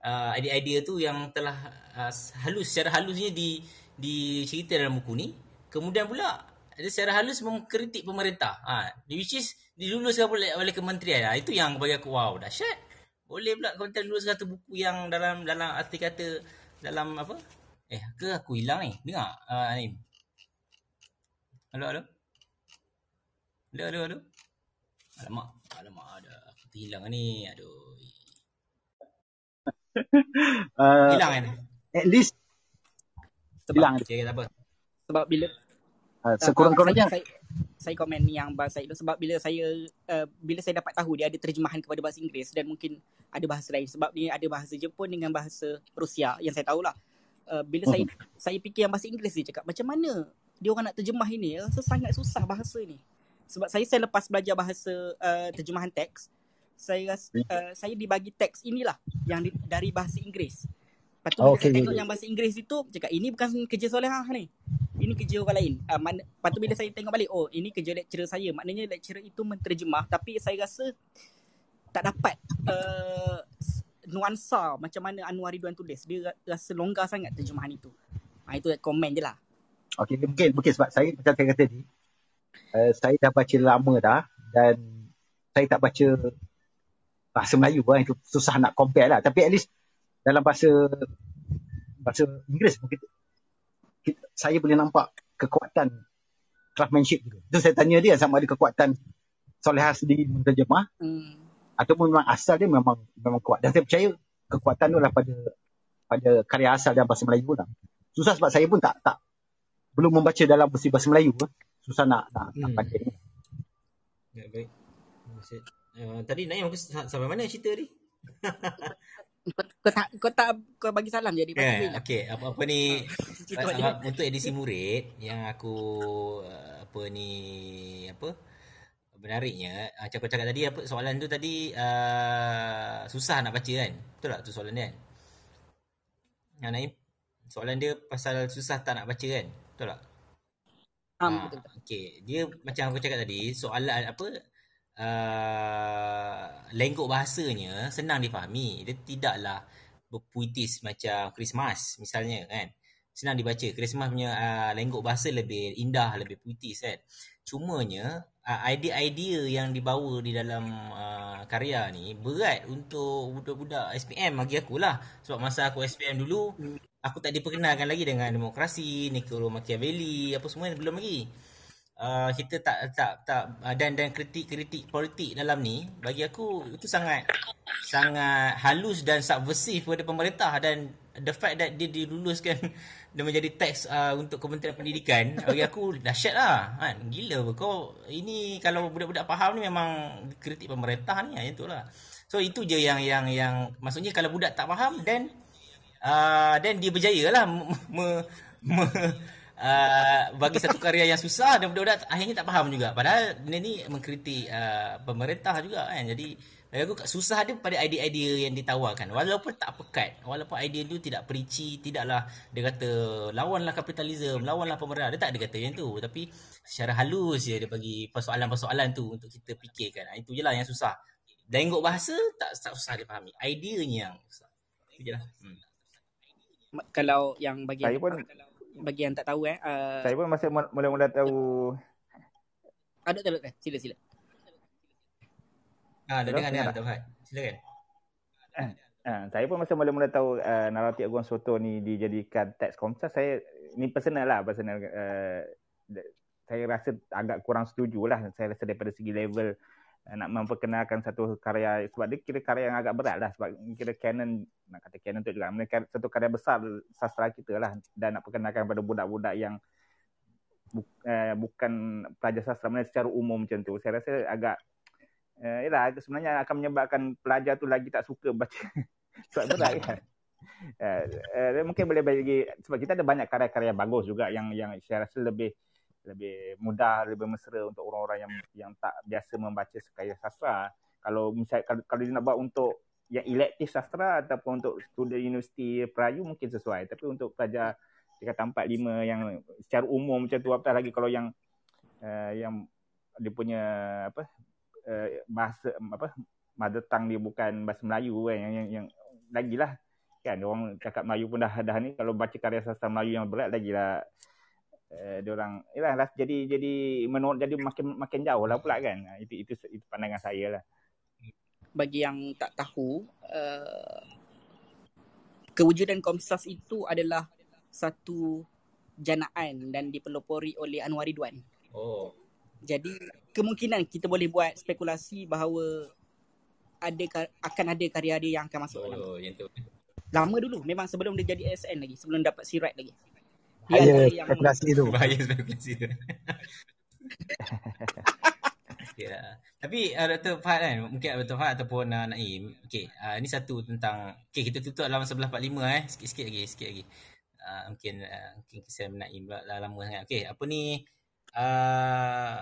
uh, idea-idea tu yang telah uh, halus secara halusnya di dicerita dalam buku ni. Kemudian pula ada secara halus mengkritik pemerintah. Ha, which is diluluskan oleh, oleh kementerian. Ha, itu yang bagi aku wow, dahsyat. Boleh pula kementerian lulus satu buku yang dalam dalam arti kata dalam apa? Eh, ke aku hilang ni? Dengar, uh, Anim. Halo, halo. Halo, halo, halo. Alamak, alamak ada aku terhilang ni. Aduh. [laughs] uh, hilang kan? At least sebab, hilang. Okay, tak apa. Sebab bila uh, sekurang-kurangnya saya, saya komen ni yang bahasa itu sebab bila saya uh, bila saya dapat tahu dia ada terjemahan kepada bahasa Inggeris dan mungkin ada bahasa lain sebab ni ada bahasa Jepun dengan bahasa Rusia yang saya tahulah. Uh, bila uh-huh. saya saya fikir yang bahasa Inggeris dia cakap macam mana dia orang nak terjemah ini rasa sangat susah bahasa ni sebab saya saya lepas belajar bahasa uh, terjemahan teks saya rasa uh, saya dibagi teks inilah yang di, dari bahasa Inggeris. Lepas tu oh, okay, saya tengok okay. yang bahasa Inggeris itu cakap ini bukan kerja Solehah ni. Ini kerja orang lain. Uh, man, lepas tu bila saya tengok balik oh ini kerja lecturer saya. Maknanya lecturer itu menterjemah tapi saya rasa tak dapat uh, nuansa macam mana Anwar Ridwan tulis. Dia rasa longgar sangat terjemahan itu. Ha, itu komen je lah. Okay, mungkin, mungkin sebab saya macam saya kata tadi, uh, saya dah baca lama dah dan saya tak baca bahasa Melayu lah. Itu susah nak compare lah. Tapi at least dalam bahasa bahasa Inggeris mungkin kita, saya boleh nampak kekuatan craftsmanship gitu. Itu saya tanya dia sama ada kekuatan Solehah sendiri menterjemah hmm. Ataupun memang asal dia memang memang kuat. Dan saya percaya kekuatan tu adalah pada pada karya asal dalam bahasa Melayu lah. Susah sebab saya pun tak tak belum membaca dalam versi bahasa Melayu. Lah susah nak nak, hmm. nak baca ni. Ya, baik. Uh, tadi Naim aku sampai mana cerita ni? [laughs] kau tak kau tak kau bagi salam jadi yeah, okey apa apa ni [laughs] uh, untuk edisi murid yang aku uh, apa ni apa menariknya macam aku cakap tadi apa soalan tu tadi uh, susah nak baca kan betul tak tu soalan dia kan yang Naim soalan dia pasal susah tak nak baca kan betul tak Um, Ah, betul, betul. okay. Dia macam aku cakap tadi, soalan apa uh, lenggok bahasanya senang difahami. Dia tidaklah berpuitis macam Christmas misalnya kan. Senang dibaca. Christmas punya uh, lenggok bahasa lebih indah, lebih puitis kan. Cumanya uh, idea-idea yang dibawa di dalam uh, karya ni berat untuk budak-budak SPM bagi aku lah. Sebab masa aku SPM dulu, aku tak diperkenalkan lagi dengan demokrasi, Niccolo Machiavelli, apa semua belum lagi. Uh, kita tak tak tak uh, dan dan kritik-kritik politik dalam ni bagi aku itu sangat sangat halus dan subversif kepada pemerintah dan the fact that dia diluluskan dia menjadi teks uh, untuk Kementerian Pendidikan. Bagi aku dahsyat lah. Kan? Gila apa. Kau ini kalau budak-budak faham ni memang kritik pemerintah ni yang itulah so itu je yang yang yang maksudnya kalau budak tak faham then uh, then dia berjaya lah me, me, uh, bagi satu karya yang susah dan budak-budak akhirnya tak faham juga. Padahal benda ni mengkritik uh, pemerintah juga kan. Jadi bagi aku susah dia pada idea-idea yang ditawarkan. Walaupun tak pekat. Walaupun idea tu tidak preachy tidaklah dia kata lawanlah kapitalisme lawanlah pemerintah dia tak ada kata yang tu. Tapi secara halus je dia bagi persoalan-persoalan tu untuk kita fikirkan. Ha, itu je lah yang susah. Lenggok bahasa tak, tak susah dipahami ideanya yang susah. Itu je lah. Hmm. Kalau yang bagi Saya yang, pun bagi yang tak tahu eh, uh, saya pun masih mul- mula-mula tahu. Ada tak ada sila sila. Ah, dah dengar? Tuan Fahad. Silakan. Ha, saya pun masa mula-mula tahu uh, naratif Agung Soto ni dijadikan teks komsas saya ni personal lah personal uh, saya rasa agak kurang setuju lah saya rasa daripada segi level uh, nak memperkenalkan satu karya sebab dia kira karya yang agak berat lah sebab kira canon nak kata canon tu juga mereka satu karya besar sastra kita lah dan nak perkenalkan pada budak-budak yang bu, uh, bukan pelajar sastra mana secara umum macam tu saya rasa agak uh, yalah sebenarnya akan menyebabkan pelajar tu lagi tak suka baca [laughs] sebab berat kan. Uh, uh, mungkin boleh bagi sebab kita ada banyak karya-karya bagus juga yang yang saya rasa lebih lebih mudah, lebih mesra untuk orang-orang yang yang tak biasa membaca karya sastra. Kalau misal kalau, kalau dia nak buat untuk yang elektif sastra ataupun untuk student universiti Perayu mungkin sesuai. Tapi untuk pelajar tingkatan 4 5 yang secara umum macam tu apatah lagi kalau yang uh, yang dia punya apa uh, bahasa apa mother tongue dia bukan bahasa Melayu kan yang yang, yang lagilah kan orang cakap Melayu pun dah dah ni kalau baca karya sastra Melayu yang berat lagilah uh, dia orang yalah lah, jadi jadi menurut jadi makin makin jauh lah pula kan Ha, itu itu itu pandangan saya lah Bagi yang tak tahu, uh, kewujudan Komsas itu adalah satu janaan dan dipelopori oleh Anwar Ridwan. Oh. Jadi kemungkinan kita boleh buat spekulasi bahawa ada ka- akan ada karya dia yang akan masuk dalam. Oh, yang tu. Lama dulu, memang sebelum dia jadi ASN lagi, sebelum dapat sirat lagi. Dia Bahaya antara yang spekulasi tu. Bahaya spekulasi tu. [laughs] lah. Tapi uh, Dr. Fahad kan, mungkin Dr. Fahad ataupun uh, Naim. Okay, uh, ini satu tentang, okay kita tutup dalam 11.45 eh. Sikit-sikit lagi, sikit lagi. Uh, mungkin uh, mungkin kisah Naim pula dah lama sangat. Okay, apa ni, uh,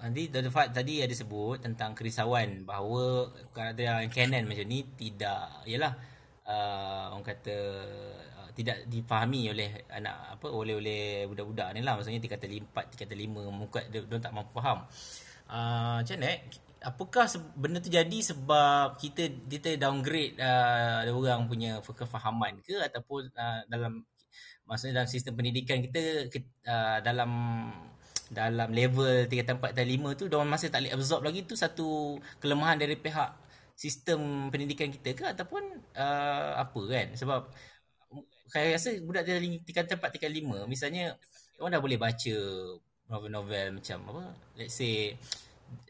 nanti Dr. Fahad tadi ada sebut tentang kerisauan bahawa karakter yang canon macam ni tidak, yalah, uh, orang kata uh, tidak difahami oleh anak apa oleh oleh budak-budak ni lah maksudnya tingkatan 4 tingkatan 5 muka dia, dia tak mampu faham. Uh, macam mana eh? Apakah benda tu jadi sebab kita kita downgrade uh, ada orang punya kefahaman ke ataupun uh, dalam maksudnya dalam sistem pendidikan kita, kita uh, dalam dalam level tingkatan 4 dan 5 tu diorang masih tak boleh absorb lagi tu satu kelemahan dari pihak sistem pendidikan kita ke ataupun uh, apa kan? Sebab saya rasa budak dari tingkatan 4 tingkatan 5 misalnya orang dah boleh baca novel-novel macam apa? Let's say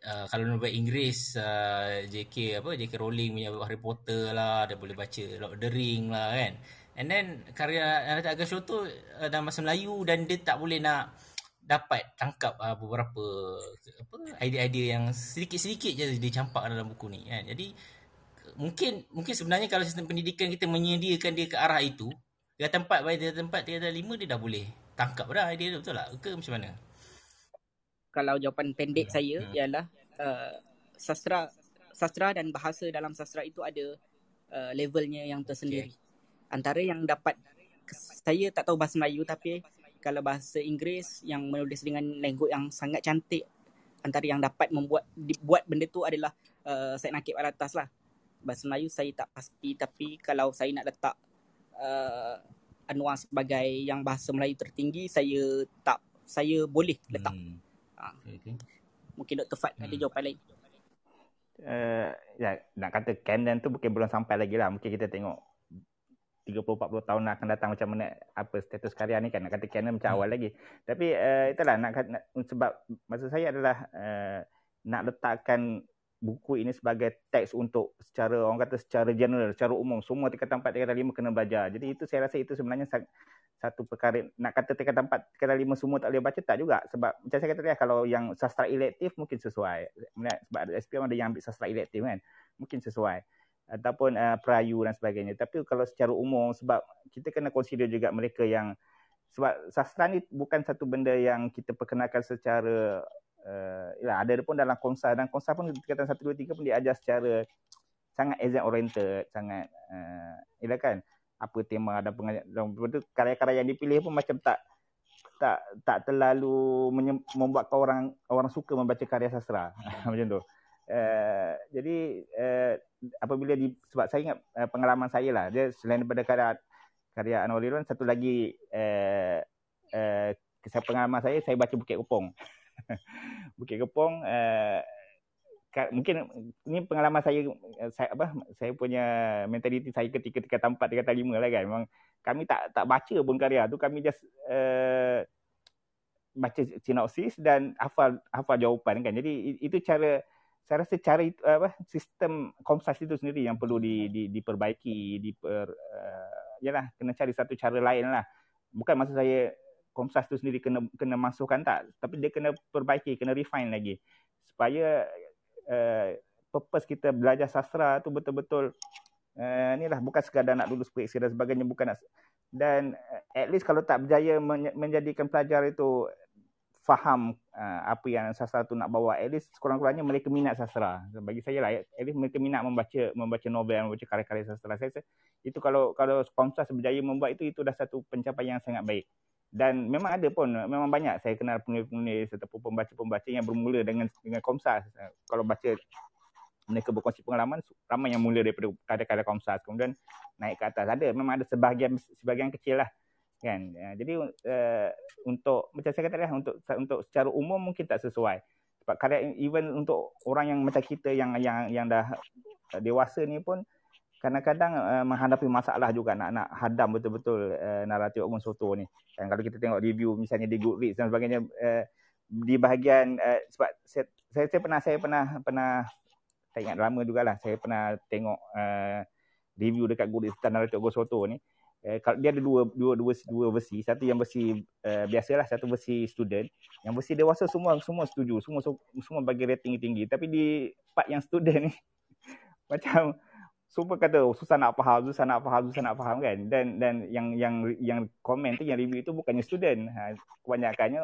uh, kalau novel Inggeris uh, JK apa? JK Rowling punya Harry Potter lah dia boleh baca Lord of the Ring lah kan? And then karya Agasho tu uh, dalam bahasa Melayu dan dia tak boleh nak dapat tangkap uh, beberapa apa idea-idea yang sedikit-sedikit je dia campak dalam buku ni kan jadi mungkin mungkin sebenarnya kalau sistem pendidikan kita menyediakan dia ke arah itu dia tempat baik dia tempat dia ada lima dia dah boleh tangkap dah idea tu betul tak ke macam mana kalau jawapan pendek Hmm, saya hmm. ialah uh, sastra sastra dan bahasa dalam sastra itu ada uh, levelnya yang tersendiri. Okay. Antara yang dapat saya tak tahu bahasa Melayu tapi kalau bahasa Inggeris yang menulis dengan language yang sangat cantik antara yang dapat membuat dibuat benda tu adalah uh, Syed Nakib Alatas lah. Bahasa Melayu saya tak pasti tapi kalau saya nak letak uh, Anwar sebagai yang bahasa Melayu tertinggi saya tak saya boleh letak. Hmm. Ha. Okay. Mungkin Dr. Fad hmm. ada jawapan lain. Uh, ya, nak kata canon tu mungkin belum sampai lagi lah. Mungkin kita tengok 30-40 tahun akan datang macam mana apa status karya ni kan. Nak kata canon macam hmm. awal lagi. Tapi uh, itulah nak, nak, sebab maksud saya adalah uh, nak letakkan buku ini sebagai teks untuk secara orang kata secara general, secara umum semua tingkatan 4, tingkatan 5 kena belajar. Jadi itu saya rasa itu sebenarnya satu perkara nak kata tingkatan 4, tingkatan 5 semua tak boleh baca tak juga sebab macam saya kata tadi kalau yang sastra elektif mungkin sesuai. Sebab ada SPM ada yang ambil sastra elektif kan. Mungkin sesuai ataupun uh, perayu dan sebagainya. Tapi kalau secara umum sebab kita kena consider juga mereka yang sebab sastra ni bukan satu benda yang kita perkenalkan secara uh, ya, ada pun dalam konsa dan konsa pun tingkatan 1 2 3 pun diajar secara sangat exam oriented, sangat uh, ya kan apa tema dan pengajar betul karya-karya yang dipilih pun macam tak tak tak terlalu membuatkan orang orang suka membaca karya sastra [laughs] macam tu. Uh, jadi uh, apabila di sebab saya ingat uh, pengalaman saya lah. Dia selain daripada karya karya Anwar Ridwan satu lagi uh, uh, pengalaman saya saya baca Bukit Kepong. [laughs] Bukit Kepong uh, mungkin ini pengalaman saya saya apa saya punya mentaliti saya ketika ketika tempat ketika lima lah kan. Memang kami tak tak baca pun karya tu. Kami just uh, baca sinopsis dan hafal hafal jawapan kan. Jadi itu cara saya rasa cara itu apa sistem komsas itu sendiri yang perlu di, di diperbaiki diper uh, yalah kena cari satu cara lain lah. Bukan maksud saya Komsas tu sendiri kena kena masukkan tak. Tapi dia kena perbaiki kena refine lagi. Supaya uh, purpose kita belajar sastra tu betul-betul uh, ni lah bukan sekadar nak lulus periksa dan sebagainya bukan nak dan at least kalau tak berjaya men- menjadikan pelajar itu faham uh, apa yang sastra tu nak bawa. At least kurang-kurangnya mereka minat sastra. Bagi saya lah at least mereka minat membaca membaca novel membaca karya-karya sastra. Saya rasa itu kalau kalau Komsas berjaya membuat itu itu dah satu pencapaian yang sangat baik. Dan memang ada pun memang banyak saya kenal penulis-penulis ataupun pembaca-pembaca yang bermula dengan dengan Komsas. Kalau baca mereka berkongsi pengalaman ramai yang mula daripada kadar-kadar Komsas. Kemudian naik ke atas. Ada memang ada sebahagian sebahagian kecil lah kan ya, jadi uh, untuk macam saya kata lah untuk untuk secara umum mungkin tak sesuai sebab kadang even untuk orang yang macam kita yang yang yang dah dewasa ni pun kadang-kadang uh, menghadapi masalah juga nak nak hadam betul-betul uh, naratif Ogun Soto ni. Dan kalau kita tengok review misalnya di Goodreads dan sebagainya uh, di bahagian uh, sebab saya, saya saya pernah saya pernah pernah saya ingat lama jugalah saya pernah tengok uh, review dekat Goodreads tentang naratif Ogun Soto ni. Kalau dia ada dua dua dua dua versi, satu yang versi uh, biasalah, satu versi student. Yang versi dewasa semua semua setuju, semua semua bagi rating tinggi. Tapi di part yang student ni [laughs] macam semua kata oh, susah nak faham, susah nak faham, susah nak faham kan. Dan dan yang yang yang komen tu, yang review itu bukannya student. Ha, kebanyakannya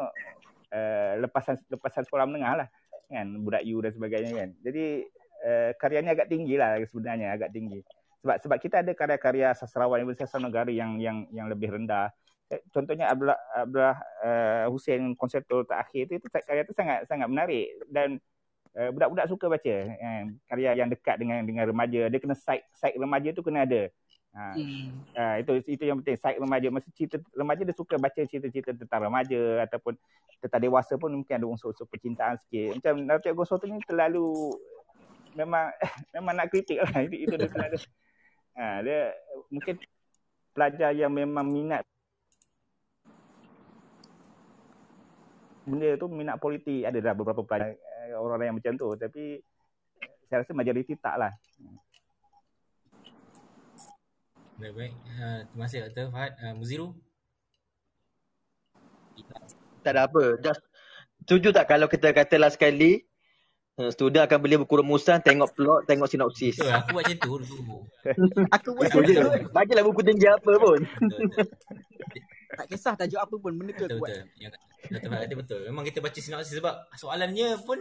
uh, lepasan lepasan sekolah menengah lah. Kan, budak U dan sebagainya kan. Jadi uh, karyanya agak tinggi lah sebenarnya, agak tinggi. Sebab sebab kita ada karya-karya sastrawan bersasar negara yang yang yang lebih rendah. Eh, contohnya Abdullah, Abdullah uh, Hussein konseptor terakhir tu, itu karya tu sangat sangat menarik. Dan uh, budak-budak suka baca uh, karya yang dekat dengan dengan remaja. Dia kena side side remaja tu kena ada. Ha, hmm. uh, itu itu yang penting side remaja. Masa cerita remaja dia suka baca cerita-cerita tentang remaja ataupun tentang dewasa pun mungkin ada unsur-unsur percintaan sikit. Macam Naruto Goso tu ni terlalu memang [laughs] memang nak kritik lah. Itu, [laughs] itu dia terlalu ha, dia mungkin pelajar yang memang minat benda tu minat politik. Ada dah beberapa pelajar orang-orang yang macam tu. Tapi saya rasa majoriti tak lah baik-baik uh, terima kasih Dr. Fahad. Uh, Muziru? Tak ada apa. Just setuju tak kalau kita kata last sekali uh, student akan beli buku rumusan tengok plot tengok sinopsis betul aku buat macam tu dulu [laughs] aku buat macam tu bagilah buku tinggi apa pun [laughs] tak kisah tajuk apa pun benda tu betul, buat betul. yang Dr. Fahad kata betul memang kita baca sinopsis sebab soalannya pun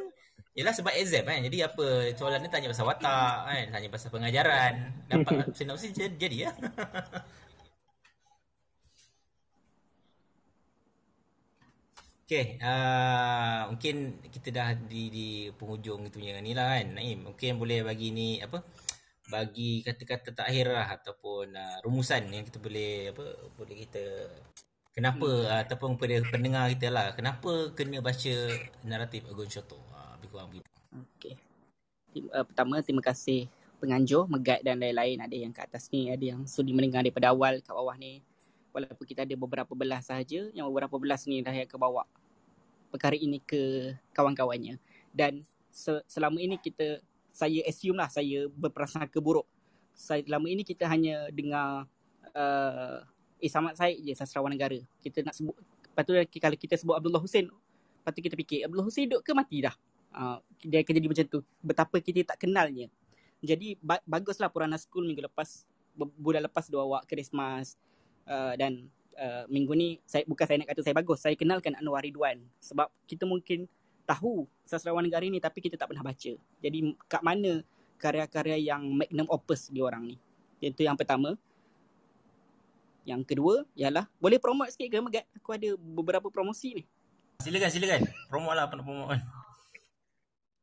Yelah sebab exam kan. Jadi apa soalan ni tanya pasal watak kan. Tanya pasal pengajaran. Dapat sinopsis jadi, jadi ya. [laughs] Okay, uh, mungkin kita dah di di penghujung itu punya ni lah kan Naim. Mungkin boleh bagi ni apa bagi kata-kata terakhir lah ataupun uh, rumusan yang kita boleh apa boleh kita kenapa hmm. uh, ataupun pada pendengar kita lah kenapa kena baca naratif Agun Shoto. Uh, lebih kurang begitu. Okay. Uh, pertama terima kasih penganjur, megat dan lain-lain ada yang kat atas ni, ada yang sudi mendengar daripada awal kat bawah ni walaupun kita ada beberapa belas sahaja yang beberapa belas ni dah yang kebawa perkara ini ke kawan-kawannya. Dan se- selama ini kita saya assume lah saya berprasangka buruk. Saya, selama ini kita hanya dengar uh, eh Samad Said je sastrawan negara. Kita nak sebut lepas tu kalau kita sebut Abdullah Hussein lepas tu kita fikir Abdullah Hussein hidup ke mati dah? Uh, dia akan jadi macam tu. Betapa kita tak kenalnya. Jadi ba- baguslah Purana School minggu lepas bulan lepas dua awak Christmas uh, dan uh, minggu ni saya bukan saya nak kata saya bagus saya kenalkan Anwar Ridwan. Sebab kita mungkin tahu sastrawan negara ni tapi kita tak pernah baca. Jadi kat mana karya-karya yang magnum opus di orang ni? Itu yang pertama. Yang kedua ialah boleh promote sikit ke Megat aku ada beberapa promosi ni. Silakan silakan. Promote lah apa nak promote? Kan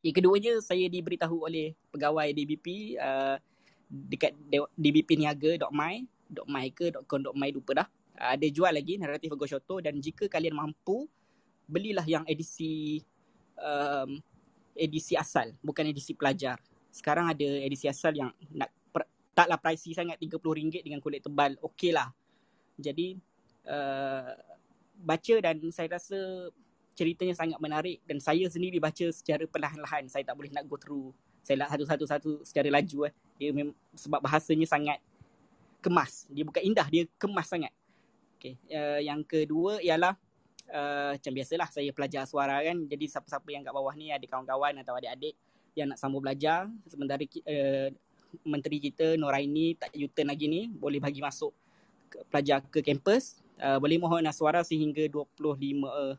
yang keduanya saya diberitahu oleh pegawai DBP uh, dekat DBP Niaga.my .my ke .com.my lupa dah. Ada jual lagi naratif Go Shoto dan jika kalian mampu belilah yang edisi um, edisi asal bukan edisi pelajar. Sekarang ada edisi asal yang nak per, taklah pricey sangat RM30 dengan kulit tebal. Okey lah. Jadi uh, baca dan saya rasa ceritanya sangat menarik dan saya sendiri baca secara perlahan-lahan. Saya tak boleh nak go through saya lah satu-satu secara laju eh. Dia mem- sebab bahasanya sangat kemas. Dia bukan indah, dia kemas sangat. Okay. Uh, yang kedua ialah uh, macam biasalah saya pelajar suara kan. Jadi siapa-siapa yang kat bawah ni ada kawan-kawan atau adik-adik yang nak sambung belajar. Sementara uh, menteri kita Noraini tak U-turn lagi ni boleh bagi masuk ke, pelajar ke kampus. Uh, boleh mohon suara sehingga 25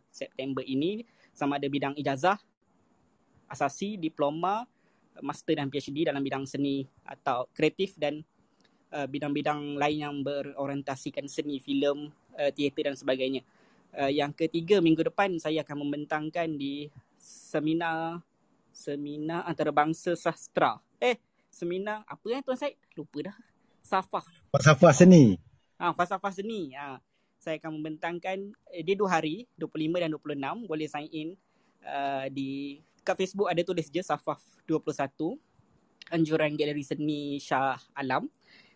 September ini sama ada bidang ijazah, asasi, diploma, master dan PhD dalam bidang seni atau kreatif dan uh, bidang-bidang lain yang berorientasikan seni, filem, uh, teater dan sebagainya. Uh, yang ketiga, minggu depan saya akan membentangkan di seminar seminar antarabangsa sastra. Eh, seminar apa yang Tuan Syed? Lupa dah. Safah. Falsafah seni. Ah, ha, falsafah seni. Ha. Saya akan membentangkan eh, dia dua hari, 25 dan 26. Boleh sign in uh, di kat Facebook ada tulis je Safaf 21 anjuran galeri seni Shah Alam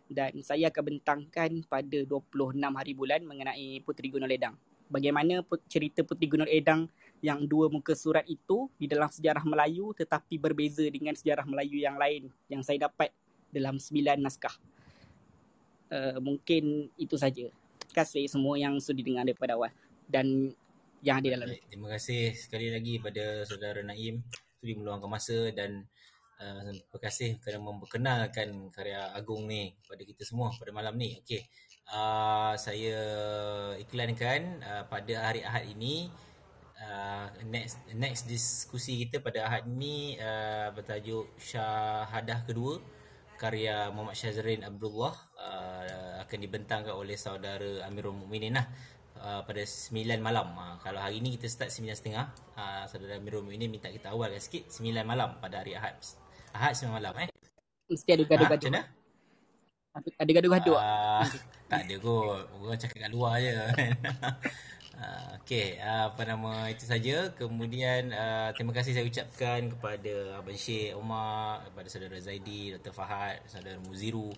dan saya akan bentangkan pada 26 hari bulan mengenai Puteri Gunung Ledang. Bagaimana cerita Puteri Gunung Ledang yang dua muka surat itu di dalam sejarah Melayu tetapi berbeza dengan sejarah Melayu yang lain yang saya dapat dalam sembilan naskah. Uh, mungkin itu saja. Terima kasih semua yang sudah dengar daripada awal. Dan yang ada dalam Terima kasih sekali lagi pada saudara Naim sudi meluangkan masa dan Uh, terima kasih kerana memperkenalkan karya Agung ni kepada kita semua pada malam ni. Okey. Uh, saya iklankan uh, pada hari Ahad ini uh, next next diskusi kita pada Ahad ini uh, bertajuk Syahadah Kedua karya Muhammad Syazrin Abdullah uh, akan dibentangkan oleh saudara Amirul Mukminin lah. Uh, pada 9 malam. Uh, kalau hari ni kita start 9.30, uh, saudara Amirul Mukminin minta kita awalkan sikit 9 malam pada hari Ahad. Ahad sembilan malam eh. Mesti ada gaduh-gaduh. Ha, ada gaduh-gaduh. Uh, tak ada kot. Orang cakap kat luar je. [laughs] uh, okay. Uh, apa nama itu saja. Kemudian uh, terima kasih saya ucapkan kepada Abang Syed Omar, kepada saudara Zaidi, Dr. Fahad, saudara Muziru,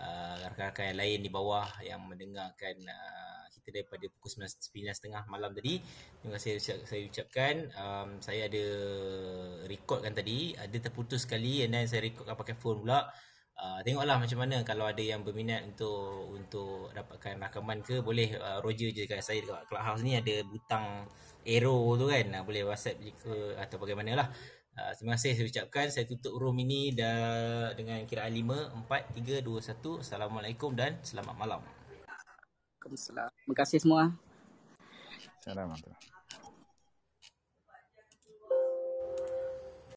uh, rakan-rakan yang lain di bawah yang mendengarkan uh, kita daripada pukul 9.30 malam tadi. Terima kasih saya ucapkan. Um, saya ada rekodkan tadi. Ada terputus sekali and then saya rekodkan pakai phone pula. Uh, tengoklah macam mana kalau ada yang berminat untuk untuk dapatkan rakaman ke boleh uh, Roger je kat saya dekat Clubhouse ni ada butang arrow tu kan uh, boleh WhatsApp jika atau bagaimanalah uh, terima kasih saya ucapkan saya tutup room ini dah dengan kiraan 5 4 3 2 1 Assalamualaikum dan selamat malam Waalaikumsalam. Terima kasih semua. Assalamualaikum.